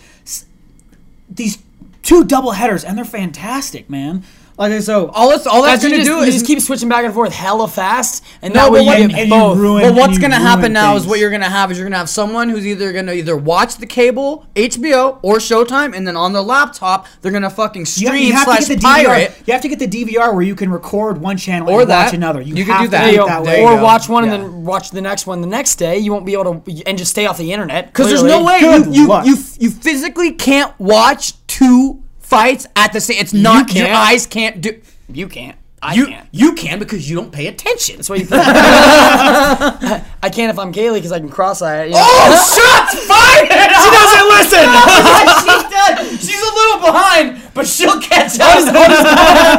these two double headers and they're fantastic, man. Like so, all it's all that's you gonna just, do is just keep switching back and forth hella fast, and No, that way but you what- get and, and both. you ruin. Well, what's gonna ruin happen now is what you're gonna have is you're gonna have someone who's either gonna either watch the cable, HBO, or Showtime, and then on the laptop they're gonna fucking You have, stream you have to slash get the pirate. DVR. You have to get the DVR where you can record one channel Or and that. watch another. You, You can have do to that. do There it you that way. or go. watch one Yeah. and then watch the next one the next day. You won't be able to, and just stay off the internet. Because there's no way you, you, you you physically can't watch two fights at the same. It's not your can't. eyes can't do. You can't. I you can't. you can because you don't pay attention. That's what you. I can't if I'm Kaylee because I can cross-eye it. you know? Oh, shots fired! She doesn't listen. she does. She's a little behind, but she'll catch up.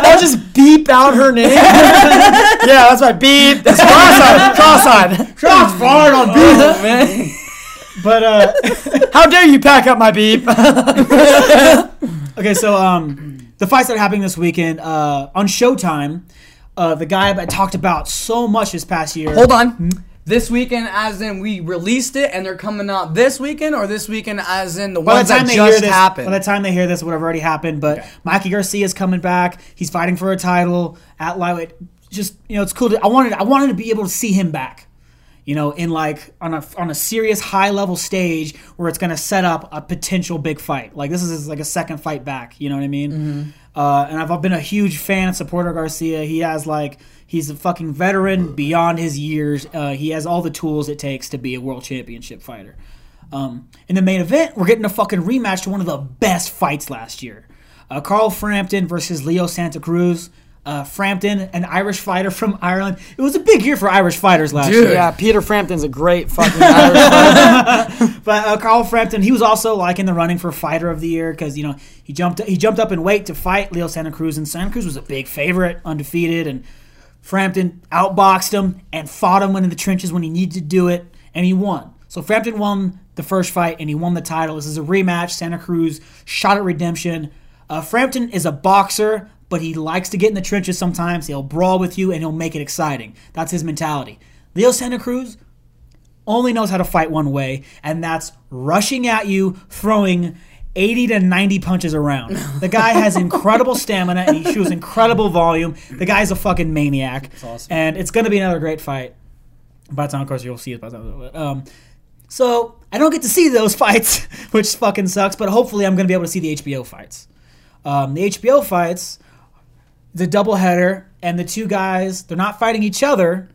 I'll just beep out her name. yeah, that's my beep. That's cross-eyed. Cross-eyed. Shots fired on beef. man. But uh, How dare you pack up my beep? Okay, so um, the fights that are happening this weekend uh, on Showtime, uh, the guy I talked about so much this past year. Hold on. This weekend, as in we released it, and they're coming out this weekend, or this weekend, as in the By ones the time that they hear this, happened. by the time they hear this, it would have already happened. But Mikey Garcia is coming back. He's fighting for a title at lightweight. Just you know, it's cool. To, I wanted, I wanted to be able to see him back. You know, in like on a on a serious high level stage where it's going to set up a potential big fight. Like this is like a second fight back. You know what I mean? Mm-hmm. Uh, and I've, I've been a huge fan and supporter of Garcia. He has like he's a fucking veteran beyond his years. Uh, he has all the tools it takes to be a world championship fighter. Um, in the main event, we're getting a fucking rematch to one of the best fights last year. Uh, Carl Frampton versus Leo Santa Cruz. Uh, Frampton, an Irish fighter from Ireland. It was a big year for Irish fighters last Dude. year. yeah, Peter Frampton's a great fucking Irish fighter. But uh, Carl Frampton, he was also like in the running for fighter of the year because you know he jumped he jumped up in weight to fight Leo Santa Cruz, and Santa Cruz was a big favorite, undefeated, and Frampton outboxed him and fought him in the trenches when he needed to do it, and he won. So Frampton won the first fight and he won the title. This is a rematch. Santa Cruz shot at redemption. Uh, Frampton is a boxer, but he likes to get in the trenches sometimes. He'll brawl with you and he'll make it exciting. That's his mentality. Leo Santa Cruz, only knows how to fight one way, and that's rushing at you, throwing 80 to 90 punches around. The guy has incredible stamina and he shoots incredible volume. The guy's a fucking maniac. awesome. And it's going to be another great fight. By the time, of course, you'll see it by the time. Um, so I don't get to see those fights, which fucking sucks, but hopefully I'm going to be able to see the HBO fights. Um, the HBO fights, the doubleheader, and the two guys, they're not fighting each other,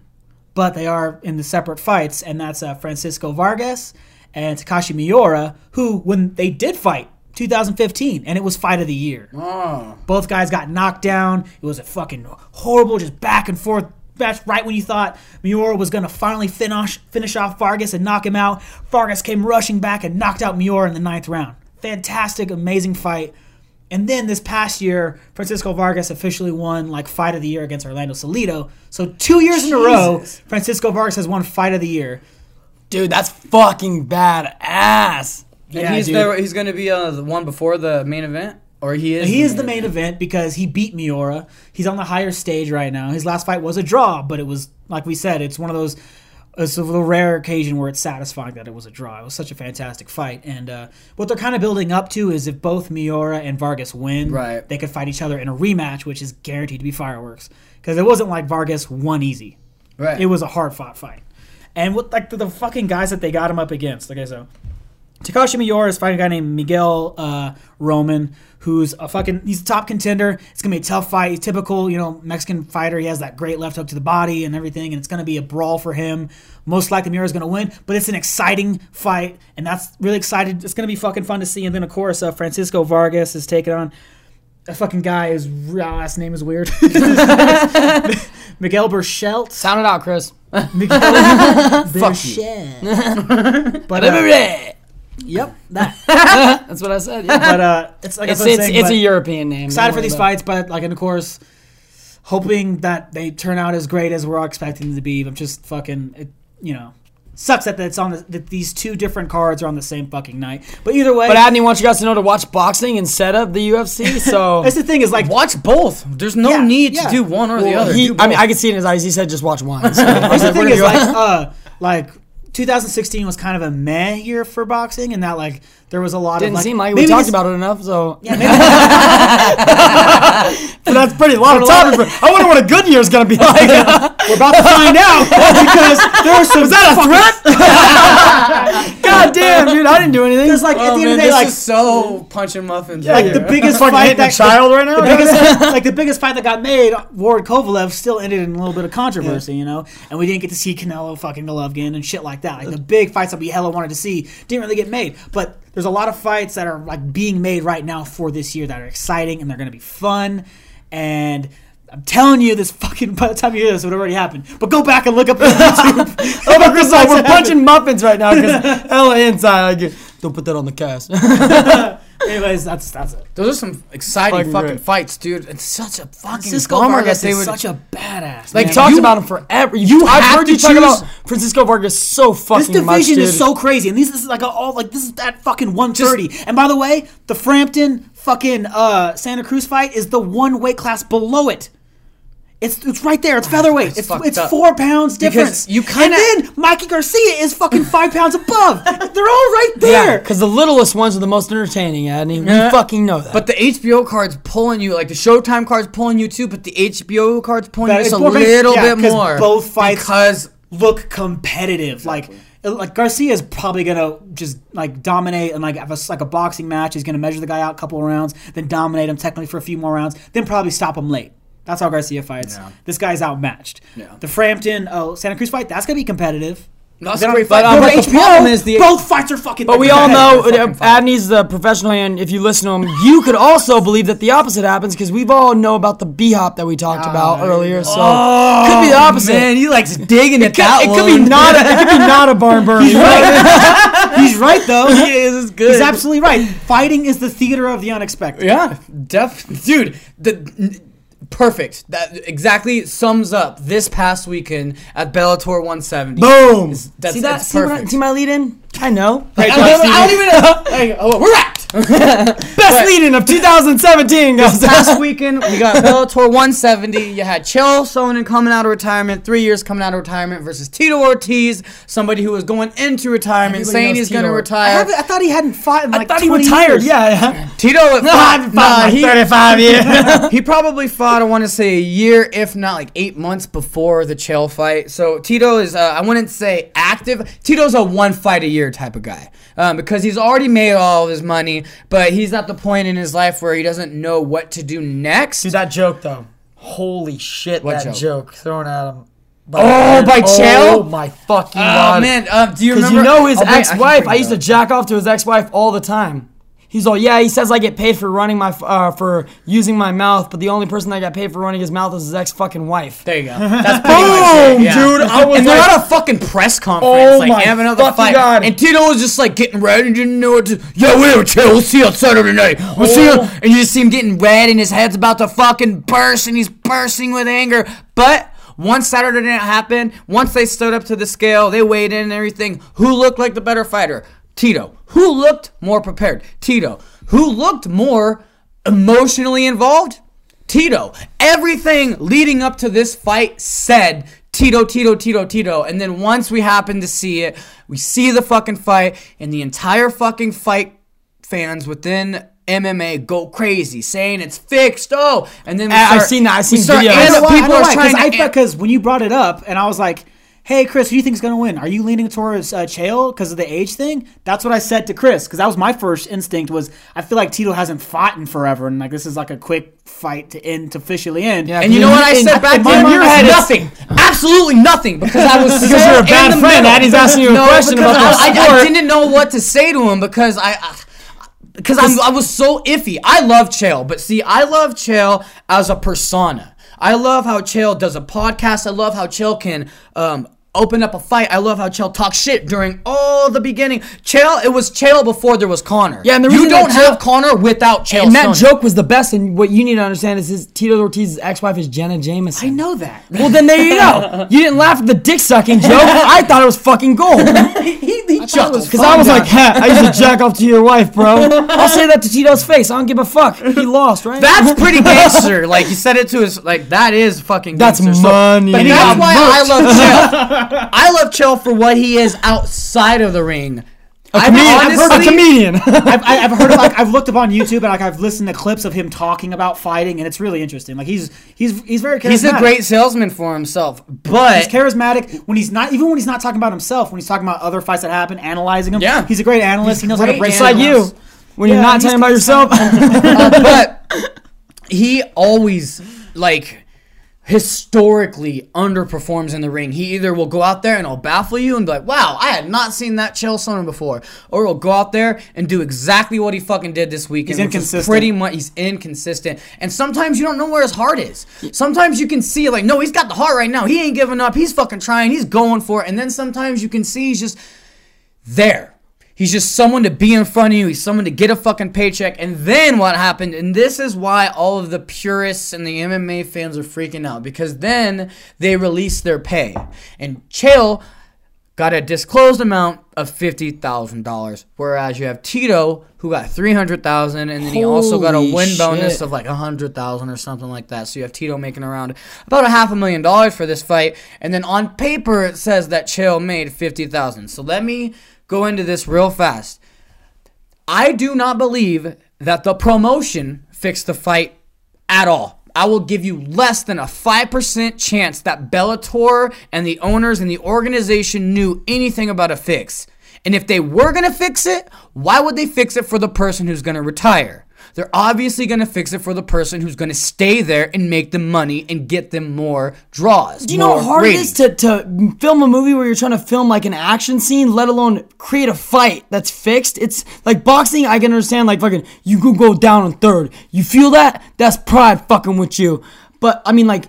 but they are in the separate fights, and that's uh, Francisco Vargas and Takashi Miura, who, when they did fight, 2015, and it was fight of the year. Oh. Both guys got knocked down. It was a fucking horrible, just back and forth match. Right when you thought Miura was gonna finally finish finish off Vargas and knock him out, Vargas came rushing back and knocked out Miura in the ninth round. Fantastic, amazing fight. And then this past year, Francisco Vargas officially won like fight of the year against Orlando Salido. So two years in a row, Francisco Vargas has won fight of the year. Dude, that's fucking badass. And Yeah, he's dude. the, he's gonna be uh, the one before the main event, or he is. He is the main event because he beat Miura. He's on the higher stage right now. His last fight was a draw, but it was like we said, it's one of those. It's a little rare occasion where it's satisfying that it was a draw. It was such a fantastic fight, and uh, what they're kind of building up to is if both Miura and Vargas win, Right. they could fight each other in a rematch, which is guaranteed to be fireworks. Because it wasn't like Vargas won easy. Right. It was a hard fought fight. And what like the, the fucking guys that they got him up against. Okay, so Takashi Miura is fighting a guy named Miguel uh, Roman, who's a fucking he's a top contender. It's gonna be a tough fight. He's typical, you know, Mexican fighter. He has that great left hook to the body and everything, and it's gonna be a brawl for him. Most likely Miura's gonna win, but it's an exciting fight, and that's really excited. It's gonna be fucking fun to see. And then of course, uh, Francisco Vargas is taking on a fucking guy. Real last name is weird. Miguel Berchelt. Sound it out, Chris. Miguel Fuck Berchelt. But uh, yep, that. That's what I said. Yeah. But uh, it's like it's it's, saying, it's a European name. excited for these about fights, but like, and of course, hoping that they turn out as great as we're all expecting them to be. I'm just fucking, it, you know, sucks that it's on the, that these two different cards are on the same fucking night. But either way, But Adney wants you guys to know to watch boxing instead of the UFC. So that's the thing is like Watch both. There's no Yeah, need yeah. to do one or the other. he, I mean. I could see it in his eyes. He said just watch one. So Here's the thing is like, uh, like 2016 was kind of a meh year for boxing, and that like there was a lot didn't of like, seem like we talked about it enough. So Yeah, maybe, But that's pretty long of time. I wonder what a good year is gonna be like. we're about to find out because there are some. Is that a threat? God God damn, dude, I didn't do anything. Because like at Oh, the end man, of the oh, day, this like is so punching muffins. Yeah, like the biggest fight hitting a that child right now? The biggest, like the biggest fight that got made, Ward Kovalev still ended in a little bit of controversy, you know, and we didn't get to see Canelo fucking Golovkin and shit like that. Like the big fights that we hella wanted to see didn't really get made, but there's a lot of fights that are like being made right now for this year that are exciting and they're gonna be fun and. I'm telling you, this fucking by the time you hear this, it would already happened. But go back and look up on YouTube. Oh, my Chris, Fights we're punching muffins right now because LA inside. Like, don't put that on the cast. Happened. Anyways, that's that's it. Those are some exciting Fucking fucking fights, dude. It's such a fucking Francisco bummer Vargas that they is would. such a badass. Like man. talked you- about him forever. You, you I've have heard to you talk about Francisco Vargas so fucking This much. division is so crazy, and these this is like a, all like this is that fucking 130. and by the way, the Frampton fucking uh, Santa Cruz fight is the one weight class below it. It's it's right there. It's ah, featherweight. It's It's it's four pounds difference. you kinda- and then Mikey Garcia is fucking five pounds above. They're all right Yeah, there. because the littlest ones are the most entertaining, Adney. Yeah. We fucking know that. But the HBO card's pulling you, like the Showtime card's pulling you too, but the HBO card's pulling But you just a it's more little yeah, bit 'cause more. both fights- because Look competitive. Like like Garcia is probably gonna just like dominate and like have a, like a boxing match. He's gonna measure the guy out a couple of rounds, then dominate him technically for a few more rounds, then probably stop him late. That's how Garcia fights. Yeah. This guy's outmatched. Yeah. The Frampton uh, Santa Cruz fight that's gonna be competitive. That's Then a great on- fight. but But, uh, but the HBO, problem is the- both fights are fucking. But we all know fucking uh, fight. Adney's the professional, and if you listen to him, you could also believe that the opposite happens because we've all know about the B hop that we talked about earlier. So could be the opposite. Man, he likes digging at Could- that it could be not. A, it could be not a barn burner. He's right. He's right though. He is good. He's absolutely right. Fighting is the theater of the unexpected. Yeah, def, dude. The n- perfect. That exactly sums up this past weekend at Bellator 170. Boom. Is- That's see that? See, I, see my lead in? I know. I don't, I don't even know. Hey, oh, we're at. Best Right. lead in of 2017, guys. Past weekend, we got Bellator 170. You had Chael Sonnen coming out of retirement, three years coming out of retirement, versus Tito Ortiz, somebody who was going into retirement, Everybody saying he's going to Tito. I, retire. I thought he hadn't fought in I like thought he retired. years. Yeah. Tito, at No, nah, like he, 35 years. he probably fought, I want to say, a year, if not like eight months before the Chael fight. So Tito is, uh, I wouldn't say active. Tito's a one fight a year type of guy um, because he's already made all of his money, but he's at the point in his life where he doesn't know what to do next. Dude, that joke though. Holy shit, What that joke? joke? thrown at him. Oh, by Oh Chael? my fucking Oh god. man, um, do you Because remember? you know his I'll bring- I can ex-wife. bring I, it used to up. jack off to his ex-wife all the time. He's all, yeah. He says I get paid for running my, uh, for using my mouth, but the only person that got paid for running his mouth is his ex fucking wife. There you go. That's pretty much it. Yeah. dude, I was and they're like- at a fucking press conference, Oh like my having another fight. God. And Tito was just like getting red and didn't know what to. Yeah, whatever, chill. We'll see you on Saturday night. We'll see you. Oh. And you just see him getting red, and his head's about to fucking burst, and he's bursting with anger. But once Saturday night happened, once they stood up to the scale, they weighed in and everything. Who looked like the better fighter? Tito. Who looked more prepared? Tito. Who looked more emotionally involved? Tito. Everything leading up to this fight said Tito, Tito, Tito, Tito. And then once we happen to see it, we see the fucking fight, and the entire fucking fight fans within MMA go crazy, saying it's fixed. Oh, and then we I- I've seen that. I've seen start videos. Know why, I people are why, trying I to. because when you brought it up, and I was like, "Hey, Chris, who do you think is going to win? Are you leaning towards uh, Chael because of the age thing?" That's what I said to Chris because that was my first instinct. Was I feel like Tito hasn't fought in forever, and like this is like a quick fight to end to officially end. Yeah, and you know what I said back in my then? mind, Your head nothing. nothing. Absolutely nothing. Because I was Because you're a bad friend, middle. and he's asking you a no, question about I, the I, I didn't know what to say to him because I. I because I was so iffy. I love Chael, but see, I love Chael as a persona. I love how Chael does a podcast. I love how Chael can um, open up a fight. I love how Chael talks shit during all the beginning. Chael, it was Chael before there was Conor. Yeah, and the reason you don't have Conor without Chael. And that Sonnen. joke was the best. And what you need to understand is his Tito Ortiz's ex-wife is Jenna Jameson. I know that. Well, then there you go. You didn't laugh at the dick sucking joke. I thought it was fucking gold. he, he chuckled. Because I was like, I used to jack off to your wife, bro. I'll say that to Tito's face. I don't give a fuck. He lost, right? That's pretty gangster. like he said it to his like that is fucking. That's gangster. Money. and He that's why I love Chael. I love Chael for what he is outside of the ring. A, I've comedian, I've heard a comedian. I've, I- I've heard of, like I've looked up on YouTube and like I've listened to clips of him talking about fighting, and it's really interesting. Like he's he's he's very charismatic. He's a great salesman for himself, but He's charismatic when he's not even when he's not talking about himself. When he's talking about other fights that happen, analyzing them. Yeah. he's a great analyst. he knows how to break It's like you. When you're not talking about yourself. Uh, but he always like historically underperforms in the ring. He either will go out there and he'll baffle you and be like, "Wow, I had not seen that Chael Sonnen before," or he'll go out there and do exactly what he fucking did this weekend. He's inconsistent. Pretty much, he's inconsistent, and sometimes you don't know where his heart is. Sometimes you can see like, no, he's got the heart right now. He ain't giving up. He's fucking trying. He's going for it. And then sometimes you can see he's just there. He's just someone to be in front of you. He's someone to get a fucking paycheck. And then what happened, and this is why all of the purists and the MMA fans are freaking out, because then they released their pay. And Chael got a disclosed amount of fifty thousand dollars, whereas you have Tito who got three hundred thousand, and then he also got a Holy win bonus of like a hundred thousand or something like that. So you have Tito making around about a half a million dollars for this fight, and then on paper it says that Chael made fifty thousand. So let me go into this real fast. I do not believe that the promotion fixed the fight at all. I will give you less than a 5% chance that Bellator and the owners and the organization knew anything about a fix. And if they were going to fix it, why would they fix it for the person who's going to retire? They're obviously going to fix it for the person who's going to stay there and make them money and get them more draws. Do you know how hard ratings. it is to, to film a movie where you're trying to film like an action scene, let alone create a fight that's fixed? It's like boxing, I can understand, like fucking, you could go down on third. You feel that? That's pride fucking with you. But I mean, like,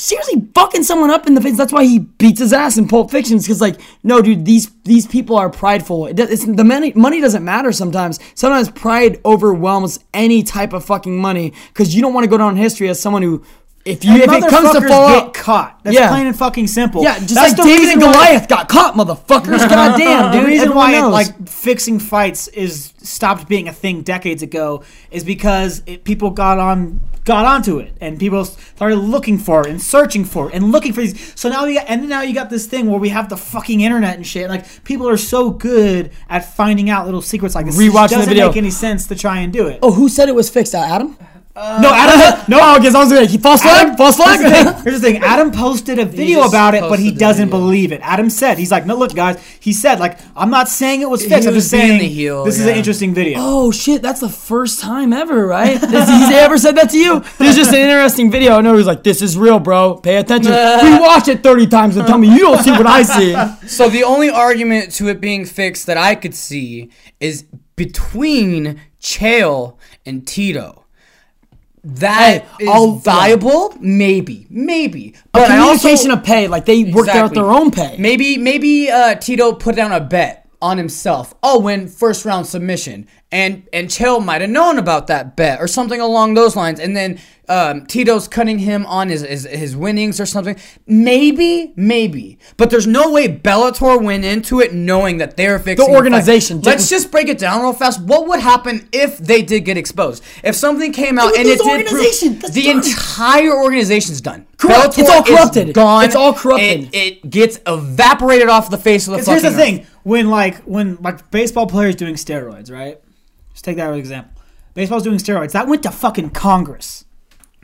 seriously, fucking someone up in the face. That's why he beats his ass in Pulp Fiction. Because, like, no, dude, these these people are prideful. It, it's, the money, money doesn't matter sometimes. Sometimes pride overwhelms any type of fucking money. Because you don't want to go down in history as someone who. If you And if it comes to fall get out, caught. That's Yeah. plain and fucking simple. yeah, just That's like David and Goliath got caught, motherfuckers. Goddamn, dude. the reason why knows. like fixing fights is stopped being a thing decades ago is because it, people got on got onto it and people started looking for it and searching for it and looking for these so now you got and now you got this thing where we have the fucking internet and shit like people are so good at finding out little secrets like this it Rewatching the doesn't video. make any sense to try and do it oh, who said it was fixed? Uh, Adam? No uh, Adam no, because I was like, false flag, Adam, false here's the thing. flag. Here's the thing. Adam posted a video about it, but he doesn't video. believe it. Adam said he's like, no, look, guys. He said like, I'm not saying it was He fixed. I'm was just saying the heel, this is an interesting video. Oh shit, that's the first time ever, right? Has he ever said that to you? This is just an interesting video. I know he's like, this is real, bro. Pay attention. Rewatch it 30 times and tell me you don't see what I see. So the only argument to it being fixed that I could see is between Chael and Tito. That Hey, is viable, maybe, maybe. But I Communication also, of pay, like they worked out their own pay. Maybe maybe uh, Tito put down a bet on himself. I'll win first round submission, and and Chael might have known about that bet or something along those lines. And then um, Tito's cutting him on his, his his winnings or something. Maybe maybe, but there's no way Bellator went into it knowing that they're fixing fight. organization Let's just break it down real fast. What would happen if they did get exposed? If something came out and it did prove the done. entire organization's done. Corrupt. It's Bellator all is corrupted. Gone. It's all corrupted. It, it gets evaporated off the face of the fucking here's the earth. thing: when like when like baseball players doing steroids, right? Just take that as an example. Baseball's doing steroids. That went to fucking Congress.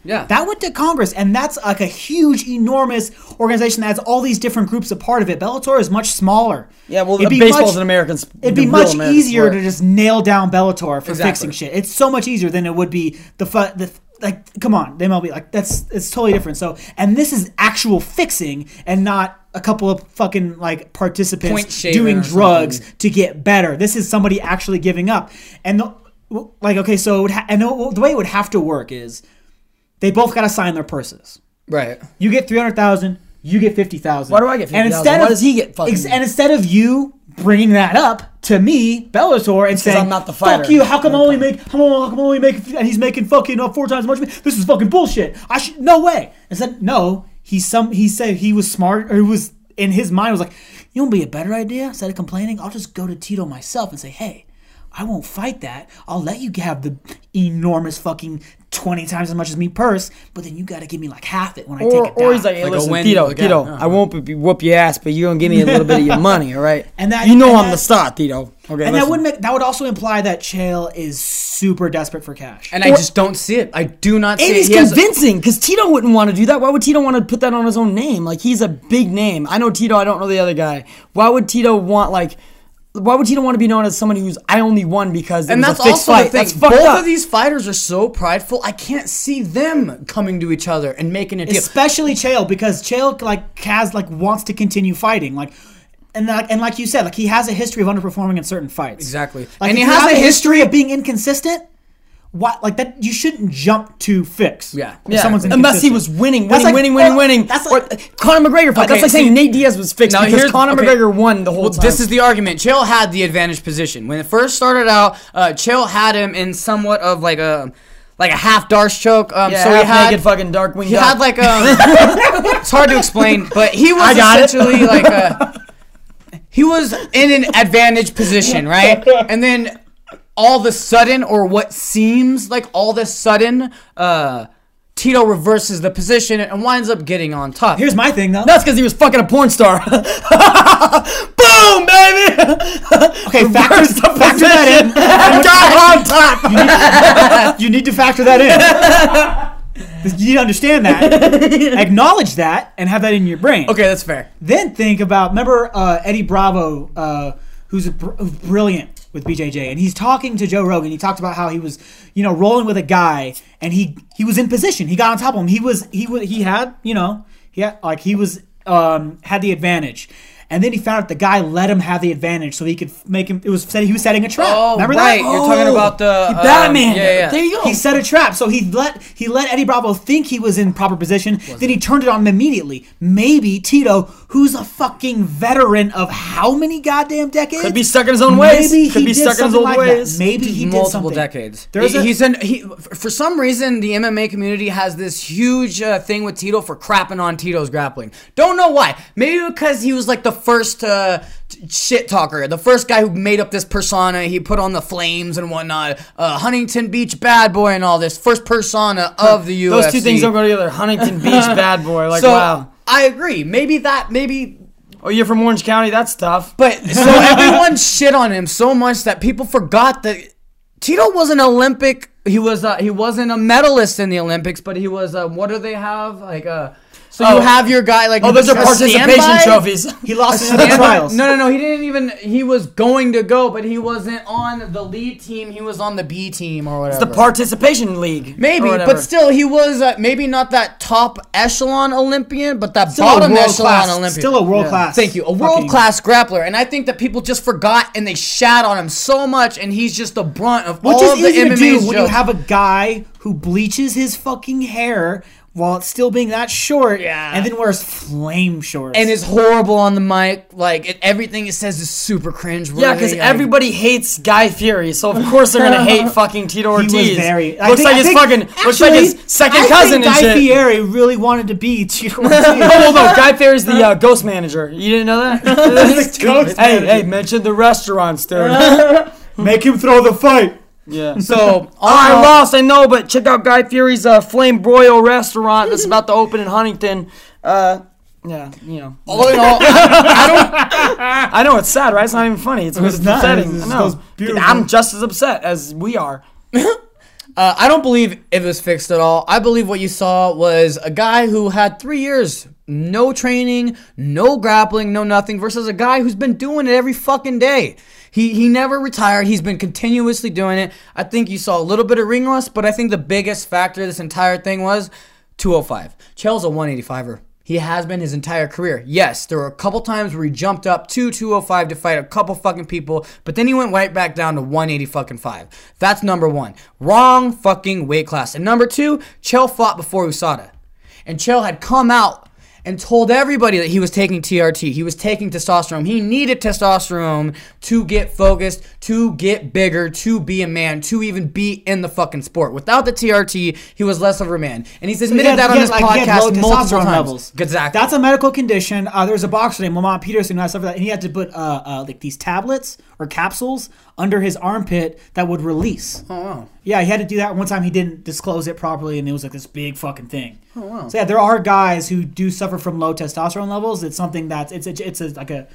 Yeah. That went to Congress, and that's like a huge, enormous organization that has all these different groups a part of it. Bellator is much smaller. Yeah, well, It'd be baseball's much- an American. sp- It'd be much American easier sport. to just nail down Bellator for Exactly. fixing shit. It's so much easier than it would be the fu- the like. Come on, the MLB like that's it's totally different. So, and this is actual fixing and not a couple of fucking like participants doing drugs something. to get better. This is somebody actually giving up. And the, like, okay, so it would ha- and the, the way it would have to work is they both got to sign their purses. Right. You get three hundred thousand. You get fifty thousand. Why do I get And 50,000? instead Why of- does he get fucking- ex- and instead of you bringing that up to me, Bellator, and saying, I'm not the "Fuck you! How come I only make? How come, how come I only make? And he's making fucking uh, four times as much. This is fucking bullshit. I should no way." And said, "No." He some he said he was smart or he was in his mind was like, "You know, be a better idea instead of complaining. I'll just go to Tito myself and say, hey." I won't fight that. I'll let you have the enormous fucking twenty times as much as me purse, but then you got to give me like half it when I Or, take it down. or he's like, hey, Like listen, win- Tito, like, Tito. I won't be, whoop your ass, but you're gonna give me a little bit of your money, all right? And that- you know and I'm that- the star, Tito. Okay, and that would make that would also imply that Chael is super desperate for cash. And I just don't see it. I do not see And it. he's He has- convincing because Tito wouldn't want to do that. Why would Tito want to put that on his own name? Like he's a big name. I know Tito. I don't know the other guy. Why would Tito want like? Why would Tito want to be known as somebody who's I only won because it and was that's a fixed also fight? the thing. That's Both up. of these fighters are so prideful. I can't see them coming to each other and making a deal. especially Chael because Chael like has like wants to continue fighting like and like and like you said like he has a history of underperforming in certain fights Exactly. like And he you has a a history of being inconsistent what like that you shouldn't jump to fix Yeah. Yeah, someone's unless he was winning, That's winning, like- winning, winning, well, winning. that's Or, like- uh, Conor McGregor fight. Okay, that's like see- saying Nate Diaz was fixed Now because Conor okay. McGregor won the whole Well, time. this is the argument. Chael had the advantage position when it first started out. Uh, Chael had him in somewhat of like a like a half D'Arce choke. Um, yeah, so he had naked fucking dark wing. he had like um, it's hard to explain, but he was got it. like a he was in an advantage position, right? And then all of a sudden, or what seems like all of a sudden, uh, Tito reverses the position and winds up getting on top. here's my thing though That's because he was fucking a porn star. Boom, baby. okay factor, factor that in Got on top. you need to factor that in you need to understand that acknowledge that and have that in your brain okay, that's fair. Then think about remember uh, Eddie Bravo, uh, who's a br- brilliant with BJJ, and he's talking to Joe Rogan. He talked about how he was, you know, rolling with a guy, and he he was in position. He got on top of him. He was he was he had you know he had like he was um, had the advantage. And then he found out the guy let him have the advantage, so he could make him. It was said he was setting a trap. Oh, Remember right. that? You're talking about the um, Batman. Yeah, yeah. There you go. He set a trap, so he let he let Eddie Bravo think he was in proper position. Then he turned it on him immediately. Maybe Tito, who's a fucking veteran of how many goddamn decades, Could be stuck in his own ways. Maybe Could he be did stuck in his something old like ways. That. Maybe he did multiple decades. There's He- a- he's in. He for some reason the MMA community has this huge uh, thing with Tito for crapping on Tito's grappling. Don't know why. Maybe because he was like the first uh, shit talker, the first guy who made up this persona. He put on the flames and whatnot. Uh, Huntington Beach bad boy and all this first persona of the UFC. Those two things don't go together. Huntington Beach, bad boy. Like so wow. I agree. Maybe that. Maybe Oh, you're from Orange County. That's tough. But so everyone shit on him so much that people forgot that Tito was an Olympic. He was uh, he wasn't a medalist in the Olympics, but he was. Uh, what do they have? Like uh, so Oh. you have your guy like Oh, those are participation standby? trophies. he lost in the trials. No, no, no. He didn't even. He was going to go, but he wasn't on the lead team. He was on the B team or whatever. The participation league. Maybe, but still, he was uh, maybe not that top echelon Olympian, but that Still bottom a world echelon class. Olympian. Still a world class. Thank you. A world class grappler. And I think that people just forgot and they shat on him so much, and he's just the brunt of Which all is of the easy to MMA's do when you have a guy who bleaches his fucking hair while it's still being that short, Yeah. and then wears flame shorts. and is horrible on the mic. Like it, everything he says is super cringe. Yeah, because everybody hates Guy Fieri, so of course they're gonna hate fucking Tito Ortiz. he was very. I looks think- like I his think- fucking looks like his second I cousin think and Guy shit. Fieri really wanted to be Tito Ortiz. Oh no, Guy Fieri's the uh, ghost manager. You didn't know that? Ghost hey, manager. hey, mention the restaurants, dude. Make him throw the fight. Yeah. So Oh, all I all- lost, I know, but check out Guy Fieri's uh, Flame Broil restaurant that's about to open in Huntington. Uh, yeah, you know. all in all, I, I know it's sad, right? It's not even funny. It's, it's not. upsetting. It's- I know. it's beautiful. I'm just as upset as we are. Uh, I don't believe it was fixed at all. I believe what you saw was a guy who had three years, no training, no grappling, no nothing, versus a guy who's been doing it every fucking day. He, he never retired. He's been continuously doing it. I think you saw a little bit of ring rust, but I think the biggest factor this entire thing was 205. Chael's a 185er. He has been his entire career. Yes, there were a couple times where he jumped up to 205 to fight a couple fucking people, but then he went right back down to 180 fucking 5. That's number one. Wrong fucking weight class. And number two, Chael fought before USADA. And Chael had come out and told everybody that he was taking TRT. He was taking testosterone. He needed testosterone to get focused, to get bigger, to be a man, to even be in the fucking sport. Without the TRT, he was less of a man. And he's admitted He had- that on his like, podcast multiple times. levels. Exactly. That's a medical condition. Uh, there's a boxer named Lamont Peterson who suffered that, and he had to put uh, uh, like these tablets or capsules under his armpit that would release. oh wow. Yeah, he had to do that one time. He didn't disclose it properly, and it was like this big fucking thing. Oh wow. So yeah, there are guys who do suffer from low testosterone levels. It's something that's it's a, it's a, like a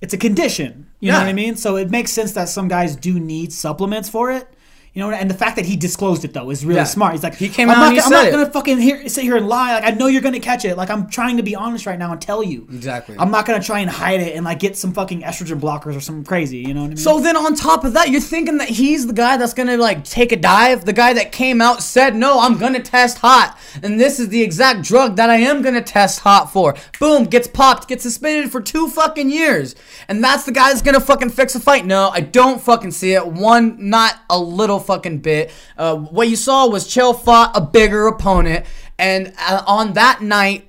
it's a condition. You know what I mean? So it makes sense that some guys do need supplements for it. You know, and the fact that he disclosed it though is really Yeah. smart. He's like, He came I'm out not, I'm not it. gonna fucking here, sit here and lie. Like I know you're gonna catch it. Like I'm trying to be honest right now and tell you. Exactly. I'm not gonna try and hide it and like get some fucking estrogen blockers or something crazy. You know what I mean? So then on top of that, you're thinking that he's the guy that's gonna like take a dive, the guy that came out said, "No, I'm gonna test hot." And this is the exact drug that I am gonna test hot for. Boom, gets popped, gets suspended for 2 fucking years. And that's the guy that's gonna fucking fix a fight. No, I don't fucking see it. One not a little fucking bit. Uh, what you saw was Chael fought a bigger opponent and uh, on that night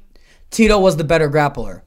Tito was the better grappler.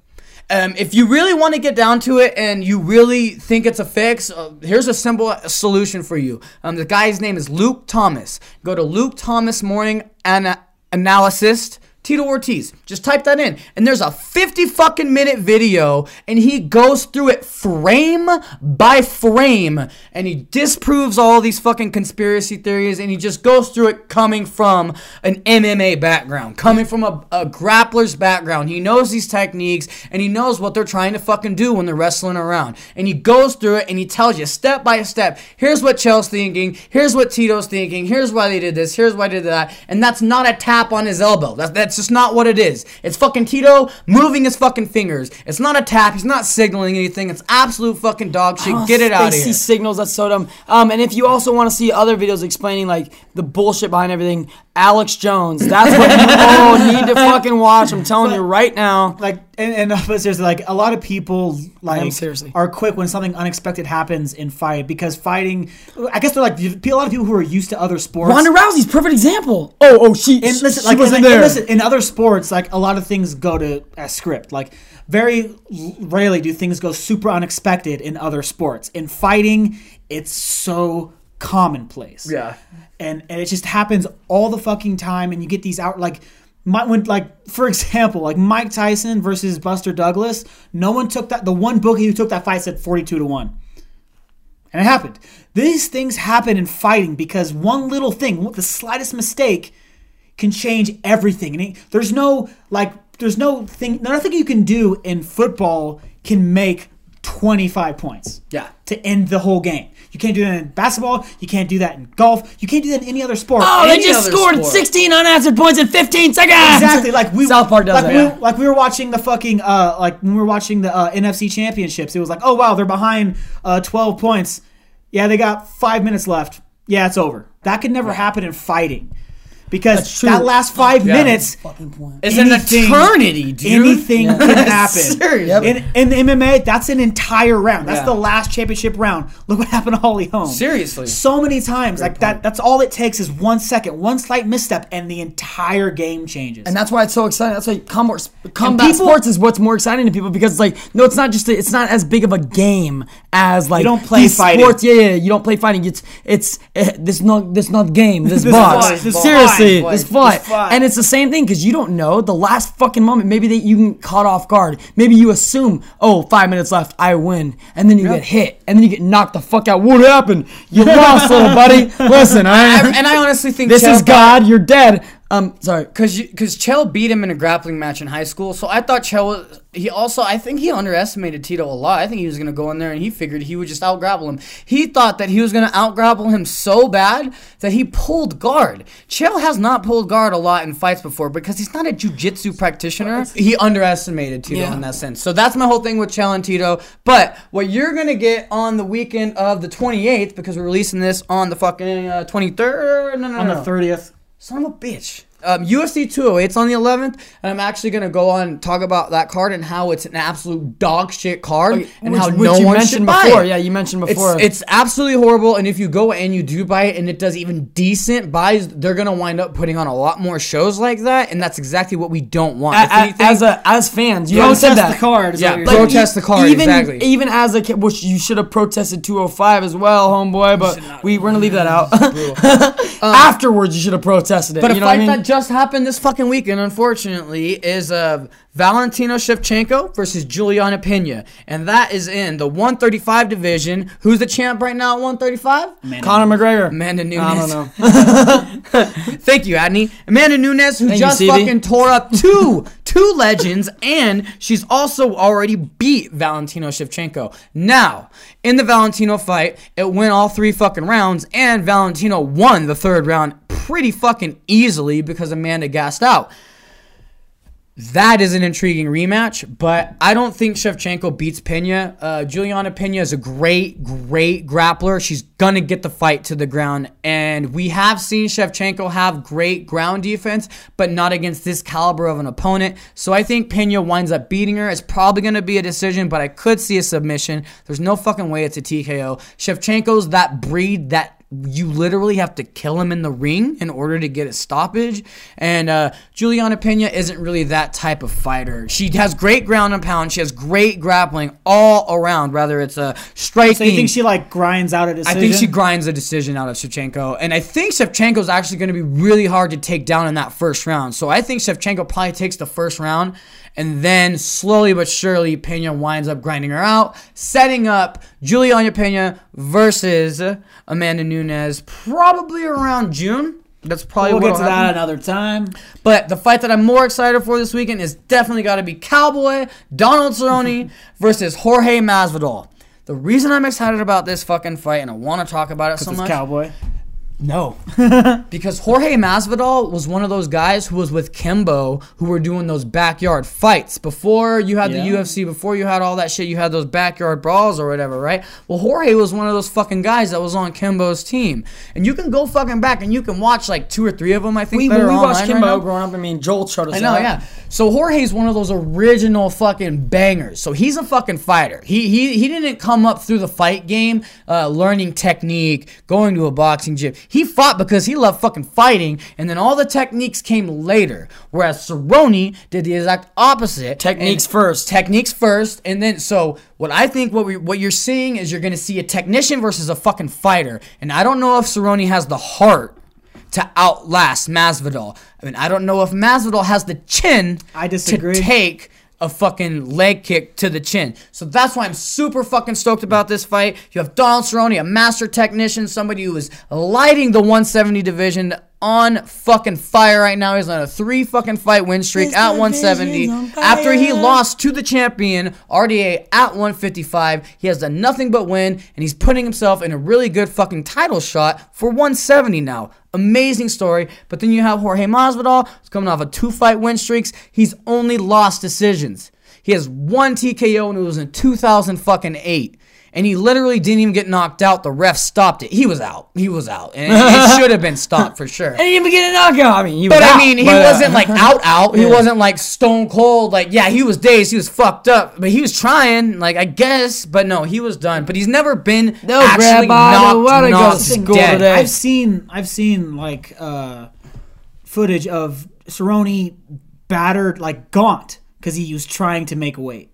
Um, if you really want to get down to it and you really think it's a fix, uh, here's a simple solution for you. Um, the guy's name is Luke Thomas. Go to Luke Thomas Morning Ana- Analyst. Tito Ortiz. Just type that in. And there's a 50 fucking minute video and he goes through it frame by frame and he disproves all these fucking conspiracy theories and he just goes through it coming from an MMA background, coming from a, a grappler's background. He knows these techniques and he knows what they're trying to fucking do when they're wrestling around. And he goes through it and he tells you step by step, here's what Chael's thinking, here's what Tito's thinking, here's why they did this, here's why they did that. And that's not a tap on his elbow. That's, that's just not what it is. It's fucking Tito moving his fucking fingers. It's not a tap. He's not signaling anything. It's absolute fucking dog shit. Get it out of They here. see signals. That's so dumb. Um, and if you also want to see other videos explaining like the bullshit behind everything, Alex Jones. That's what you all need to fucking watch. I'm telling you right now. like and, and but seriously, like a lot of people like seriously. are quick when something unexpected happens in fight because fighting. I guess they're like a lot of people who are used to other sports. Ronda Rousey's perfect example. Oh, oh, she. and listen, she like wasn't and, there. and listen, in other sports, like a lot of things go to as script. Like very rarely do things go super unexpected in other sports. In fighting, it's so commonplace. Yeah. and and it just happens all the fucking time. And you get these out like. My, when, like for example, like Mike Tyson versus Buster Douglas, no one took that. The one bookie who took that fight said forty-two to one, and it happened. These things happen in fighting because one little thing, the slightest mistake, can change everything. And it- there's no like there's no thing nothing you can do in football can make 25 points. Yeah. To end the whole game. You can't do that in basketball, you can't do that in golf, you can't do that in any other sport. Oh, they just scored sport. 16 unanswered points in 15 seconds. Exactly, like we South Park does like that. We, yeah. Like we were watching the fucking uh, like when we were watching the uh, NFC championships. It was like, oh wow, they're behind uh, twelve points. Yeah, they got five minutes left. Yeah, it's over. That could never happen in fighting because that last five Yeah. minutes, is an eternity, dude. anything can happen. Seriously. In, in the MMA, that's an entire round. That's Yeah. the last championship round. Look what happened to Holly Holm. Seriously. So many times, like that. That's all it takes is one second, one slight misstep, and the entire game changes. And that's why it's so exciting. That's why combat, combat people- sports is what's more exciting to people because it's like no, it's not just a, it's not as big of a game as like you don't play these fighting. Sports, yeah, yeah, you don't play fighting. It's it's uh, this not this not game. This, This box. fight, this Seriously, fight, this fight, fight. this fight. And it's the same thing because you don't know the last fucking moment. Maybe that you get caught off guard. Maybe you assume oh five minutes left, I win, and then you get hit, and then you get knocked the fuck out. What happened? You lost, little buddy. Listen, I, I- and I honestly think this Chael is God. You're dead. Um, sorry. Cause, you, cause Chael beat him in a grappling match in high school, so I thought Chael was. He also, I think he underestimated Tito a lot. I think he was gonna go in there and he figured he would just out grapple him. He thought that he was gonna out grapple him so bad that he pulled guard. Chael has not pulled guard a lot in fights before because he's not a jujitsu practitioner. He underestimated Tito Yeah. in that sense. So that's my whole thing with Chael and Tito. But what you're gonna get on the weekend of the 28th, because we're releasing this on the fucking uh, 23rd. No, no, no, on no. the thirtieth. Of a bitch. Um, UFC 208's on the 11th, and I'm actually gonna go on and talk about that card and how it's an absolute dog shit card and which, how which no you one mentioned should buy before. it. Yeah, you mentioned before. it's absolutely horrible, and if you go and you do buy it and it does even decent buys, they're gonna wind up putting on a lot more shows like that, and that's exactly what we don't want. A- a- anything- as a as fans, you haven't said Protest that. the card. Is Yeah, what you're like, saying. protest the card, Even exactly. even as a kid, which you should have protested 205 as well, homeboy. But we we're gonna leave that out. Afterwards, you should have protested it. But you a know fight what I mean? That just happened this fucking weekend, unfortunately, is uh, Valentino Shevchenko versus Juliana Pena, and that is in the 135 division. Who's the champ right now at 135? Conor McGregor. Amanda Nunes. I don't know. Thank you, Adney. Amanda Nunes, who Thank just CB. fucking tore up two two legends, and she's also already beat Valentino Shevchenko. Now, in the Valentino fight, it went all three fucking rounds, and Valentino won the third round pretty fucking easily because Amanda gassed out. That is an intriguing rematch, but I don't think Shevchenko beats Pena. Uh, Juliana Pena is a great, great grappler. She's gonna get the fight to the ground, and we have seen Shevchenko have great ground defense, but not against this caliber of an opponent. So I think Pena winds up beating her. It's probably gonna be a decision, but I could see a submission. There's no fucking way it's a TKO. Shevchenko's that breed that you literally have to kill him in the ring in order to get a stoppage. And uh, Juliana Pena isn't really that type of fighter. She has great ground and pound. She has great grappling all around. Whether it's a striking. So you think she like grinds out a decision? I think she grinds a decision out of Shevchenko, and I think Shevchenko's actually going to be really hard to take down in that first round. So I think Shevchenko probably takes the first round, and then slowly but surely Pena winds up grinding her out, setting up Juliana Pena versus Amanda Nunes, probably around June. That's probably We'll what get to that another time. but the fight that I'm more excited for this weekend is definitely got to be Cowboy Donald Cerrone versus Jorge Masvidal. The reason I'm excited about this fucking fight and I want to talk about it so It's much, cowboy. No, because Jorge Masvidal was one of those guys who was with Kimbo who were doing those backyard fights before you had Yeah. the UFC, before you had all that shit. You had those backyard brawls or whatever, right? Well, Jorge was one of those fucking guys that was on Kimbo's team, and you can go fucking back and you can watch like two or three of them. I think We, that when we watched right Kimbo now. growing up, I mean, Joel showed us I know, that. yeah. So Jorge's one of those original fucking bangers. So he's a fucking fighter. He he he didn't come up through the fight game, uh, learning technique, going to a boxing gym. He fought because he loved fucking fighting, and then all the techniques came later. Whereas Cerrone did the exact opposite. Techniques first. Techniques first, and then so what I think what we what you're seeing is you're gonna see a technician versus a fucking fighter, and I don't know if Cerrone has the heart to outlast Masvidal. I mean, I don't know if Masvidal has the chin I disagree. to take a fucking leg kick to the chin. So that's why I'm super fucking stoked about this fight. You have Donald Cerrone, a master technician, somebody who is lighting the 170 division on fucking fire right now. He's on a three fucking fight win streak His at 170. on After he lost to the champion, RDA, at 155. He has done nothing but win, and he's putting himself in a really good fucking title shot for 170 now. Amazing story. But then you have Jorge Masvidal, who's coming off of two fight win streaks. He's only lost decisions. He has one TKO, and it was in 2000 fucking eight. And he literally didn't even get knocked out. The ref stopped it. He was out. He was out. And it should have been stopped for sure. And he didn't even get a knockout. I mean, he was But I out, mean, he but, uh, wasn't like out, out. He Yeah. wasn't like stone cold. Like, yeah, he was dazed. He was fucked up. But he was trying, like, I guess. But no, he was done. But he's never been No, actually Grandpa, I don't knocked, wanna go to knocked dead. today. I've seen I've seen like uh, footage of Cerrone battered like gaunt because he was trying to make weight.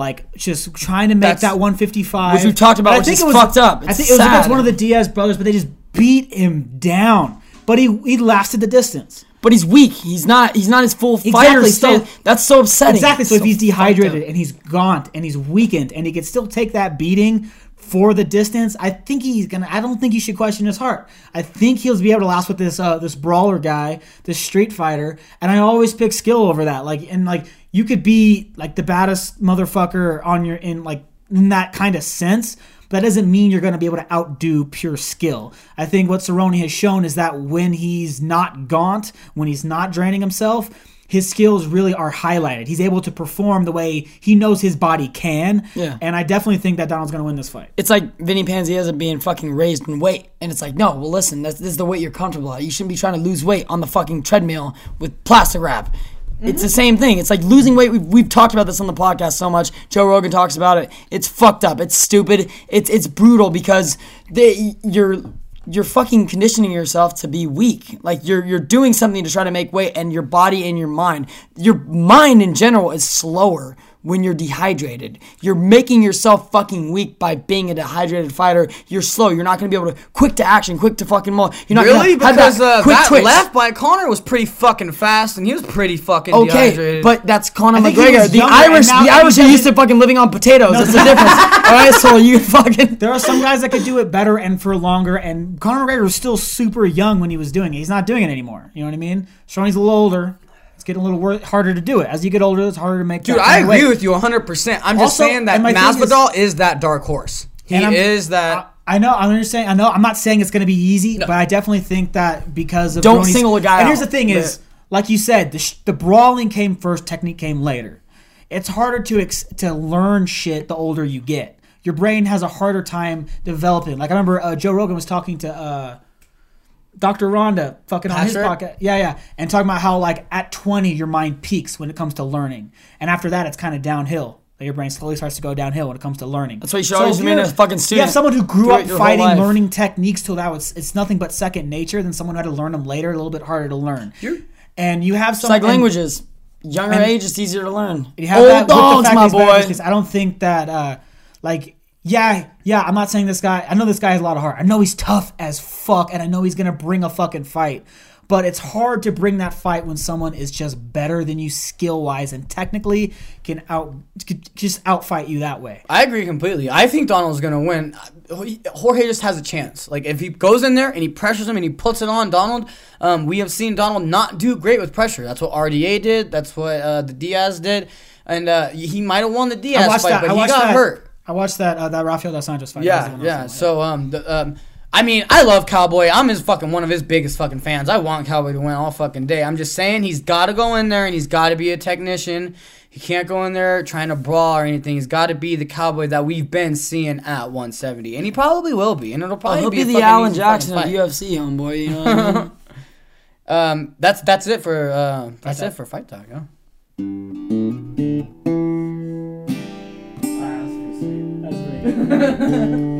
Like just trying to make That's- that 155, Which we've talked about, And which is it was, fucked up. I It's think it was against one of the Diaz brothers, but they just beat him down. But he he lasted the distance. But he's weak. He's not. He's not his full fighter. Exactly, so-. That's so upsetting. Exactly. So, if he's dehydrated and he's gaunt and he's weakened and he can still take that beating for the distance, I think he's gonna. I don't think he should question his heart. I think he'll be able to last with this uh, this brawler guy, this street fighter. And I always pick skill over that. Like and like you could be like the baddest motherfucker on your in like in that kind of sense. but that doesn't mean you're going to be able to outdo pure skill. I think what Cerrone has shown is that when he's not gaunt, when he's not draining himself, his skills really are highlighted. He's able to perform the way he knows his body can. Yeah. And I definitely think that Donald's going to win this fight. It's like Vinny Pazienza being fucking raised in weight, and it's like, no, well, listen, that's, this is the weight you're comfortable at. You shouldn't be trying to lose weight on the fucking treadmill with plastic wrap. It's the same thing. It's like losing weight. We've, we've talked about this on the podcast so much. Joe Rogan talks about it. It's fucked up. It's stupid. It's it's brutal because they, you're you're fucking conditioning yourself to be weak. Like you're you're doing something to try to make weight, and your body and your mind, your mind in general is slower when you're dehydrated. You're making yourself fucking weak by being a dehydrated fighter. You're slow. You're not gonna be able to quick to action, quick to fucking maul. You're not Really? gonna have Because that uh, quick that twitch. left by Conor was pretty fucking fast, and he was pretty fucking Okay, dehydrated. but that's Conor McGregor. The younger, Irish, now- the Irish are used to fucking living on potatoes. That's the difference. All right, so you fucking. There are some guys that could do it better and for longer, and Conor McGregor was still super young when he was doing it. He's not doing it anymore. You know what I mean? Cerrone's a little older. Getting a little wor- harder to do it. As you get older, it's harder to make. Dude, I agree weight. with you 100%. I'm just Also, saying that thing is- Masvidal is, that dark horse. He is that. I know. I'm understanding. I know. I'm not saying it's going to be easy, but I definitely think that because of Don't single a guy And here's the thing: is like you said, the, sh- the brawling came first, technique came later. It's harder to ex- to learn shit the older you get. Your brain has a harder time developing. Like I remember uh, Joe Rogan was talking to uh, Dr. Rhonda, fucking on his podcast, yeah, yeah, and talking about how like at 20 your mind peaks when it comes to learning, and after that it's kind of downhill. Like, your brain slowly starts to go downhill when it comes to learning. That's why you should always if remain you're- a fucking You student have someone who grew up fighting, learning techniques till that was it's nothing but second nature. Than someone who had to learn them later, a little bit harder to learn. and you have some It's like languages. Younger age, it's easier to learn. you have Old that dogs, my boy. because I don't think that uh like yeah, yeah, I'm not saying this guy I know this guy has a lot of heart. I know he's tough as fuck and I know he's gonna bring a fucking fight. But it's hard to bring that fight when someone is just better than you skill wise and technically can out can just outfight you that way. I agree completely. I think Donald's gonna win. Jorge just has a chance. Like if he goes in there and he pressures him and he puts it on Donald, um, we have seen Donald not do great with pressure. That's what RDA did. That's what uh, the Diaz did, and uh, he might have won the Diaz fight, that. but I he got that. hurt. I watched that uh, that Rafael dos Anjos fight. That was the Yeah, yeah. was So um, the, um, I mean, I love Cowboy. I'm his fucking one of his biggest fucking fans. I want Cowboy to win all fucking day. I'm just saying he's got to go in there and he's got to be a technician. He can't go in there trying to brawl or anything. He's got to be the Cowboy that we've been seeing at 170, and he probably will be. And it'll probably He'll be, be the fucking Alan Jackson of fight. UFC, homeboy. You know what I mean? Um, that's that's it for uh, that's Talk. it for fight talk. Yeah. That's a throwback.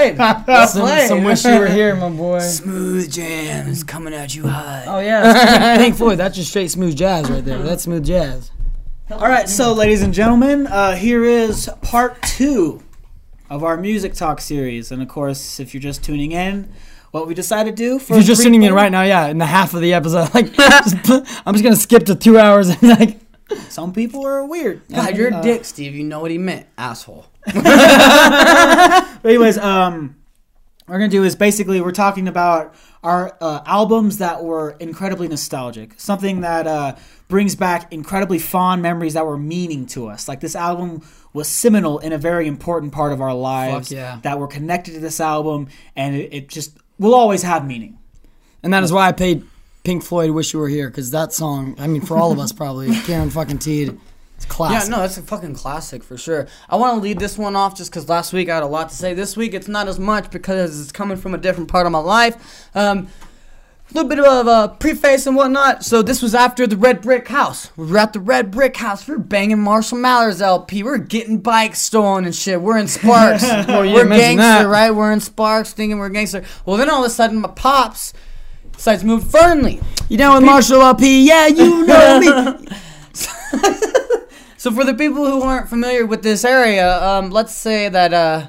Well played. well Some, played. some wish you were here, my boy. Smooth jams coming at you hot. Oh yeah, that's Pink Floyd. That's just straight smooth jazz right there. That's smooth jazz. All right, so ladies and gentlemen, uh, here is part two of our music talk series, and of course, if you're just tuning in, what we decided to do for If you're just tuning in right now, yeah, in the half of the episode, like, just I'm just gonna skip to two hours and like, Some people are weird. God, you're a dick, Steve. You know what he meant, asshole. But anyways, um, what we're gonna do is basically we're talking about our uh, albums that were incredibly nostalgic, something that uh, brings back incredibly fond memories that were meaning to us. Like this album was seminal in a very important part of our lives yeah. that were connected to this album, and it, it just will always have meaning. and that is why I paid Pink Floyd "Wish You Were Here" because that song, I mean, for all of us probably, Karen fucking Teed, it's classic. Yeah, no, that's a fucking classic for sure. I want to lead this one off just because last week I had a lot to say. This week it's not as much because it's coming from a different part of my life. Um, a little bit of a preface and whatnot. So this was after the Red Brick House. We were at the Red Brick House. We were banging Marshall Mathers LP. We are getting bikes stolen and shit. We're in Sparks. Well, we're gangster, that. right? We're in Sparks, thinking we're gangster. Well, then all of a sudden, my pops decides to move to Fernley. You down with Marshall LP? Yeah, you know me. so for the people who aren't familiar with this area, um, let's say that uh,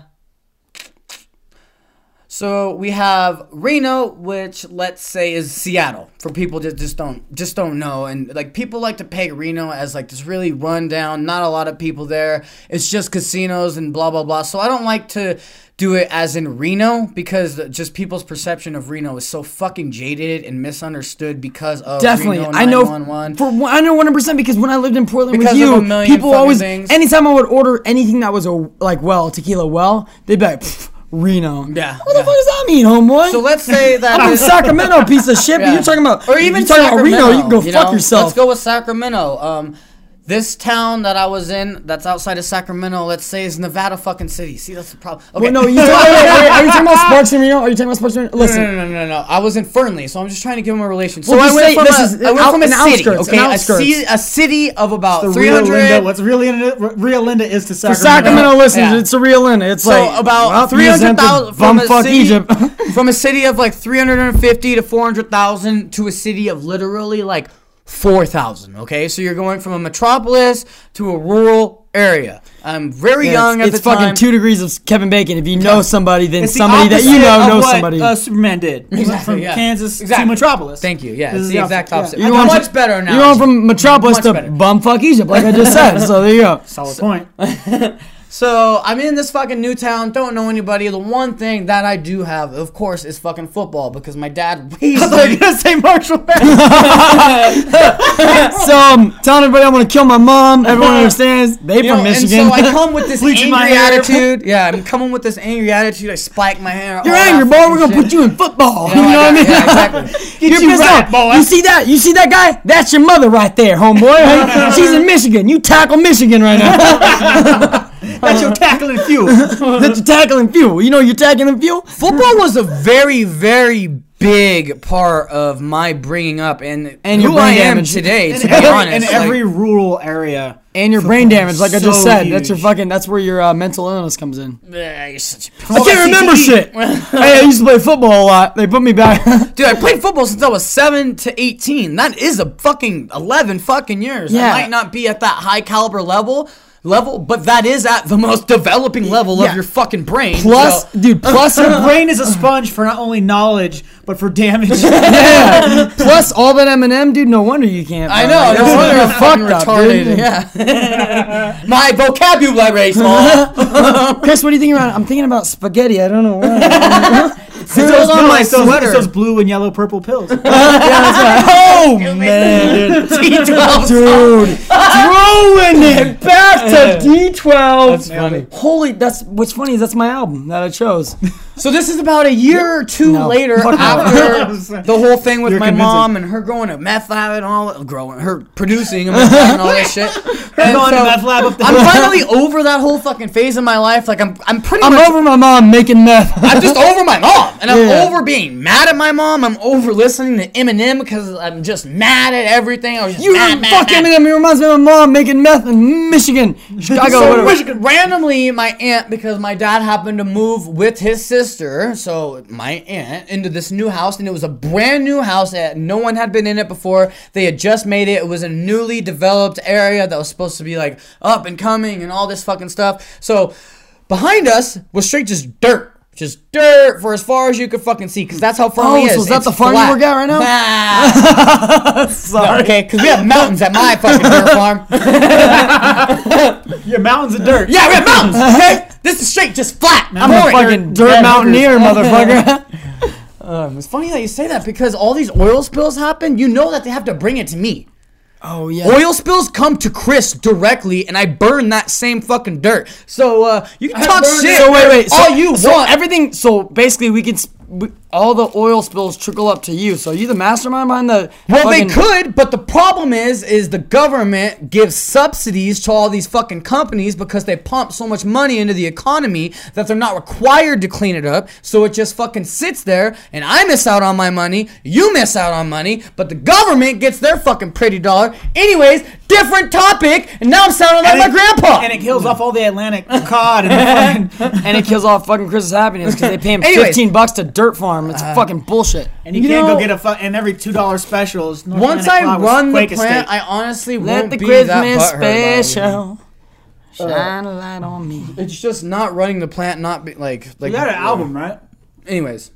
so we have Reno, which let's say is Seattle. For people that just don't just don't know, and like people like to peg Reno as like this really rundown, not a lot of people there. It's just casinos and blah blah blah. So I don't like to do it as in Reno because just people's perception of Reno is so fucking jaded and misunderstood because of Definitely, Reno I know 911. for I know one hundred percent because when I lived in Portland Because with you, a million people always, things. anytime I would order anything that was a like well tequila well, they'd be like "Pff, Reno. Yeah, what the yeah. fuck does that mean, homeboy? So let's say that I'm in Sacramento, piece of shit. But you're talking about, or even you're talking Sacramento, about Reno. You can go you fuck know? yourself. Let's go with Sacramento. Um, this town that I was in, that's outside of Sacramento, let's say is Nevada fucking city. See, that's the problem. Okay. Well, no, you talking, wait, wait, wait, are you talking about Sparks in Reno? Are you talking about Sparks in Reno? no, Listen, no, no, no, no, no. I was in Fernley, so I'm just trying to give them a relation. So Well, I went say from this a, is I went out- from a an city, outskirts, okay, an a, outskirts. ci- city of about The 300. real Linda, what's really Linda, real Linda is to for Sacramento. Sacramento listeners, Yeah. it's a real in. It's So like about well, three you sent hundred the thousand from a city, Egypt. from a city of like three hundred and fifty to four hundred thousand to a city of literally like four thousand. Okay, so you're going from a metropolis to a rural area. I'm very Yeah, young it's, at it's the fucking time. two degrees of Kevin Bacon. If you know somebody, then It's the somebody that you know knows what, somebody. Uh, Superman did. He went Exactly, from yeah. Kansas Exactly. to Metropolis. Thank you. Yeah, This it's is the the exact opposite. Yeah. You're going much better now. You're going from Metropolis Much to better. bumfuck Egypt, like I just said. So there you go. Solid point. So I'm in this fucking new town, don't know anybody. The one thing that I do have, of course, is fucking football because my dad raised I thought you were gonna say Marshall Mathers. So um, telling everybody I'm gonna kill my mom. Everyone understands. They You know, from and Michigan. so I come with this angry my attitude. Yeah, I'm coming with this angry attitude. I spike my hair. You're angry, boy. We're gonna shit. put you in football. Yeah, you know what I mean? yeah, exactly. You're you pissed right, off. boy. You see that? You see that guy? That's your mother right there, homeboy. She's in Michigan. You tackle Michigan right now. That's your tackling fuel. That's you're tackling fuel. You know you're tackling fuel. Football was a very, very big part of my bringing up and, And your who I brain am damage. today. in To be every, honest, in like- every rural area. And your brain damage, like I just so said. That's your fucking. That's where your uh, mental illness comes in. Yeah, you're such a I can't remember shit. hey, I used to play football a lot. They put me back. Dude, I played football since I was 7 to 18. That is a fucking 11 fucking years. Yeah. I might not be at that high caliber level, level, but that is at the most developing level Yeah. of your fucking brain. plus, so- dude, plus Your brain is a sponge for not only knowledge but for damage. yeah. Plus all that Eminem, dude. No wonder you can't. I know, no wonder you're fucking fucked up, retarded. dude. Yeah. My vocabulary is small. Chris, what are you thinking about? I'm thinking about spaghetti. I don't know why. It's those, on no, my it's those, sweater. it's those blue and yellow purple pills. oh man, dude. D12. Dude, throwing it back to D12. That's funny. Holy, that's what's funny is that's my album that I chose. So this is about a year or two No. later Fuck no. after the whole thing with You're my convincing. mom and her going to meth lab and all that, growing, her producing a meth lab and all this shit. And Going to meth lab up the I'm hill. finally over that whole fucking phase in my life. Like I'm, I'm pretty I'm much. over my mom making meth. I'm just over my mom, and I'm Yeah. over being mad at my mom. I'm over listening to Eminem because I'm just mad at everything. I was just You mad, mad, fuck mad. Eminem. He reminds me of my mom making meth in Michigan, Chicago. So whatever. Michigan, randomly, my aunt, because my dad happened to move with his sister, so my aunt, into this new house, and it was a brand new house that no one had been in it before. They had just made it. It was a newly developed area that was supposed to be like up and coming and all this fucking stuff. So behind us was straight just dirt. Just dirt for as far as you could fucking see, because that's how far Oh, it is. so is that It's the farm you flat. work at right now? Nah. Sorry. okay, because we have mountains at my fucking dirt farm. Your mountains of dirt. Yeah, we have mountains. Okay, this is straight, just flat. I'm a fucking dirt dead mountaineer, motherfucker. Um, it's funny that you say that because all these oil spills happen. You know that they have to bring it to me. Oh yeah. Oil spills come to Chris directly, and I burn that same fucking dirt. So uh, you can talk shit. it. So wait, wait. So, all you so want. everything. So basically, we can. sp- We, all the oil spills trickle up to you. So you the mastermind behind the. Well, fucking- they could, but the problem is, is the government gives subsidies to all these fucking companies because they pump so much money into the economy that they're not required to clean it up. So it just fucking sits there, and I miss out on my money. You miss out on money, but the government gets their fucking pretty dollar. Are. Anyways, different topic, and now I'm sounding like And my it- grandpa. And it kills off all the Atlantic cod and the fucking, and it kills off fucking Chris's happiness because they pay him Anyways. 15 bucks to dirt farm. It's uh, fucking bullshit. and you, You can't know- go get a fu- and every two dollar special is North Once Atlantic I cod run the Quaker plant, steak. I honestly Let won't the be Christmas that butthurt about it. special uh, shine a light on me. It's just not running the plant, not be, like like. you got an album, right? Anyways,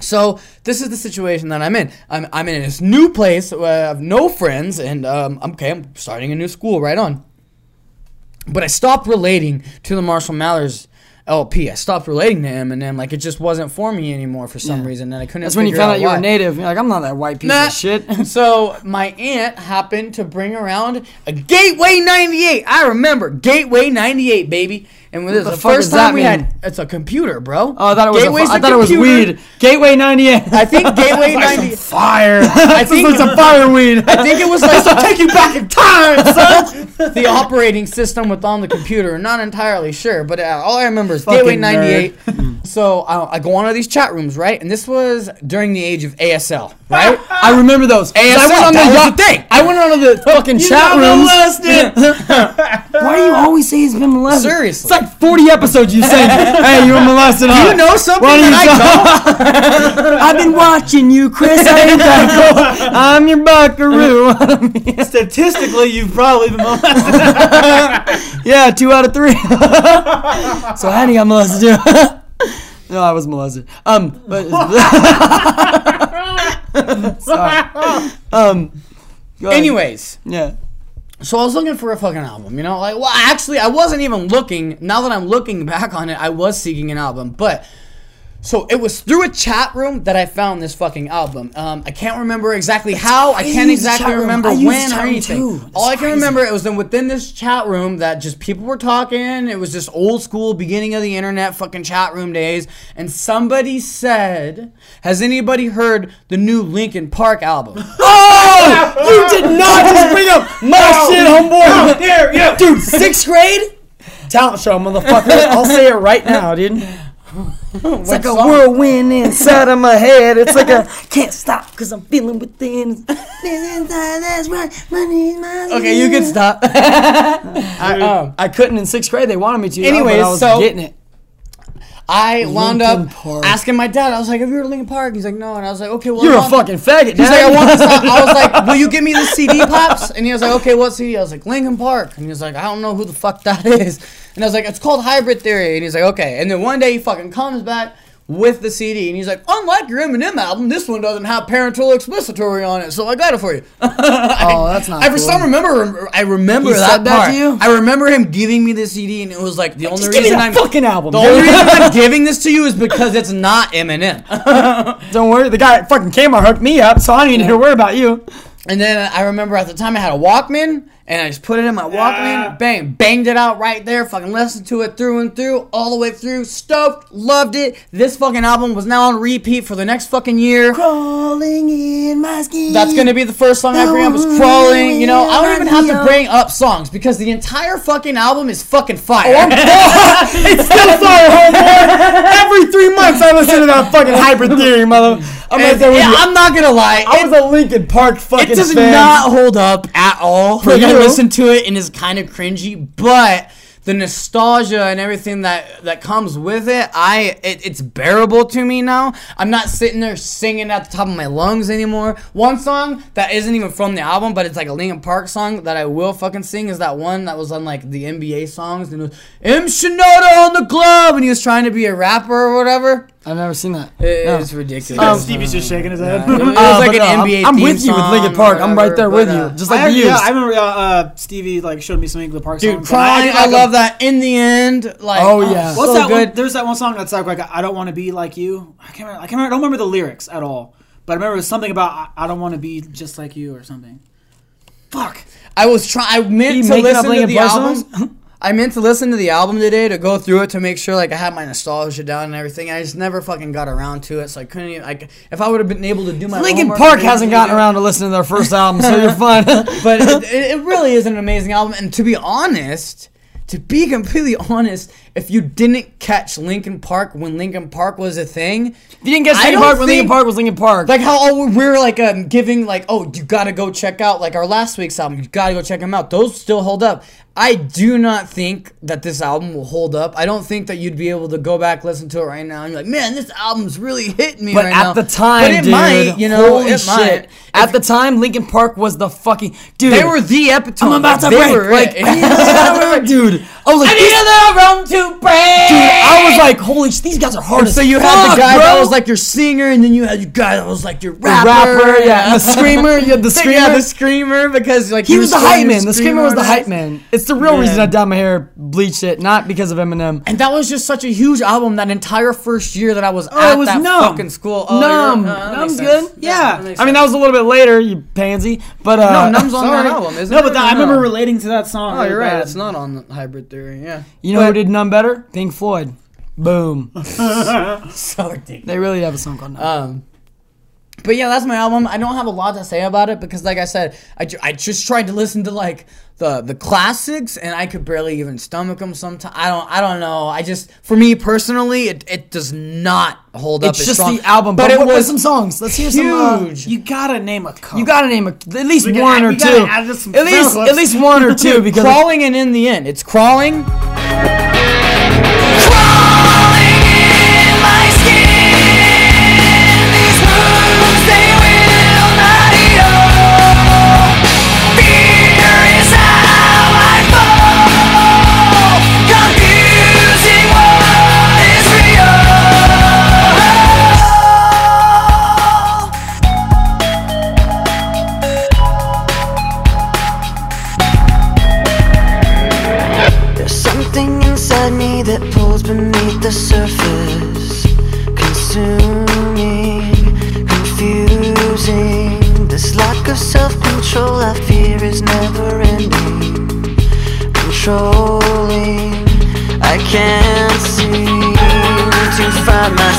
so this is the situation that I'm in. I'm I'm in this new place where I have no friends, and um, I'm okay. I'm starting a new school right on. But I stopped relating to the Marshall Mathers LP. I stopped relating to Eminem. Like it just wasn't for me anymore for some Yeah. reason, and I couldn't. That's when you found out you why. were native. You're like, I'm not that white piece Nah. of shit. so my aunt happened to bring around a Gateway 98. I remember Gateway 98, baby. And this is the the, first time we mean? had. It's a computer, bro. Oh, I thought it was. A, I thought it was computer. weed. Gateway 98. I think Gateway 98. fire. I think think a fire weed. I think it was like to take you back in time, son. the operating system with on the computer. Not entirely sure, but uh, all I remember is Gateway 98. so I, I go onto these chat rooms, right? And this was during the age of ASL, right? I remember those. ASL, I went on the, that was yacht- the thing. I went on the fucking chat got rooms. Why do you always say he's been molested? Seriously. It's like 40 episodes you say, hey, you were molested. huh? you know something Why don't you tell- I've been watching you, Chris. I ain't that cool. I'm your buckaroo. Statistically, you've probably been molested. yeah, two out of three. so Annie got molested too. no, I was molested. Um, but sorry. Um. Anyways, yeah. so I was looking for a fucking album, you know? Like, well, actually, I wasn't even looking. Now that I'm looking back on it, I was seeking an album, but. So it was through a chat room that I found this fucking album. Um, I can't remember exactly how. I can't exactly remember when or anything. All I can crazy. remember it was then within this chat room that just people were talking. It was just old school, beginning of the internet, fucking chat room days. And somebody said, "Has anybody heard the new Linkin Park album?" Oh, you did not just bring up my shit, homeboy. Here, yeah. Dude, sixth grade? Talent show, motherfucker. I'll say it right now, dude. It's like a song? whirlwind inside of my head. It's like a can't stop because I'm feeling within. Okay, you can stop. I, um, I couldn't in sixth grade. They wanted me to. though, Anyways, but I was so- getting it. I wound up Park. asking my dad. I was like, "Have you heard of Linkin Park?" He's like, "No," and I was like, "Okay, well." You're a fucking faggot. He's like, "I Dad. want this." out." I was like, "Will you give me the CD, pops?" And he was like, "Okay, what CD?" I was like, "Linkin Park," and he was like, "I don't know who the fuck that is." And I was like, "It's called Hybrid Theory," and he's like, "Okay." And then one day he fucking comes back with the CD, and he's like, "Unlike your Eminem album, this one doesn't have parental explicitory on it, so I got it for you." Oh, that's not I for cool. some remember I remember He that that part. to you? I remember him giving me the CD, and it was like the only give me reason I'm fucking album. the only reason I'm giving this to you is because it's not Eminem. Don't worry, the guy at fucking Kmart hooked me up, so I don't need to worry about you. And then I remember at the time I had a Walkman, and I just put it in my Walkman, bang, banged it out right there, fucking listened to it through and through, all the way through, stoked, loved it. This fucking album was now on repeat for the next fucking year. Crawling in my skin. That's gonna be the first song I bring up is crawling. You know, I don't even have to bring up songs because the entire fucking album is fucking fire. Oh, it's still fire, homeboy. Every three months I listen to that fucking hybrid theory, mother. I'm And, yeah. I'm not gonna lie. I it- was a Linkin Park fucking it does fan. not hold up at all. Like Listen to it and it's kind of cringy, but the nostalgia and everything that that comes with it, I it, it's bearable to me now. I'm not sitting there singing at the top of my lungs anymore. One song that isn't even from the album, but it's like a Linkin Park song that I will fucking sing is that one that was on like the NBA songs and it was M Shinoda on the glove and he was trying to be a rapper or whatever. I've never seen that. It- No. It's ridiculous. Um, Stevie's just shaking his head. it was Uh, like but an no, I'm- NBA I'm, theme with you with Linkin Park. or I'm right there with whatever, you, just uh, like I, the yeah. I remember uh, uh, Stevie like showed me some Linkin Park Dude, songs. and crying. did, I, like, love that. In the end, like Oh, yeah. What's so that good. one? There's that one song that's like, like I don't want to be like you. I can't. Remember, I can't. Remember, I don't remember the lyrics at all. But I remember it was something about I, I don't want to be just like you or something. Fuck. I was trying. I meant You to making up listen to the Park album. I meant to listen to the album today to go through it to make sure like I had my nostalgia down and everything. I just never fucking got around to it, so I couldn't. Even, like, if I would have been able to do my Linkin homework, Park hasn't gotten around to listening to their first album, so you're fine. but it, it really is an amazing album. And to be honest, to be completely honest, if you didn't catch Linkin Park when Linkin Park was a thing, If you didn't Linkin don't Park when Linkin Park was Linkin Park. like how all we're like um, giving like oh you gotta go check out like our last week's album. You gotta go check them out. Those still hold up. I do not think that this album will hold up. I don't think that you'd be able to go back listen to it right now and you're like man this album's really hitting me But right at now. the time, but it dude, might you know? Holy it shit. might At the time, Linkin Park was the fucking dude. they were the epitome. I'm about to break. were like, dude, I was like, I need another room to break dude, I was like, holy, sh- these guys are hard And so you fuck, had the guy that was like your singer, and then you had the guy that was like your the rapper, rapper, yeah, the screamer. You had the screamer. Yeah, the screamer because like he was the hype man. The screamer was the hype man. It's the real reason I dyed my hair, bleached it, not because of Eminem. And that was just such a huge album that entire first year that I was Oh, at was that Numb. fucking school. Oh, Numb. uh, Numb's good. Yeah. makes I mean, that was a little bit later, you pansy. But uh, no, Numb's on that album, isn't it? No, but I remember relating to that song. Oh, you're right. It's not on Hybrid Theory. Yeah. You know who did none better? Pink Floyd. Boom. So ridiculous. they really have a song called Numb. Um, but yeah, that's my album. I don't have a lot to say about it because, like I said, I, ju- I just tried to listen to like the the classics, and I could barely even stomach them. Sometimes I don't I don't know. I just for me personally, it, it does not hold up. it's just strong. the album, but but it what- what was some songs. Let's hear some. uh, huge. You gotta name a couple. you gotta name a, at least We gotta- one or we gotta two. add some At least, at least one or two because crawling and in the end, it's crawling.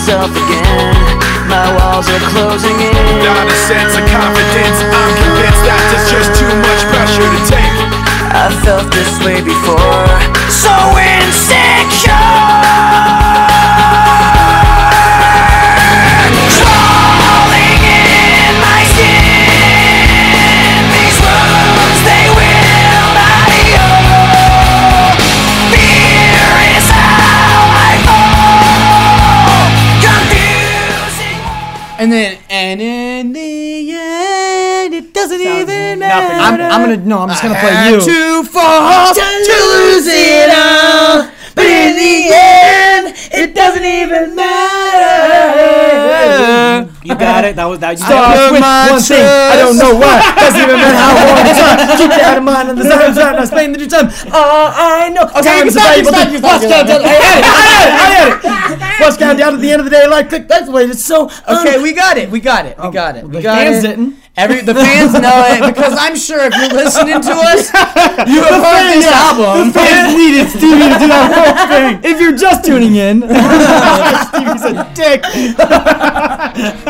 Myself again. My walls are closing in. Not a sense of confidence. I'm convinced that there's just too much pressure to take. I felt this way before. So insecure. And then, and in the end, it doesn't even matter. I'm, I'm gonna no. I'm just gonna play Had you. to fall to lose it all, but in the end, it doesn't even matter. You got it. That was that. You Start got with my one thing. I don't know why. Doesn't even matter how long it's on. Keep it out of mind on the side. I'm trying to explain the new time. All I know. Okay, you can Time's a stop, you valuable stop, you stop, Watch you countdown. I had it. I had it. I had it. Watch countdown at the end of the day. Like click. That's the it's so. Okay, we got it. We got it. We oh, got it. We the got it. didn't. Every the fans know it because I'm sure if you're listening to us, you have heard this album. The fans needed Stevie to do that whole thing. If you're just tuning in, Stevie's a dick.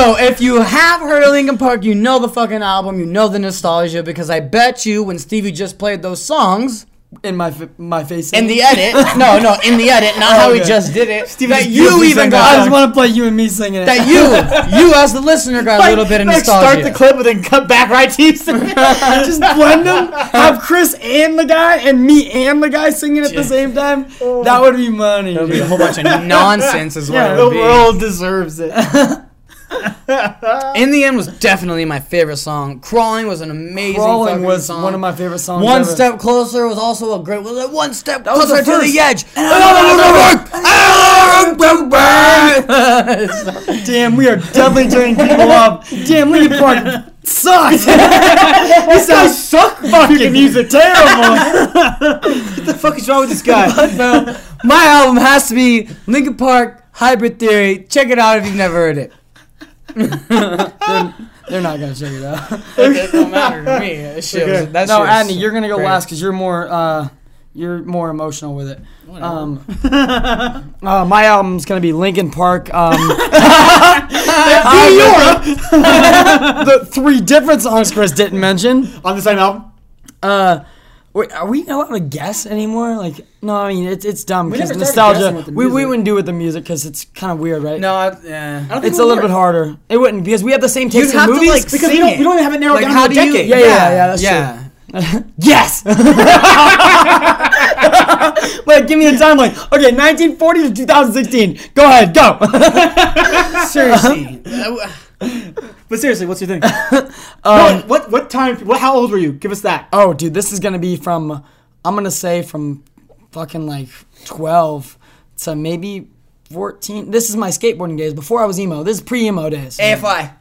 So if you have heard of Linkin Park, you know the fucking album, you know the nostalgia because I bet you when Stevie just played those songs, in my fa- my face. In the edit, no, no, in the edit, not oh, how he Okay. just did it. Steven that you even sang got. I just want to play you and me singing it. that you, you as the listener got a little bit of like nostalgia. start the clip and then cut back right to you. just blend them. Have Chris and the guy and me and the guy singing at the same time. Oh. That would be money. That would be a whole bunch of nonsense, is what Yeah, it the be. world deserves it. In the end, was definitely my favorite song. Crawling was an amazing. Crawling was song. one of my favorite songs. One ever. step closer was also a great. Was one step was closer the to the edge? Damn, we are definitely turning people up. Damn, Linkin Park sucks. this guys suck fucking music. Terrible. what the fuck is wrong with this guy? no, my album has to be Linkin Park Hybrid Theory. Check it out if you've never heard it. They're not gonna check it out. It don't matter to me. That was- Okay. that No, shit Adney, you're gonna go great. last because you're more uh, you're more emotional with it. Um, uh, my album's gonna be Linkin Park. Um, the three different songs Chris didn't mention. On the same album? Uh, wait, are we allowed to guess anymore? Like, no, I mean it's it's dumb because never started guessing nostalgia. with the We we music. wouldn't do it with the music because it's kind of weird, right? No, I, yeah. it's a little bit harder. It wouldn't because we have the same taste You'd in have to, movies. like, Because Sing we don't, it. we don't even have it narrowed Like, down how to a do you- decade. Yeah, yeah, yeah, that's yeah. Yes. Wait, give me a timeline. Okay, 1940 to 2016. Go ahead, go. Seriously. But seriously, what's your thing? what, what what time? What? How old were you? Give us that. oh, dude, this is gonna be from. I'm gonna say from fucking like 12 to maybe 14. This is my skateboarding days before I was emo. This is pre-emo days. AFI.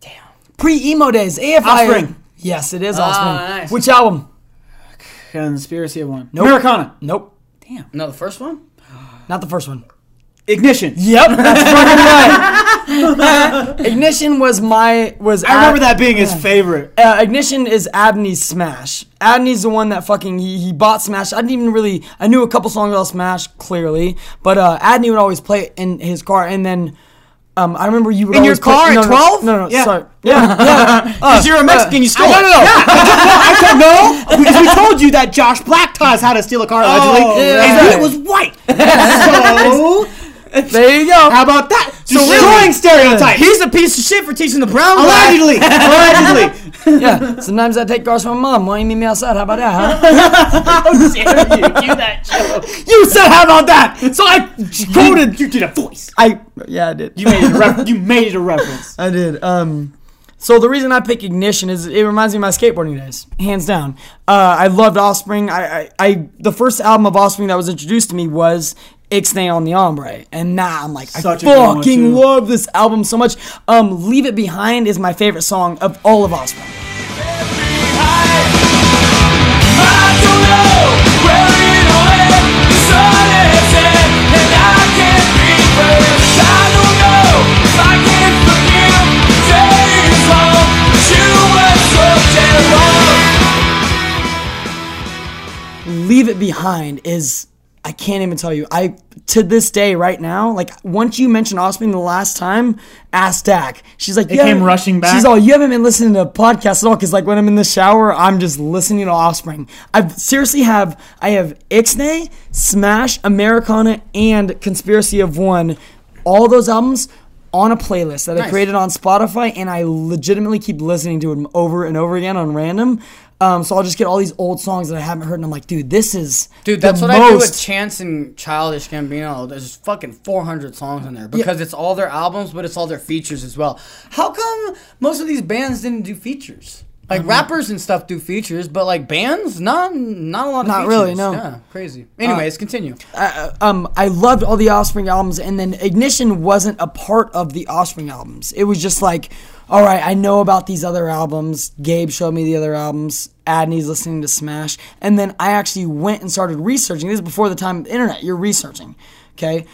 Damn. Pre-emo days. AFI. Offspring. Yes, it is Ah, Offspring. nice. Which album? Conspiracy of one. Americana. Nope. Damn. No, the first one? Not the first one. Ignition. Yep, that's fucking right. Ignition was my was. I remember that being his favorite. Uh, Ignition is Abney's Smash. Abney's the one that fucking he, he bought Smash. I didn't even really I knew a couple songs about Smash clearly, but uh, Abney would always play it in his car, and then um, I remember you would In your always play- car at no, no, 12? No, no, no, Yeah. sorry, yeah, yeah. Because you're a Mexican, you stole no, it. no, no. I don't know. Because we told you that Josh Black taught us how to steal a car allegedly, Oh, yeah, and it was white. so There you go. how about that? So Destroying really- stereotypes. He's a piece of shit for teaching the brown guy. allegedly, allegedly. yeah. Sometimes I take cars from my mom. Why don't you meet me outside? How about that, huh? How dare you do that joke? you said how about that? So I quoted. You did a voice. I yeah, I did. You made it a ref- you made it a reference. I did. Um, so the reason I pick Ignition is it reminds me of my skateboarding days, hands down. Uh, I loved Offspring. I, I, I, the first album of Offspring that was introduced to me was Ixnay on the Hombre, and now I'm like, Such I fucking love this album so much. Um, Leave It Behind is my favorite song of all of Offspring. Leave It Behind is I can't even tell you. I to this day right now, like once you mentioned Offspring the last time, ask Dak. She's like, It "You came haven't-" rushing back? She's all, you haven't been listening to podcasts at all because like when I'm in the shower, I'm just listening to Offspring. I seriously have I have Ixnay, Smash, Americana, and Conspiracy of One, all those albums on a playlist that I created on Spotify, and I legitimately keep listening to them over and over again on random. Um, so I'll just get all these old songs that I haven't heard, and I'm like, dude, this is Dude, that's what I do with Chance and Childish Gambino. There's fucking 400 songs in there because it's all their albums, but it's all their features as well. How come most of these bands didn't do features? Like rappers and stuff do features, but like bands, not not a lot of Not features. really, no. Yeah, crazy. Anyways, continue. uh, um, I loved all the Offspring albums, and then Ignition wasn't a part of the Offspring albums. It was just like, all right, I know about these other albums. Gabe showed me the other albums. Adney's listening to Smash, and then I actually went and started researching. This is before the time of the internet. You're researching, okay?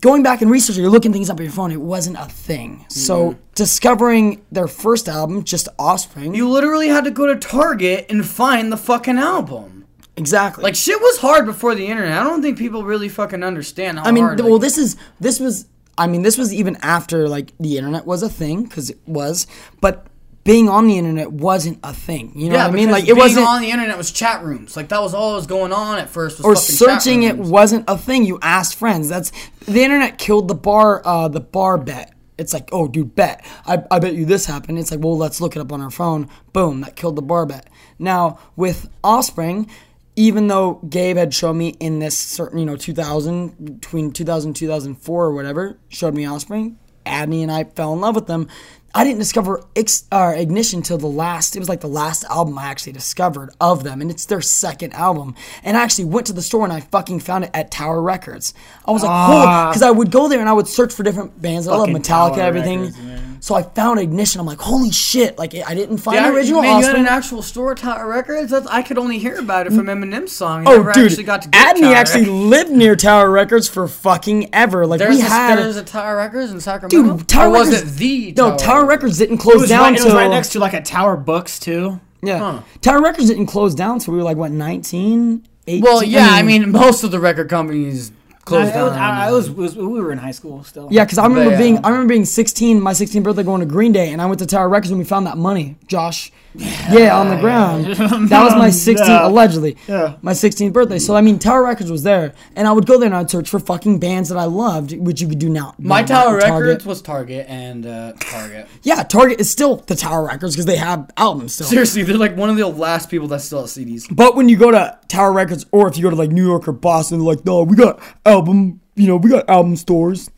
Going back and researching, you're looking things up on your phone. It wasn't a thing. So mm-hmm. discovering their first album, just Offspring, You literally had to go to Target and find the fucking album. exactly Like shit was hard before the internet. I don't think people really fucking understand how I mean, hard. th- well, like- this is this was. I mean, this was even after like the internet was a thing because it was. But being on the internet wasn't a thing. You know yeah, what I mean? Like it being wasn't on the internet was chat rooms. Like that was all that was going on at first. Was or searching it wasn't a thing. You asked friends. That's the internet killed the bar. Uh, the bar bet. It's like, oh, dude, bet. I, I bet you this happened. It's like, well, let's look it up on our phone. Boom, that killed the bar bet. Now with Offspring, even though Gabe had shown me in this certain, you know, 2000 between 2000 and 2004 or whatever, showed me Offspring. Adney and I fell in love with them. I didn't discover Ix, uh, Ignition till the last. It was like the last album I actually discovered of them, and it's their second album. And I actually went to the store and I fucking found it at Tower Records. I was like, cool, because I would go there and I would search for different bands. I love Metallica, Tower everything. Records. So I found Ignition. I'm like, holy shit! Like I didn't find Yeah, the original man, you had an actual store, Tower Records. That's, I could only hear about it from mm. Eminem's song. I Oh, dude, actually got to get Adney Tower actually Records. lived near Tower Records for fucking ever. Like There's, we a, had, there's a Tower Records in Sacramento. dude. Tower or was Records, it the no Tower Tower Records didn't close It was, down right, it was right next to like a Tower Books too. yeah. Huh. Tower Records didn't close down so we were like what 19, 18? Well, yeah, I mean, most of the record companies closed I, down. was, I, I was, was- we were in high school still. Yeah, because I remember yeah. being I remember being 16, my 16th birthday, going to Green Day, and I went to Tower Records and we found that money, Josh. Yeah, on the ground. That was my 16th, Yeah. allegedly. Yeah. My 16th birthday. So I mean, Tower Records was there, and I would go there and I'd search for fucking bands that I loved, which you could do now. My Now, Tower Target. Records was Target and uh, Target. Yeah, Target is still the Tower Records because they have albums still. Seriously, they're like one of the last people that still have CDs. But when you go to Tower Records, or if you go to like New York or Boston, they're like, no, we got album, you know, we got album stores,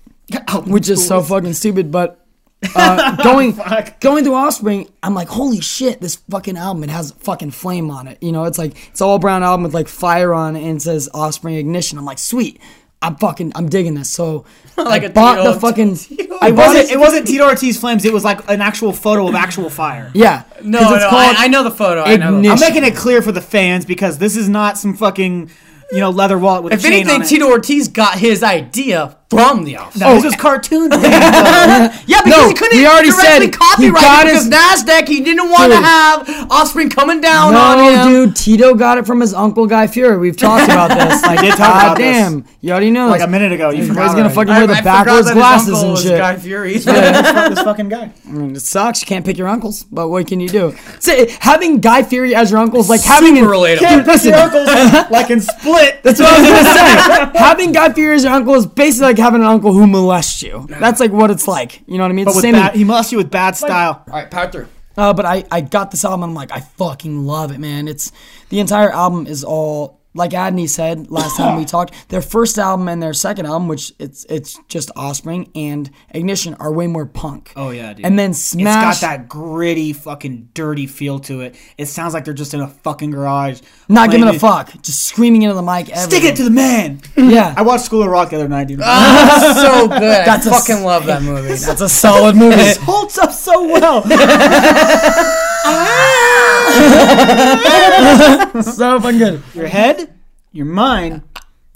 which is so fucking stupid. But uh, going going through Offspring, I'm like, holy shit, this fucking album, it has fucking flame on it. You know, it's like it's all brown album with like fire on it and it says Offspring Ignition. I'm like, sweet. I'm fucking, I'm digging this. So Like I bought Tito- the fucking. It I wasn't. It wasn't Tito Ortiz Flames. It was like an actual photo of actual fire. Yeah, No, it's no, called I, I know the photo. I know. The I'm making it clear for the fans because this is not some fucking, you know, leather wallet with if anything. Tito Ortiz got his idea from the office. No, oh. this was cartoon. Yeah, because No, he couldn't we already directly said copyright he got it because his- Nasdaq. He didn't want to have Offspring coming down No, on him. dude, Tito got it from his uncle Guy Fieri. We've talked about this. Like, did talk God about this. damn, you already know. like this. a minute ago, you forgot. Everybody's gonna already. fucking wear the backwards forgot that his glasses uncle and was shit. Guy Fieri. Yeah, this fucking guy. I mean, it sucks. You can't pick your uncles, but what can you do? Say, eh, having Guy Fieri as your uncle is like having Super an, relatable. Dude, listen, Your uncles like in Split. That's what I was gonna say. having Guy Fieri as your uncle is basically like having an uncle who molests you. That's like what it's like. You know what I mean? But It's with the same bad, thing. he must you with bad style. All right, part three. Uh, but I, I got this album. I'm like, I fucking love it, man. It's the entire album is all like Adney said last time we talked. Their first album and their second album, which it's it's just Offspring and Ignition, are way more punk. Oh yeah, dude. And then It's Smash. got that gritty, fucking dirty feel to it. It sounds like they're just in a fucking garage. not giving a it. fuck, just screaming into the mic. Stick it to the man. yeah. I watched School of Rock the other night, dude. Ah, so good. That's I a fucking s- love that movie. That's a solid movie. It holds up so well. so fucking good. your head, your mind,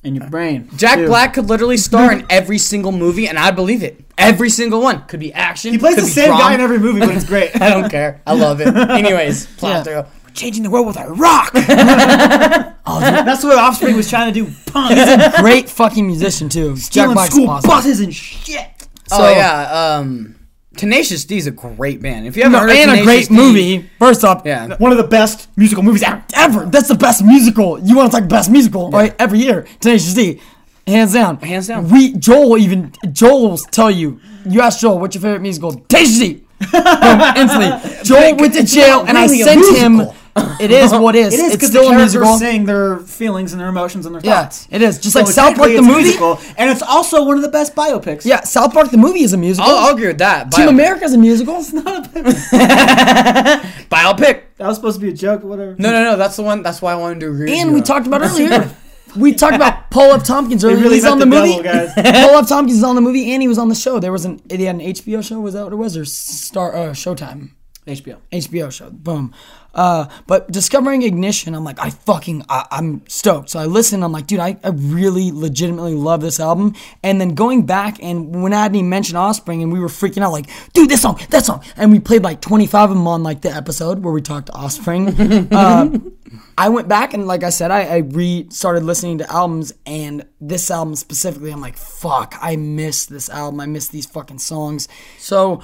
and your brain. Jack Two. Black could literally star in every single movie, and I believe it. Every single one could be action. He plays could the be same drama. guy in every movie, but it's great. I don't care. I love it. Anyways, plot Yeah. through. Changing the world with a rock. oh, That's what Offspring was trying to do. Punk. He's a Great fucking musician too. Jack Stealing Black's school awesome. buses and shit. oh yeah, um, Tenacious D is a great band. If you haven't No, heard of and a great D, movie. First up, yeah. One of the best musical movies ever. ever. That's the best musical. You want to talk best musical, right? Every year, Tenacious D, hands down. Hands down. We Joel even Joel will tell you. You ask Joel, what's your favorite musical? Tenacious D. Boom, instantly. Joel went to jail, and I really sent him. Musical. It is what it is. It is because still the a characters musical. saying their feelings and their emotions and their Yeah, thoughts. it is just So like South Park the movie. musical, and it's also one of the best biopics. Yeah, South Park the movie is a musical. I'll, I'll agree with that. Team America is a musical. It's not a biopic. Biopic. That was supposed to be a joke, but whatever. No, no, no. That's the one. That's why I wanted to agree. with And we talked about earlier. We talked about Paul F. Tompkins They earlier. really He's on the, the movie. devil, guys. Paul F. Tompkins is on the movie, and he was on the show. There was an they had an HBO show. Was that what it was? Or Star uh, Showtime HBO. HBO show. Boom. Uh, but discovering Ignition, I'm like, I fucking, I, I'm stoked. So I listen. I'm like, dude, I, I really legitimately love this album. And then going back and when Adney mentioned Offspring, and we were freaking out, like, dude, this song, that song, and we played like 25 of them on like the episode where we talked to Offspring. uh, I went back and like I said, I, I re started listening to albums and this album specifically, I'm like, fuck, I miss this album. I miss these fucking songs. So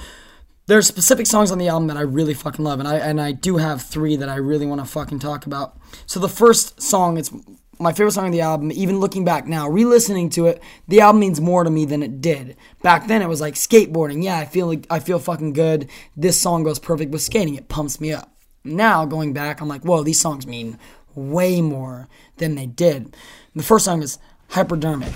there's specific songs on the album that I really fucking love, and I and I do have three that I really want to fucking talk about. So the first song, it's my favorite song on the album. Even looking back now, re-listening to it, the album means more to me than it did back then. It was like skateboarding. Yeah, I feel like I feel fucking good. This song goes perfect with skating. It pumps me up. Now going back, I'm like, whoa, these songs mean way more than they did. The first song is Hypodermic.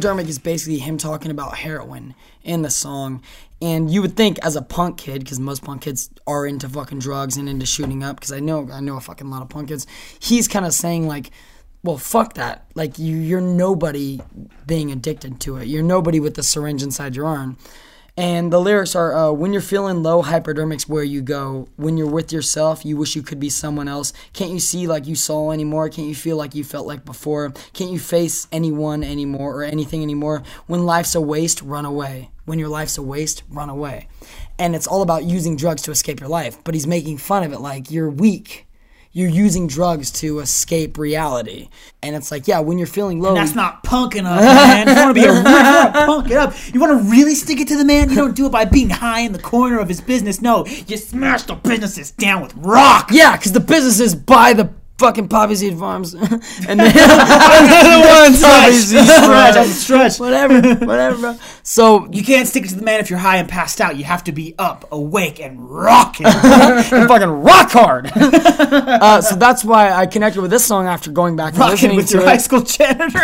Hypodermic is basically him talking about heroin in the song. And you would think, as a punk kid, because most punk kids are into fucking drugs and into shooting up, because I know I know a fucking lot of punk kids. He's kind of saying like, well, fuck that. Like you, you're nobody being addicted to it. You're nobody with the syringe inside your arm. And the lyrics are uh, When you're feeling low, hypodermic's where you go. When you're with yourself, you wish you could be someone else. Can't you see like you saw anymore? Can't you feel like you felt like before? Can't you face anyone anymore or anything anymore? When life's a waste, run away. When your life's a waste, run away. And it's all about using drugs to escape your life. But he's making fun of it like you're weak. You're using drugs to escape reality. And it's like, yeah, when you're feeling low. That's not punking up, man. You want to be a real, you want to punk it up. You want to really stick it to the man. You don't do it by being high in the corner of his business. No, you smash the businesses down with rock. Yeah, because the businesses buy the fucking poppy seed farms, and they're, and they're the ones poppy seed Stretch, farms. that's a stretch. Whatever, whatever, bro. So You can't stick it to the man if you're high and passed out. You have to be up, awake, and rocking. and fucking rock hard. uh, so that's why I connected with this song after going back and rocking listening with to your it. high school janitor.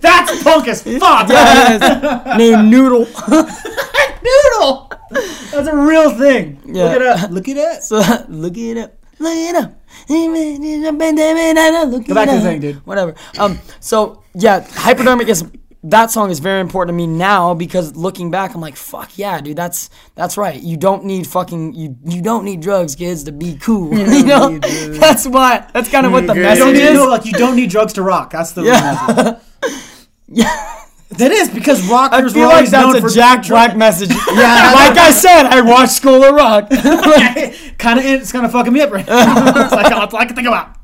That's punk as fuck. Yeah. Named Noodle. Noodle. That's a real thing. Yeah. Look it up. Look it up. So look at it up. Look it up. Go back it to the thing, dude. Whatever. Um. So yeah, hypodermic is that song is very important to me now because looking back, I'm like, fuck yeah, dude. That's that's right. You don't need fucking you you don't need drugs, kids, to be cool. You know. That's why. That's kind of what the You message don't need, is. no, like you don't need drugs to rock. That's the Yeah. yeah. That is because I rockers were feel like that's a Jack Black message. yeah, like I said, I watched School of Rock. kind of it's kind of fucking me up right now. it's like all I can think about.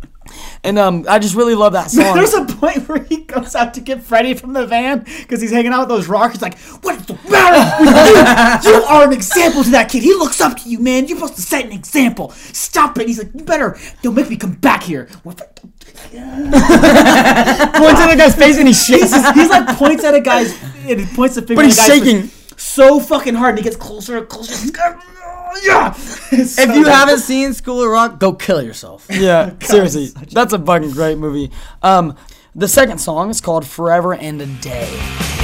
And um, I just really love that song. There's a point where he goes out to get Freddie from the van because he's hanging out with those rockers. Like, what's the matter with you? You are an example to that kid. He looks up to you, man. You're supposed to set an example. Stop it. He's like, you better don't make me come back here. What the- points at the guy's face and he shakes his He's like points at a guy's and he points the finger. But he's a face shaking. so fucking hard, and he gets closer and closer. Yeah. If so you haven't seen School of Rock, go kill yourself. Yeah, seriously, that's a fucking great movie. Um, the second song is called "Forever and a Day."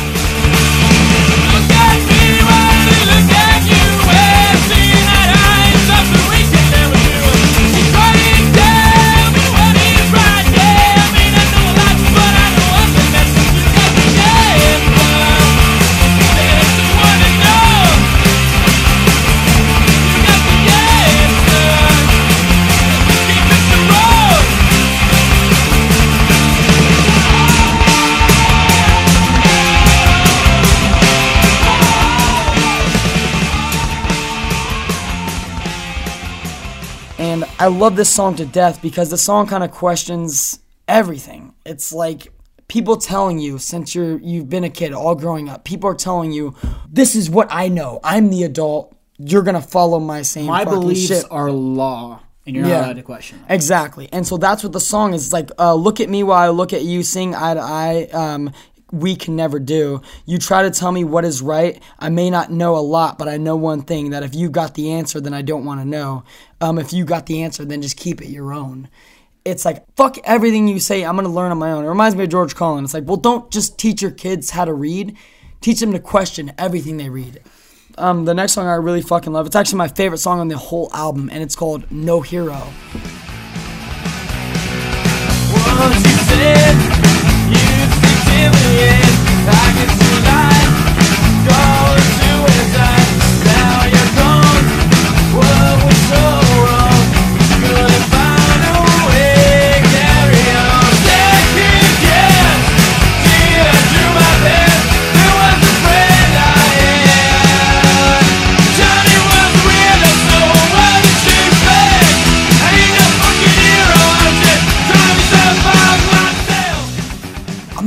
I love this song to death because the song kind of questions everything. It's like people telling you since you're you've been a kid all growing up, people are telling you, "This is what I know. I'm the adult. You're gonna follow my same my beliefs shit." are law, and you're not allowed to question. them. Exactly. And so that's what the song is It's like. Uh, look at me while I look at you. Sing eye to eye. Um, we can never do. You try to tell me what is right. I may not know a lot, but I know one thing that if you got the answer, then I don't want to know. Um, if you got the answer, then just keep it your own. It's like fuck everything you say. I'm gonna learn on my own. It reminds me of George Carlin. It's like, well, don't just teach your kids how to read. Teach them to question everything they read. Um, the next song I really fucking love. It's actually my favorite song on the whole album, and it's called No Hero.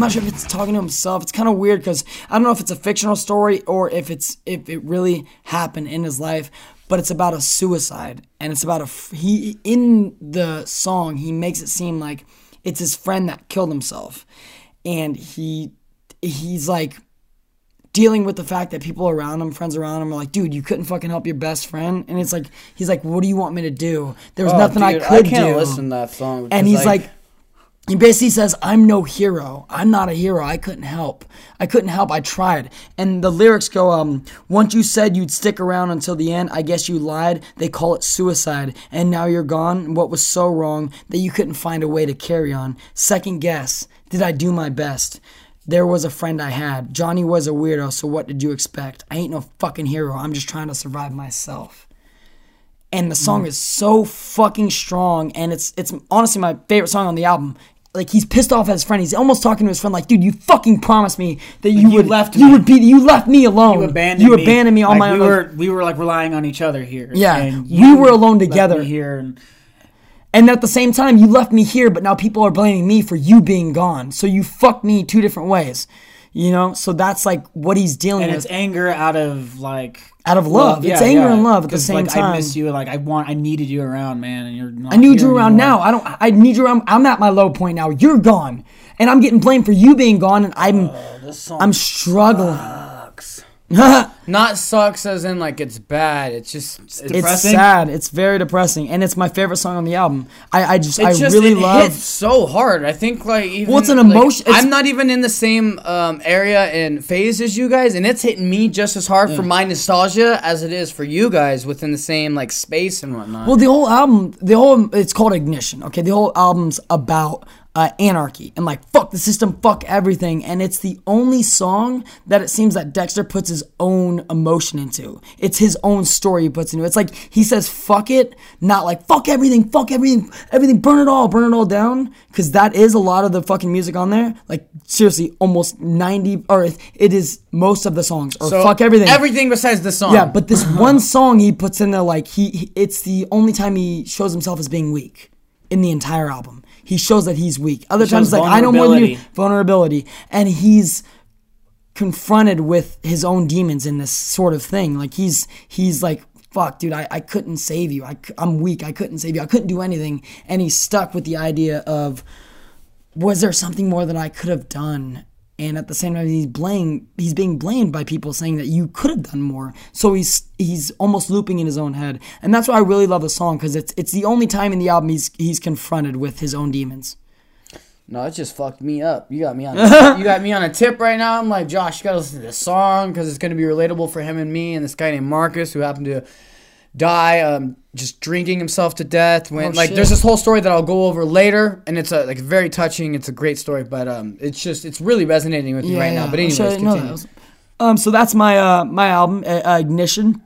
Not sure if it's talking to himself. It's kind of weird because I don't know if it's a fictional story or if it's if it really happened in his life. But it's about a suicide, and it's about a he in the song. He makes it seem like it's his friend that killed himself, and he he's like dealing with the fact that people around him, friends around him, are like, "Dude, you couldn't fucking help your best friend," and it's like he's like, "What do you want me to do? There was Oh, nothing dude, I could I can't do." listen to that song. and he's like, he basically says, I'm no hero. I'm not a hero. I couldn't help. I couldn't help. I tried. And the lyrics go, um, once you said you'd stick around until the end, I guess you lied. They call it suicide. And now you're gone. What was so wrong that you couldn't find a way to carry on? Second guess. Did I do my best? There was a friend I had. Johnny was a weirdo, so what did you expect? I ain't no fucking hero. I'm just trying to survive myself and the song is so fucking strong and it's it's honestly my favorite song on the album like he's pissed off at his friend he's almost talking to his friend like dude you fucking promised me that you you would left you me. would be you left me alone You abandoned you me. abandoned me on Like, my we own were we were like relying on each other here. Yeah, and we were alone together. here, and and at the same time you left me here but now people are blaming me for you being gone so you fucked me two different ways you know so that's like what he's dealing and with it's anger out of like Out of love. It's anger and love at the same like, I miss you. Like I want, I needed you around, man, and you're. Not I need you around anymore. now. I don't. I need you around. I'm at my low point now. You're gone, and I'm getting blamed for you being gone, and I'm oh, I'm struggling. not sucks as in like it's bad. It's just it's, It's Depressing? sad. It's very depressing, and it's my favorite song on the album. I, I just, I it's just really it love. hits so hard. I think like even Well, it's an like, emotion- it's- I'm not even in the same um, area and phase as you guys, and it's hitting me just as hard for my nostalgia as it is for you guys within the same like space and whatnot. Well, the whole album, the whole, it's called Ignition. Okay, the whole album's about uh, anarchy and like fuck the system, fuck everything, and it's the only song that it seems that Dexter puts his own emotion into. It's his own story he puts into. It's like he says fuck it, not like fuck everything, fuck everything, everything, burn it all, burn it all down, because that is a lot of the fucking music on there. Like seriously, almost ninety, or it is most of the songs, or so fuck everything. everything besides the song. Yeah, but this one song he puts in there, like he, he- it's the only time he shows himself as being weak in the entire album. He shows that he's weak. Other times, like I know more than you, vulnerability. vulnerability, and he's confronted with his own demons in this sort of thing. Like he's he's like. Fuck, dude, I, I couldn't save you. I, I'm weak. I couldn't save you. I couldn't do anything. And he's stuck with the idea of was there something more that I could have done? And at the same time, he's blamed. He's being blamed by people saying that you could have done more. So he's he's almost looping in his own head, and that's why I really love the song because it's it's the only time in the album he's he's confronted with his own demons. No, it just fucked me up. You got me on. you got me on a tip right now. I'm like, Josh, you gotta listen to this song because it's gonna be relatable for him and me and this guy named Marcus who happened to die, um, just drinking himself to death. When Oh, like, shit. there's this whole story that I'll go over later, and it's a like very touching. It's a great story, but um, it's just it's really resonating with me right now. But I'm anyways, sure I know continue. Um, so that's my uh my album, uh, uh, Ignition.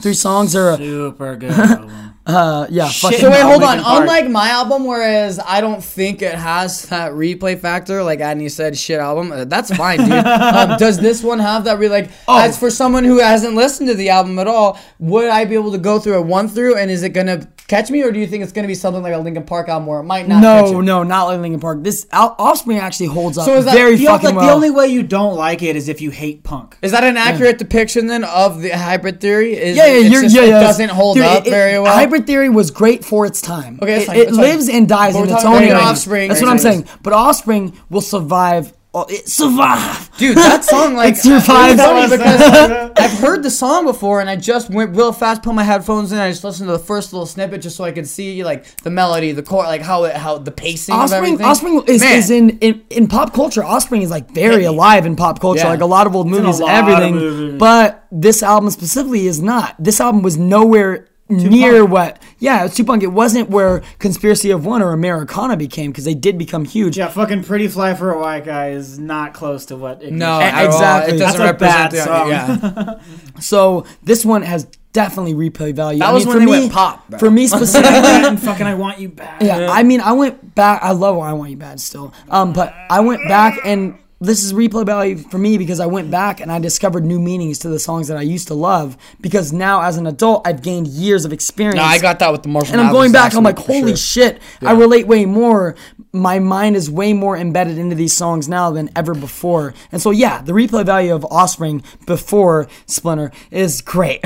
Three songs are uh, Super good album. Uh yeah. So wait, hold on. Park. Unlike my album, whereas I don't think it has that replay factor, like Adney said, shit album. uh, That's fine, dude. um, does this one have that? Re- like, Oh. as for someone who hasn't listened to the album at all, would I be able to go through a one through, and is it gonna catch me, or do you think it's gonna be something like a Linkin Park album where it might not? no, no, not like Linkin Park. This Al- Offspring actually holds up So is that- very fucking like, well. the only way you don't like it is if you hate punk. Is that an accurate depiction then of the hybrid theory? Is yeah, yeah, it's you're, just- yeah, It yeah. doesn't hold Dude, up it- very well. Hybrid theory was great for its time. Okay, that's it, fine, it that's fine. lives and dies But in we're its talking own about way. Offspring That's what I'm saying. But Offspring will survive oh, it survived. Dude, that song like It survives. it's funny because I've heard the song before, and I just went real fast, put my headphones in, and I just listened to the first little snippet just so I could see like the melody, the chord, like how it, how the pacing of Offspring, everything. Offspring is, Man, is in, in in pop culture. Offspring is like very alive in pop culture, Yeah. like a lot of old in a movies, lot of everything. movies. But this album specifically is not. This album was nowhere near what. Yeah, it's Tupac. It wasn't where Conspiracy of One or Americana became because they did become huge. Yeah, fucking Pretty Fly for a White Guy is not close to what. Ignorance no, at all. exactly. It That's doesn't a bad represent the song. yeah. So this one has definitely replay value. That I was mean, when for they me, went pop, bro. For me specifically, and fucking I want you back. Yeah, I mean, I went back. I love I Want You Bad still. Um, but I went back and this is replay value for me because I went back and I discovered new meanings to the songs that I used to love because now as an adult I've gained years of experience. No, I got that with the Marshall. and I'm going back. I'm like, holy sure. shit! I relate way more. My mind is way more embedded into these songs now than ever before. And so, yeah, the replay value of Offspring before Splinter is great.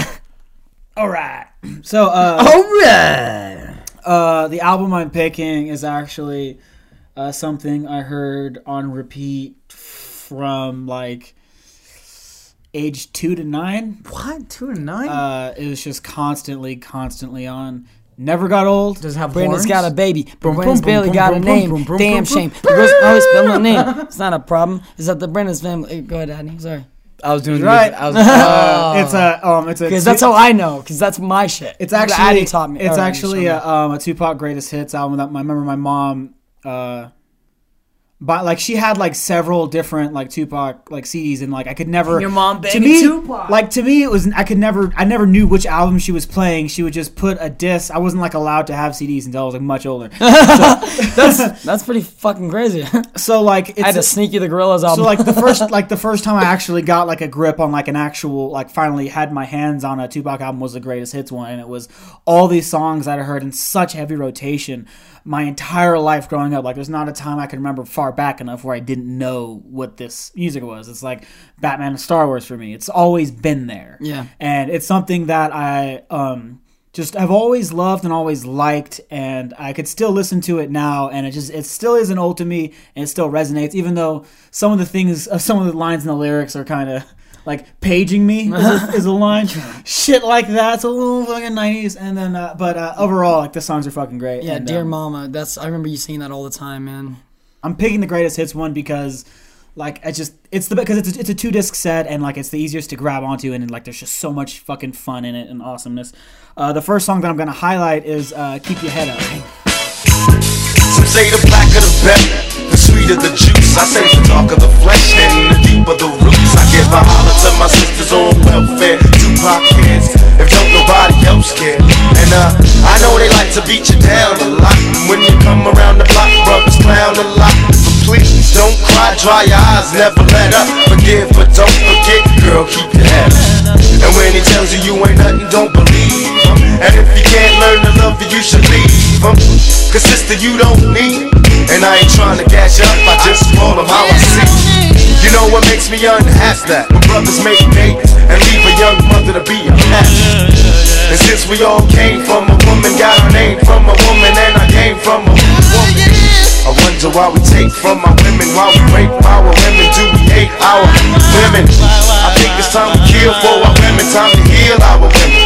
All right. So, uh, All right. uh, the album I'm picking is actually uh, something I heard on repeat from like age two to nine. What two and nine? Uh, it was just constantly, constantly on. Never got old. Does it have Brandon's horns? got a baby, but Brandon's barely got a name. boom, boom, Damn shame. boom. He always spelling a name. It's not a problem. Is that the Brandon's family? Go ahead, Adney. Sorry. I was doing Right. I was, oh. It's a um, it's a Because that's how I know. Because that's my shit. It's actually Addy taught me. It's actually showed me. a, um, a Tupac greatest hits album that my, I remember my mom. Uh, but like she had like several different like Tupac like CDs and like I could never. your mom to me, Tupac. Like to me, it was I could never I never knew which album she was playing. She would just put a disc. I wasn't like allowed to have CDs until I was like much older. that's that's pretty fucking crazy. so like it's I had to sneak you the Gorillas album. so like the first like the first time I actually got like a grip on like an actual like finally had my hands on a Tupac album was the greatest hits one and it was all these songs that I heard in such heavy rotation my entire life growing up like there's not a time I can remember far back enough where I didn't know what this music was. It's like Batman and Star Wars for me. It's always been there. Yeah. and it's something that I um just have always loved and always liked and I could still listen to it now and it just it still isn't old to me and it still resonates even though some of the things uh, some of the lines in the lyrics are kind of like paging me is a, is a line shit like that it's a little fucking 90s and then uh, but uh, overall like the songs are fucking great yeah, and, dear um, mama. That's I remember you singing that all the time, man. I'm picking the greatest hits one because like I just it's the because it's a, it's a two disc set and like it's the easiest to grab onto and, like there's just so much fucking fun in it and awesomeness. Uh, the first song that I'm gonna highlight is uh, "Keep Your Head Up." Some say the blacker the better, the sweeter the juice. I say the darker the flesh and the deeper the roots. I give a holler to my sisters on welfare, Tupac kids, if don't nobody else care. And uh, I know they like to beat you down a lot. When you come around the block, brothers clown a lot. But please don't cry, dry your eyes, never let up. Forgive, but don't forget, girl, keep your head up. And when he tells you you ain't nothing, don't believe him. And if you can't learn to love you, you should leave him. Cause sister, you don't need And I ain't trying to gas you up, I just call them how I see You know what makes me unhappy? That when brothers make babies and leave a young mother to be a unhappy And since we all came from a woman, got our name from a woman And I came from a woman I wonder why we take from our women, why we rape our women, do we hate our women? I think it's time to kill for our women, time to heal our women,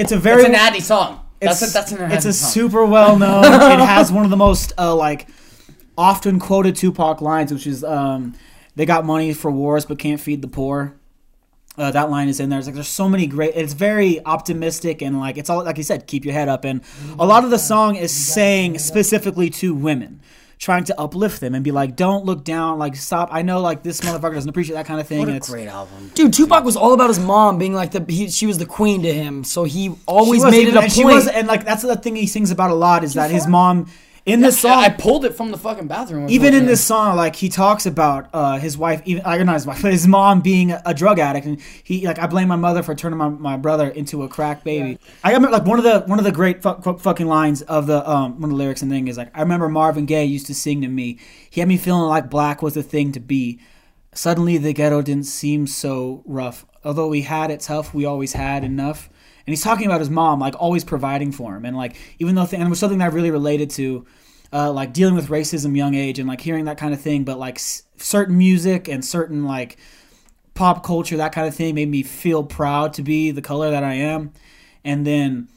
it's, a very It's an Addy song. That's it's, a, that's an Addy it's a song. super well known. it has one of the most uh, like often quoted Tupac lines, which is um, "They got money for wars but can't feed the poor." Uh, that line is in there. It's like there's so many great. It's very optimistic and like it's all like you said, keep your head up. And a lot of the song is saying specifically to women, trying to uplift them and be like, don't look down. Like stop. I know like this motherfucker doesn't appreciate that kind of thing. What and a it's, great album. Dude, Tupac was all about his mom being like the he, she was the queen to him, so he always was, made it a and She point. was, and like that's the thing he sings about a lot is that his mom in this song, I pulled it from the fucking bathroom. even in this song, like he talks about uh, his wife, even I not his wife, but his mom being a, a drug addict, and he like I blame my mother for turning my, my brother into a crack baby. I remember like one of the one of the great fu- fu- fucking lines of the um one of the lyrics and thing is like I remember Marvin Gaye used to sing to me. He had me feeling like black was the thing to be. Suddenly the ghetto didn't seem so rough. Although we had it tough, we always had enough. And he's talking about his mom, like always providing for him, and like even though th- and it was something that I really related to uh, like dealing with racism young age and like hearing that kind of thing but like s- certain music and certain like pop culture that kind of thing made me feel proud to be the color that i am. And then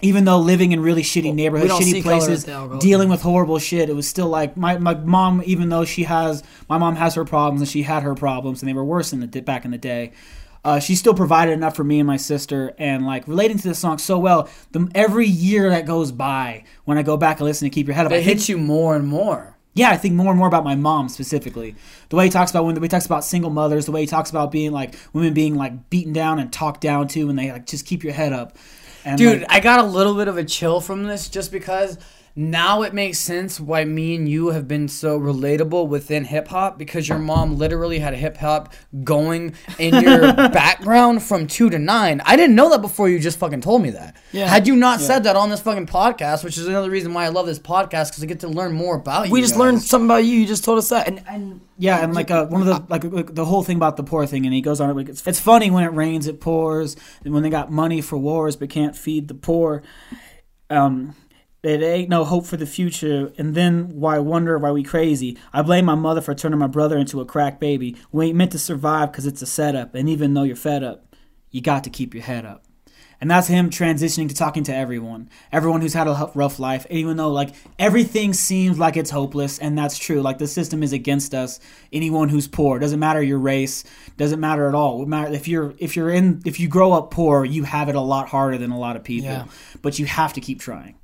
even though living in really shitty neighborhoods shitty places at the alcohol dealing with horrible shit it was still like my, my mom even though she has my mom has her problems and she had her problems and they were worse in the back in the day uh, she still provided enough for me and my sister and like relating to this song so well the, every year that goes by when i go back and listen to keep your head up it hits you more and more. yeah, I think more and more about my mom specifically. The way he talks about when the way he talks about single mothers, the way he talks about being like women being like beaten down and talked down to, and they like just keep your head up. And Dude, like, I got a little bit of a chill from this just because now it makes sense why me and you have been so relatable within hip hop because your mom literally had hip hop going in your background from two to nine. I didn't know that before you just fucking told me that. Yeah. Had you not said that on this fucking podcast, which is another reason why I love this podcast because I get to learn more about you. We just guys. learned something about you. You just told us that, and and yeah, and like uh, one of the like, like the whole thing about the poor thing, and he goes on it. like it's, it's funny when it rains it pours, and when they got money for wars but can't feed the poor. Um, it ain't no hope for the future, and then why wonder why we crazy? I blame my mother for turning my brother into a crack baby. We ain't meant to survive because it's a setup, and even though you're fed up, you got to keep your head up. And that's him transitioning to talking to everyone, everyone who's had a rough life, even though like everything seems like it's hopeless, and that's true. Like the system is against us. Anyone who's poor doesn't matter your race, doesn't matter at all. It matter if you're if you're in if you grow up poor, you have it a lot harder than a lot of people. Yeah. But you have to keep trying.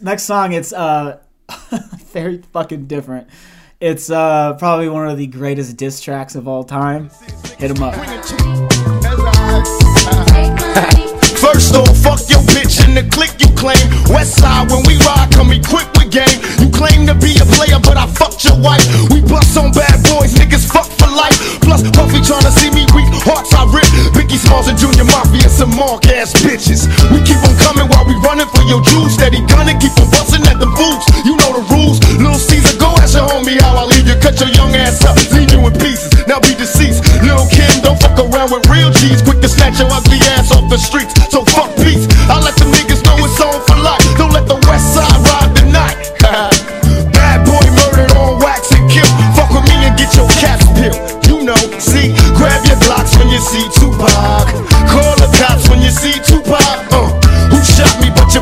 Next song, it's uh very fucking different. It's uh probably one of the greatest diss tracks of all time. Hit 'em up. First off, fuck your bitch and the click you claim. West side, when we ride, come equipped with game. You claim to be a player, but I fucked your wife. We bust on bad boys, niggas fuck for life. Plus, Puffy tryna see me weak, hearts I rip. Biggie Smalls and Junior Mafia, some mark ass bitches. We keep on coming while we running for your Jews. Steady gunning, keep on busting at the fools. You know the rules. Lil Caesar, go ask your homie how I leave you. Cut your young ass up, leave you in pieces. Now be deceased. Lil Kim, don't fuck around with real G's. Quick to snatch your ugly ass off the streets. So fuck peace. I let the niggas know it's on for life. Don't let the west side you see Tupac. Call the cops when you see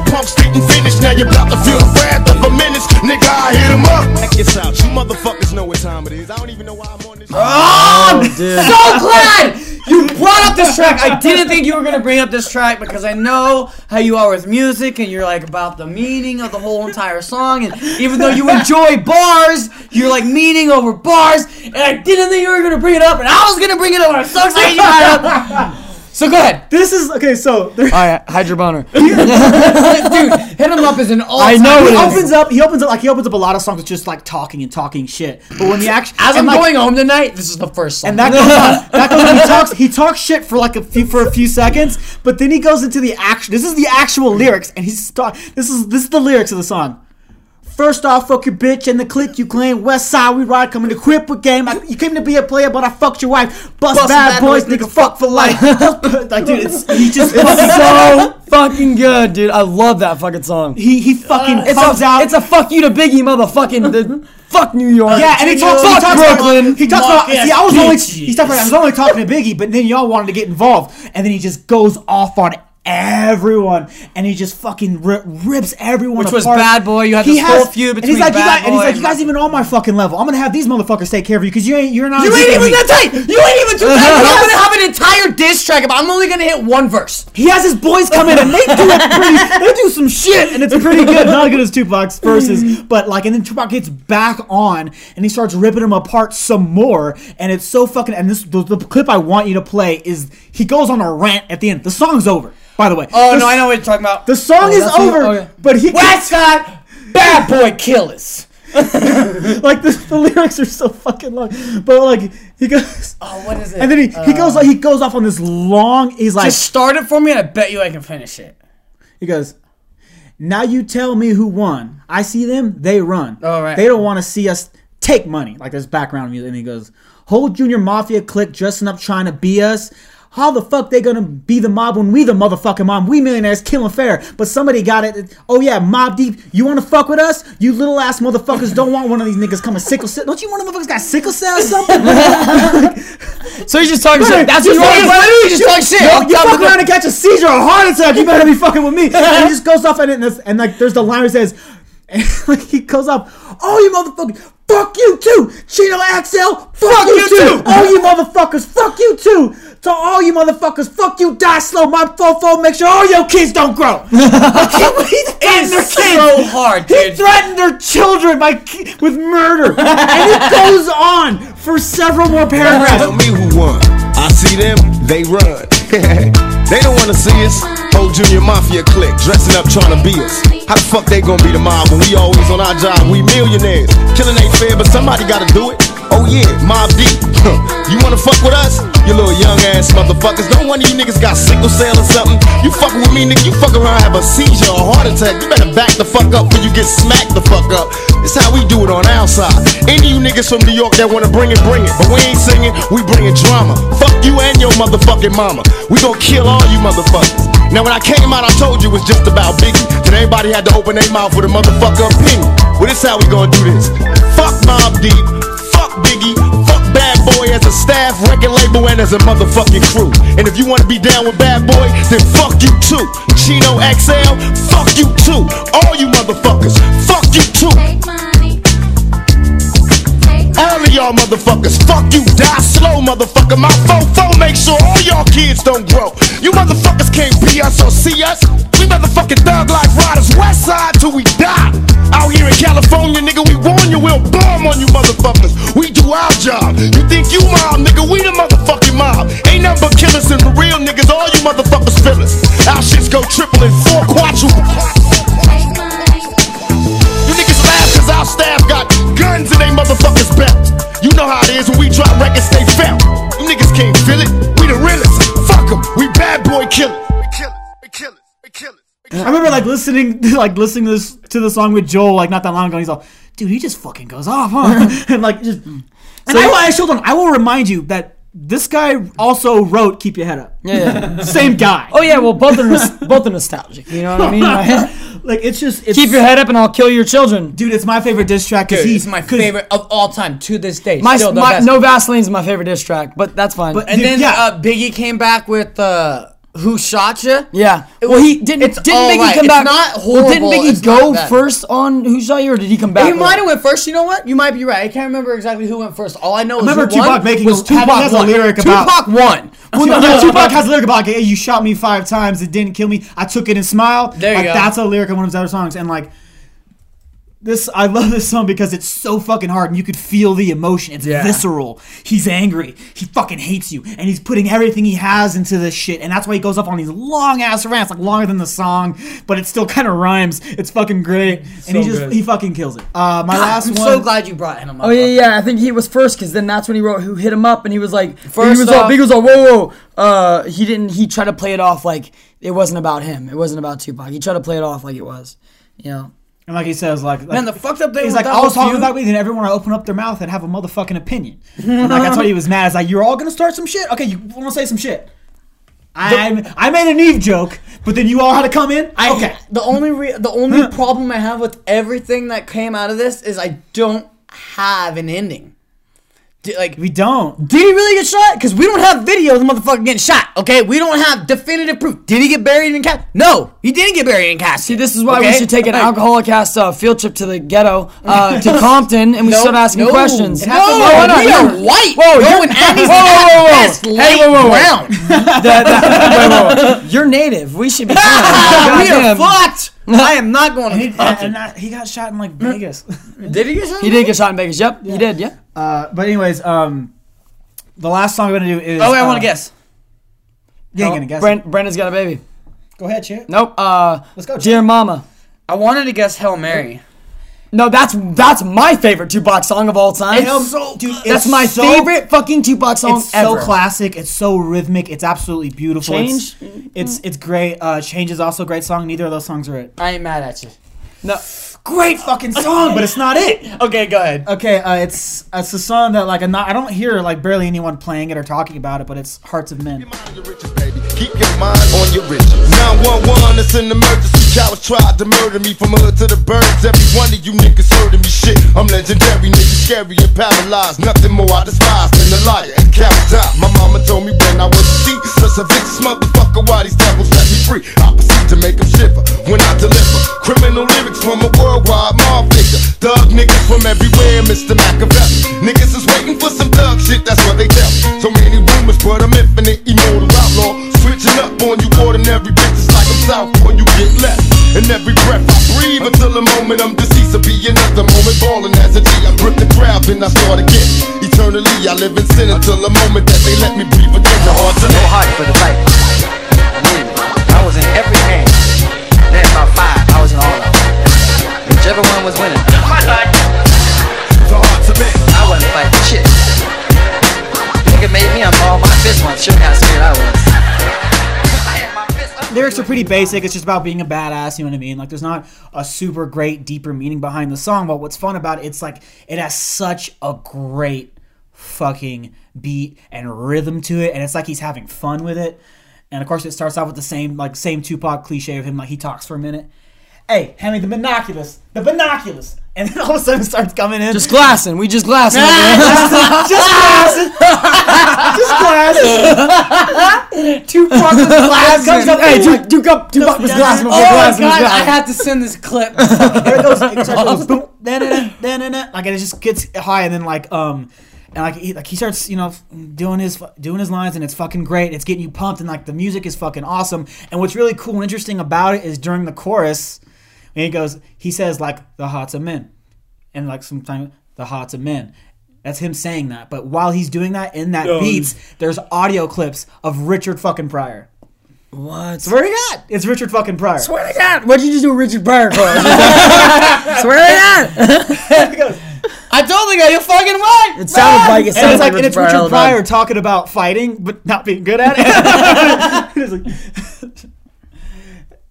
me? But your pumps didn't finish. Now you're about to feel the wrath of a menace. Nigga, I hit him up. Check this out. You motherfuckers know what time it is. I don't even know why I'm on this. Oh, oh so glad you brought up this track. I didn't think you were gonna bring up this track because I know how you are with music and you're like about the meaning of the whole entire song. And even though you enjoy bars, you're like meaning over bars. And I didn't think you were gonna bring it up, and I was gonna bring it up. and I'm so excited you brought it up. So go ahead, This is okay. So there, all right, hide your boner. dude. Hit him up is an all. I know he it is. opens up. He opens up like he opens up a lot of songs with just like talking and talking shit. But when the action, As I'm like, going home tonight, this is the first song. and that goes on. That goes on. He talks. He talks shit for like a few for a few seconds, but then he goes into the action. This is the actual lyrics, and he's start. This is this is the lyrics of the song. First off, fuck your bitch and the clique you claim. West side, we ride, coming equipped with game. I, you came to be a player, but I fucked your wife. Bust, Bust bad, bad boys, boys, niggas fuck for life. like, dude, it's he just so fucking good, dude. I love that fucking song. he he fucking It's comes a, out. it's a fuck you to Biggie, motherfucking the fuck New York. Yeah, and he talks, he talks Brooklyn. About, he talks about. See, I was only bitches. he talked about, I was only talking to Biggie, but then y'all wanted to get involved, and then he just goes off on everyone, and he just fucking ri- rips everyone. Which was. Bad Boy. You had He this has- whole feud and he's between like, you Bad guys, and he's Boy like, you guys even on my fucking level. I'm gonna have these motherfuckers take care of you because you ain't, you're not. You ain't even that tight. You ain't even too tight. I'm gonna have an entire diss track about. I'm only gonna hit one verse. He has his boys come in and they do it pretty. They do some shit and it's pretty good. Not as good as Tupac's verses, but like, and then Tupac gets back on and he starts ripping him apart some more, and it's so fucking. And this the, the clip I want you to play is he goes on a rant at the end. The song's over, by the way. Oh The no, I know what you're talking about. The song oh, is that's what- over, okay. but he West Side. Bad boy killers. like the, the lyrics are so fucking long, but like he goes, Oh, what is it? and then he, he goes like he goes off on this long. He's like Just start it for me, and I bet you I can finish it. he goes. Now you tell me who won. I see them, they run. Oh, right. They don't want to see us take money. Like there's background music, and he goes, "Whole junior mafia clique dressing up trying to be us." How the fuck they gonna be the mob when we the motherfucking mob? We millionaires killing fair, but somebody got it. Oh yeah, Mob Deep, you wanna fuck with us? You little ass motherfuckers don't want one of these niggas coming sickle cell. Don't you want motherfuckers got sickle cell or something? So he's just talking shit. That's what you want. Literally just talking shit. Yo, you fuck around and catch a seizure or a heart attack. You better be fucking with me. And he just goes off and, and, this- and like there's the line that says, and like he goes oh, up, oh you motherfuckers, fuck you too, Chino Axel, fuck, you, too, all you motherfuckers, fuck you too, to all you motherfuckers, fuck you, die slow, my fofo, make sure all your kids don't grow. he threatened their kids. so hard, He dude. threatened their children by with murder, and it goes on for several more paragraphs. Tell me who won. I see them, they run. they don't wanna see us. Whole junior mafia clique dressing up trying to be us. How the fuck they gonna be the mob when we always on our job? We millionaires. Killing ain't fair, but somebody gotta do it. Oh yeah, Mob Deep. You wanna fuck with us? You little young ass motherfuckers. Don't one of you niggas got sickle cell or something. You fucking with me, nigga. You fuck around, have a seizure or heart attack. You better back the fuck up when you get smacked the fuck up. It's how we do it on our side. Any of you niggas from New York that wanna bring it, bring it. But we ain't singing, we bringing drama. Fuck you and your motherfucking mama. We gon' kill all you motherfuckers. Now when I came out, I told you it was just about Biggie. Then everybody had to open their mouth with a motherfucker opinion. Well, this how we gonna do this. Fuck Mob Deep. Fuck Biggie. Fuck Bad Boy as a staff, record label, and as a motherfucking crew. And if you wanna be down with Bad Boy, then fuck you too. Chino XL, fuck you too. All you motherfuckers, fuck you too. Y'all motherfuckers, fuck you, die slow, motherfucker. My fofo make sure all y'all kids don't grow. You motherfuckers can't be us or see us. We motherfucking thug like riders, west side till we die. Out here in California, nigga, we warn you, we'll bomb on you motherfuckers. We do our job. You think you mob, nigga, we the motherfucking mob. Ain't nothing but killers and real niggas, all you motherfuckers us. Our shits go triple and four quadruple. Know how it is when we drop records, they felt. You niggas can't feel it. We the realest. Fuck 'em. We bad boy killers. We killers. We killers. We killers. I remember like listening, like listening to this to the song with Joel like not that long ago. He's like, "Dude, he just fucking goes off, huh?" and like just. And I, will- I, hold on, I will remind you that this guy also wrote "Keep Your Head Up." Yeah, yeah. Same guy. Oh yeah, well both are nos- both are nostalgic. You know what I mean? Like, like it's just it's, Keep your head up and I'll kill your children. dude. It's my favorite diss track because Dude, he's it's my favorite of all time to this day. My, Still the my best. no Vaseline's my favorite diss track, but that's fine. But- And Dude, then yeah. uh, Biggie came back with uh, "Who Shot you? yeah. Well, he didn't. it's Didn't Biggie right. come It's back? not Well, didn't horrible. Biggie It's go first on Who Shot You, or did he come back? He might have went first. You know what? You might be right. I can't remember exactly who went first. All I know is remember who won Tupac making was Tupac Tupac has a lyric about- Tupac won. Well, no, no, Tupac has a lyric about, "Hey, you shot me five times, it didn't kill me. I took it and smiled." There you like go. that's a lyric in one of his other songs, and like this, I love this song because it's so fucking hard, and you could feel the emotion. It's Yeah. visceral. He's angry. He fucking hates you, and he's putting everything he has into this shit, and that's why he goes up on these long ass rants, like longer than the song, but it still kind of rhymes. It's fucking great, and he just good. he fucking kills it. Uh, my last one I'm one. so glad you brought him up. Oh yeah, yeah. I think he was first because then that's when he wrote "Who Hit Him Up" and he was like, First he was all, off- was all, whoa, whoa. Uh, he didn't. He tried to play it off like it wasn't about him. It wasn't about Tupac. He tried to play it off like it was. You know. And like he says, like, like Man, the fucked up thing He's like, I was talking feud- about me, then everyone would open up their mouth and have a motherfucking opinion. And, like that's why he was mad. It's like you're all gonna start some shit. Okay, you want to say some shit. I I made an Eve joke, but then you all had to come in. I, okay, The only re- the only problem I have with everything that came out of this is I don't have an ending. D- Like, we don't. did he really get shot? Because we don't have video of the motherfucker getting shot. Okay, we don't have definitive proof. Did he get buried in casket? No, he didn't get buried in casket. See, this is why we should take an alcoholic ass uh, field trip to the ghetto, uh, to Compton, and we No, start asking no. questions. No, why not? we are You're- white. Whoa, you're- and Annie's whoa, whoa, whoa, whoa. Hey, whoa, whoa, whoa. that- wait, wait, wait. You're native. We should be we are fucked. I am not going And, to he, Compton. and that, he got shot in like Vegas. Did he get shot? He did get shot in Vegas. Yep, he did. Yeah. uh, but anyways, um, the last song I'm gonna do is. Oh, wait, I uh, want to guess. You ain't gonna guess. Brent, Brenda's got a baby. Go ahead, Chip. Nope. Uh, Let's go, Dear Mama. I wanted to guess Hail Mary. No, that's that's my favorite Tupac song of all time. It's so- dude, that's it's my so- favorite fucking Tupac song It's ever. so classic. It's so rhythmic. It's absolutely beautiful. It's, Change? it's it's great. Uh, Change is also a great song. Neither of those songs are it. I ain't mad at you. No. Great fucking song, but it's not it. Okay, go ahead. Okay, uh, it's it's a song that like I'm not I don't hear like barely anyone playing it or talking about it, but it's Hearts of Men. Keep your mind on your riches. 911, it's an emergency. Cowards tried to murder me from hood to the birds. Every one of you niggas heard me shit. I'm legendary, niggas scary and paralyzed. Nothing more I despise than a liar and coward die. My mama told me when I was a seed, such a vicious motherfucker. Why these devils set me free? I from everywhere, Mr. Machiavelli. Niggas is waiting for some thug shit, that's what they tell. So many rumors, but I'm infinite, immortal outlaw. Switching up on you ordinary bitches like I'm south or you get left. And every breath I breathe until the moment I'm deceased will be another moment balling as a G. I grip the crowd, then I start again. Eternally, I live in sin until the moment that they let me breathe again. The heart to No heart for the fight. Lyrics are pretty basic. It's just about being a badass. You know what I mean? Like, there's not a super great, deeper meaning behind the song. But what's fun about it, it's like it has such a great fucking beat and rhythm to it, and it's like he's having fun with it. And of course, it starts off with the same like same Tupac cliche of him like he talks for a minute. Hey, hand me the binoculars, the binoculars, and then all of a sudden starts coming in. Just glassing. We just glassing. just glasses, just glasses. Tupac with glasses comes up hey, and two, like, two cup, two buck was glassing. Oh before my glassing god, I glassing. had to send this clip. there it goes. It starts boom. Like it just gets high, and then like um, and like he, like he starts you know doing his doing his lines, and it's fucking great. It's getting you pumped, and like the music is fucking awesome. And what's really cool and interesting about it is during the chorus, when he goes, he says like the hearts of men, and like sometimes the hearts of men. That's him saying that. But while he's doing that in that beats, there's audio clips of Richard fucking Pryor. What? Swear to God, it's Richard fucking Pryor. Swear to God, what'd you just do with Richard Pryor for? Swear to God. He goes, I told the guy you fucking right. It sounded like it and sounded it's like, like and it's Pryor Richard all the time. Pryor talking about fighting, but not being good at it. It's like-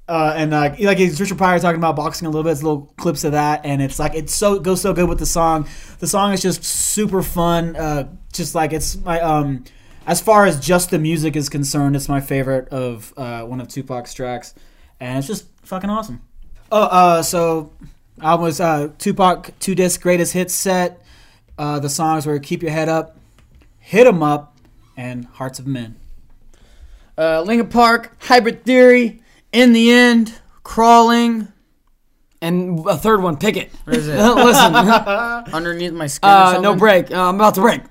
uh, and uh, like Richard Pryor talking about boxing a little bit. It's little clips of that, and it's like it's so it goes so good with the song. The song is just super fun. Uh, just like it's my um, as far as just the music is concerned, it's my favorite of uh, one of Tupac's tracks, and it's just fucking awesome. Oh, uh, so album was uh, Tupac two disc greatest hits set. Uh, the songs were "Keep Your Head Up," "Hit 'Em Up," and "Hearts of Men." Uh, Lincoln Park, Hybrid Theory, In the End, Crawling. And a third one, pick it. Where is it? Listen, Underneath my skin. or uh, something? no break. Uh, I'm about to break.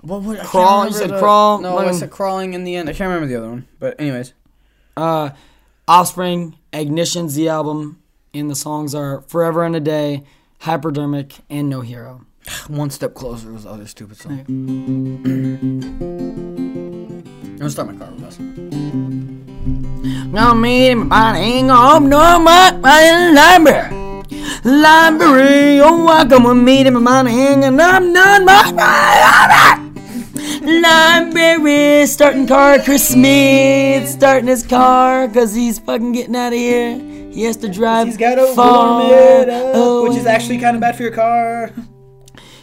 What, what, I can't Crawl, you remember said the- crawl, No, I him- said crawling in the end. I can't remember the other one. But anyways, Uh, Offspring, Ignition's the album, and the songs are Forever and a Day, Hypodermic, and No Hero. one step closer was the other stupid song. I'm gonna start my car with us. No me, my body ain't home no more. My library, library. Oh, welcome with me to my body hanging up, none but my Library, starting car, Chris Smith, starting his car, cause he's fucking getting out of here. He has to drive He's got to warm it up, which is actually kind of bad for your car.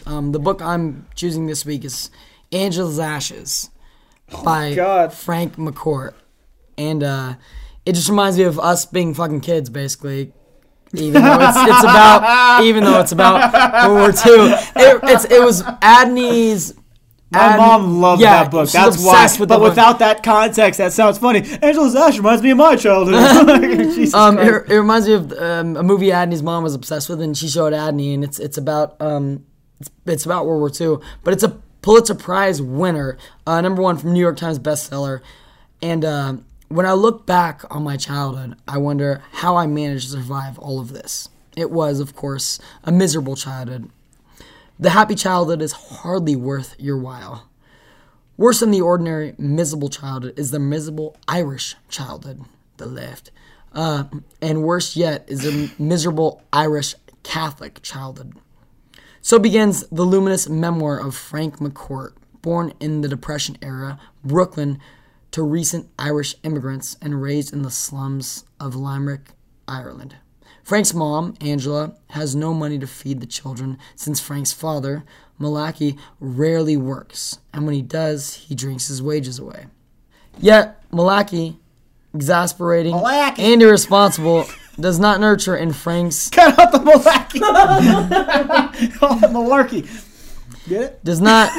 Um, the book I'm choosing this week is Angela's Ashes by God. Frank McCourt. And uh, it just reminds me of us being fucking kids, basically. Even though it's, it's about, even though it's about World War II, it, it's it was Adney's. My mom loved yeah, that book. That's why. with but the book. without that context, that sounds funny. Angela's Ash reminds me of my childhood. Um, it, it reminds me of um, a movie Adney's mom was obsessed with, and she showed Adney, and it's it's about um, it's, it's about World War II, but it's a Pulitzer Prize winner, uh, number one from New York Times bestseller, and uh, when I look back on my childhood, I wonder how I managed to survive all of this. It was, of course, a miserable childhood. The happy childhood is hardly worth your while. Worse than the ordinary miserable childhood is the miserable Irish childhood, the left. Uh, and worse yet is the miserable Irish Catholic childhood. So begins the luminous memoir of Frank McCourt, born in the Depression era, Brooklyn, to recent Irish immigrants and raised in the slums of Limerick, Ireland. Frank's mom, Angela, has no money to feed the children since Frank's father, Malaki, rarely works, and when he does, he drinks his wages away. Yet, Malaki, exasperating Malaki. and irresponsible, does not nurture in Frank's Cut out the. Call it malarkey. Get it? does not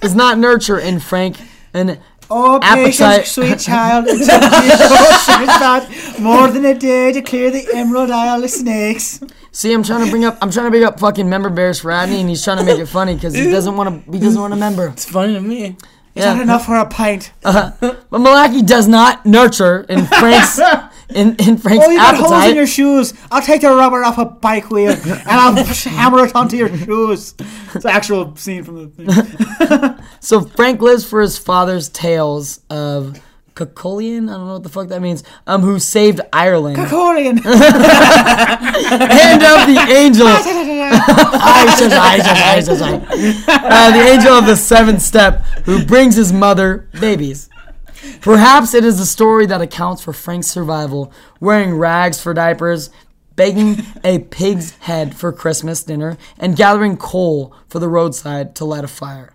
does not nurture in Frank an Oh, Appetite. patience, sweet child. It took me more than a day to clear the Emerald Isle of snakes. See, I'm trying to bring up. I'm trying to bring up fucking member bears for Adney, and he's trying to make it funny because he doesn't want to. He doesn't want to member. It's funny to me. Is that enough for a pint? Uh-huh. But Malachy does not nurture in Frank's in, in Frank's Oh, you got holes in your shoes. I'll take the rubber off a bike wheel and I'll hammer it onto your shoes. It's an actual scene from the thing. so Frank lives for his father's tales of Cacolian. I don't know what the fuck that means. Um, who saved Ireland Korean. and of the angel. Uh, the angel of the seventh step who brings his mother babies. Perhaps it is the story that accounts for Frank's survival, wearing rags for diapers, begging a pig's head for Christmas dinner, and gathering coal for the roadside to light a fire.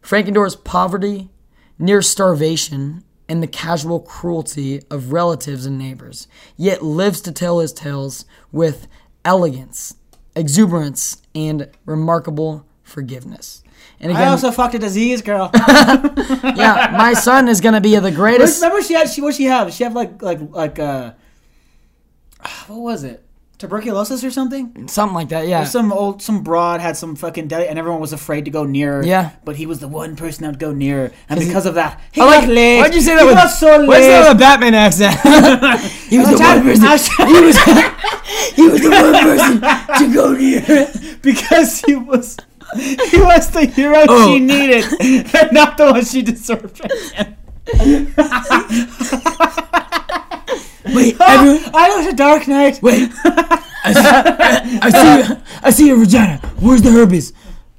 Frank endures poverty, near starvation, and the casual cruelty of relatives and neighbors, yet lives to tell his tales with elegance, exuberance, and remarkable forgiveness. And I also fucked a disease girl. yeah, my son is gonna be the greatest. Remember she had she what she have? She have like like like uh what was it? Tuberculosis or something? Something like that, yeah. Some old some broad had some fucking deli and everyone was afraid to go near her. Yeah. But he was the one person that would go near her. And because of that, he I got like- laid. Why'd you say that he with? got so why'd that with a Batman accent? he was the one person. He was. he was the one person to go near. because he was he was the hero Oh. she needed and not the one she deserved. Wait, oh, everyone, I was a dark knight. wait. I see, I see. I see your vagina. Where's the herpes?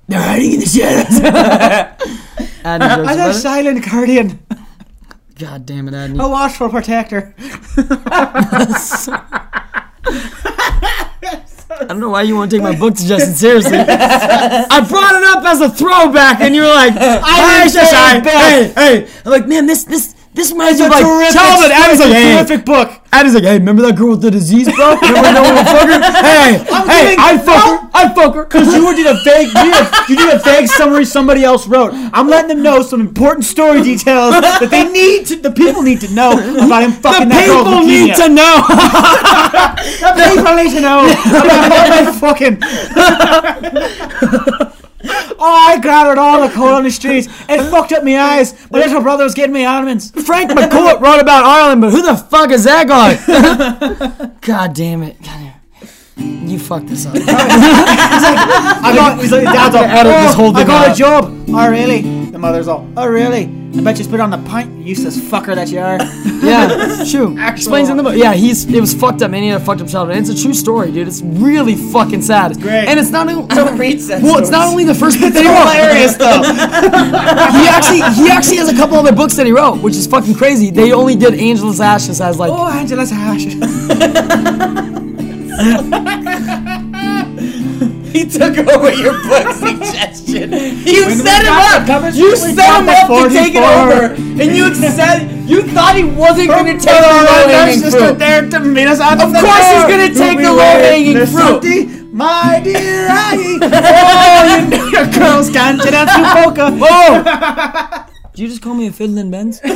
They're hiding in the shadows. Adney jokes I'm about a silent guardian, God damn it, Adney. a watchful protector. I don't know why you want to take my book suggestion seriously. I brought it up as a throwback, and you were like, "I didn't say shy. it back. Hey, hey." I'm like, man, this this this reminds me of like terrific childhood. Adam's like, a hey, terrific book. Adam's like, hey, remember that girl with the disease, bro? Remember no one fuck her? Hey, hey, giving- I fuck her. I fuck her. Because you did a vague, you did a, you did a vague summary somebody else wrote. I'm letting them know some important story details that they need to, the people need to know about him The fucking that girl. The people need to know. The people need to know about him fucking. Oh, I gathered all the coal on the streets. It fucked up my eyes. My little brother was getting me almonds. Frank McCourt wrote about Ireland, but who the fuck is that guy? God damn it. God damn it. You fucked this up. I got, he's like, dad's all, edit oh, this whole I got out." a job. Oh, really? The mother's all, oh, really? I bet you spit on the pint, you useless fucker that you are. Yeah, it's true. Explains in the book. Yeah, he's it was fucked up, man. He had a fucked up childhood. And it's a true story, dude. It's really fucking sad. It's great. And it's not only don't read sad Well, it's not only the first book that he wrote. Hilarious, though. He actually he actually has a couple other books that he wrote, which is fucking crazy. They only did Angela's Ashes as like Oh, Angela's hash. He took over your book suggestion. You When set him up. you set him up to take it over, and you said you thought he wasn't going to take the low There's hanging just fruit. there to meet us at Of the course he's gonna take We the wait. low-hanging There's fruit. something, My dear Aggie. oh, you know your girls can't dance to polka. Whoa! Did you just call me a fiddling Benz? no, a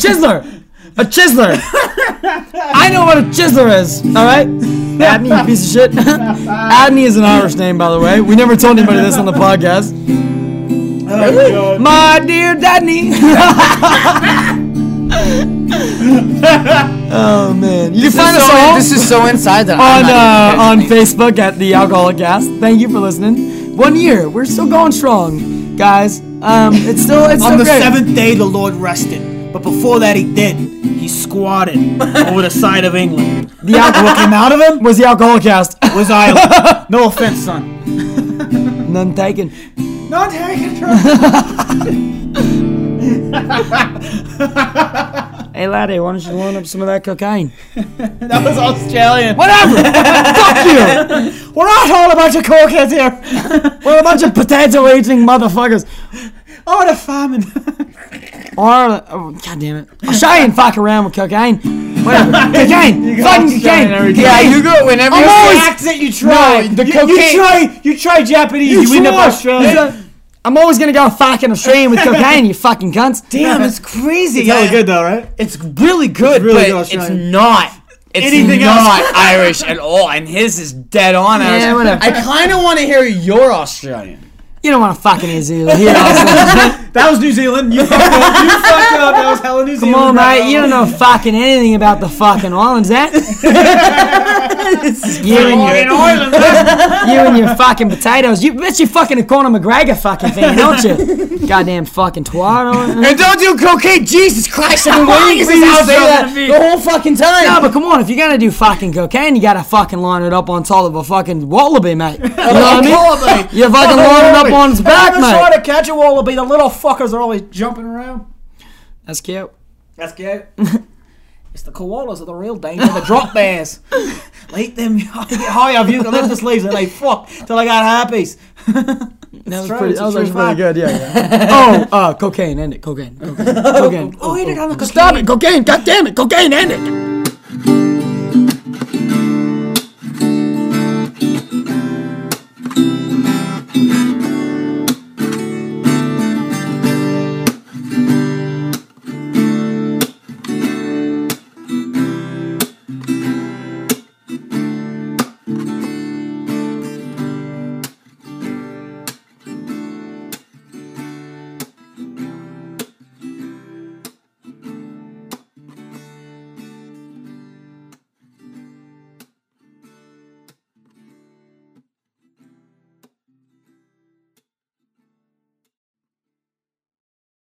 chiseler. A chiseler. I know what a chiseler is. All right. Adney, you piece of shit. Adney is an Irish name, by the way. We never told anybody this on the podcast. Really? My dear Dadney. oh man, you can find us all This is so inside that on uh, on Facebook at the Alcoholic Cast. Thank you for listening. One year, we're still going strong, guys. Um, it's still it's On still the great. seventh day, the Lord rested. But before that, he did. He squatted over the side of England. The alcohol came out of him was the alcohol cast. was Ireland. No offense, son. None taken. Not taking Hey laddie, why don't you loan up some of that cocaine? That was Australian. Whatever. Fuck you. We're not all a bunch of cokeheads here. We're a bunch of potato eating motherfuckers. Oh, the famine. Or oh, god damn it. Australian fuck around with cocaine. Whatever. cocaine. Fucking cocaine. Yeah, you go whenever I'm you always- say accent you try. No, the you, cocaine- You try. You try Japanese. You, end up. Australian. I'm always gonna go fucking Australian with cocaine, you fucking cunts. Damn, it's crazy. It's really good though, right? It's really good, really but good it's not. It's Anything not else. Irish at all, and his is dead on Irish. Yeah, whatever. I kind of want to hear your Australian. You don't want to fucking hear Zealand. That was New Zealand. You fucked up. You fucked up. That was hella New Come Zealand. Come on, bro. mate. You don't know fucking anything about the fucking islands, eh? you, and Fucking your, Ireland. you and your fucking potatoes. You bet you fucking a Conor McGregor fucking fan, don't you? Goddamn fucking twat. And don't do cocaine, Jesus Christ! I've been waiting for you to say that the whole fucking time. No, but come on, if you're gonna do fucking cocaine, you gotta fucking line it up on top of a fucking wallaby, mate. You know what I mean? Wallaby. You fucking line it up on its back, Ever try mate. to catch a wallaby? The little fuckers are always jumping around. That's cute. That's good. It's the koalas are the real danger. The drop bears. Let them I get high of eucalyptus leaves and they fuck till I got herpes. That was true, pretty. That was actually pretty good. Yeah. yeah. oh, uh, cocaine. End it. Cocaine. Cocaine. Cocaine. Oh, he did on the cocaine. Stop it. Cocaine. God damn it. Cocaine. End it.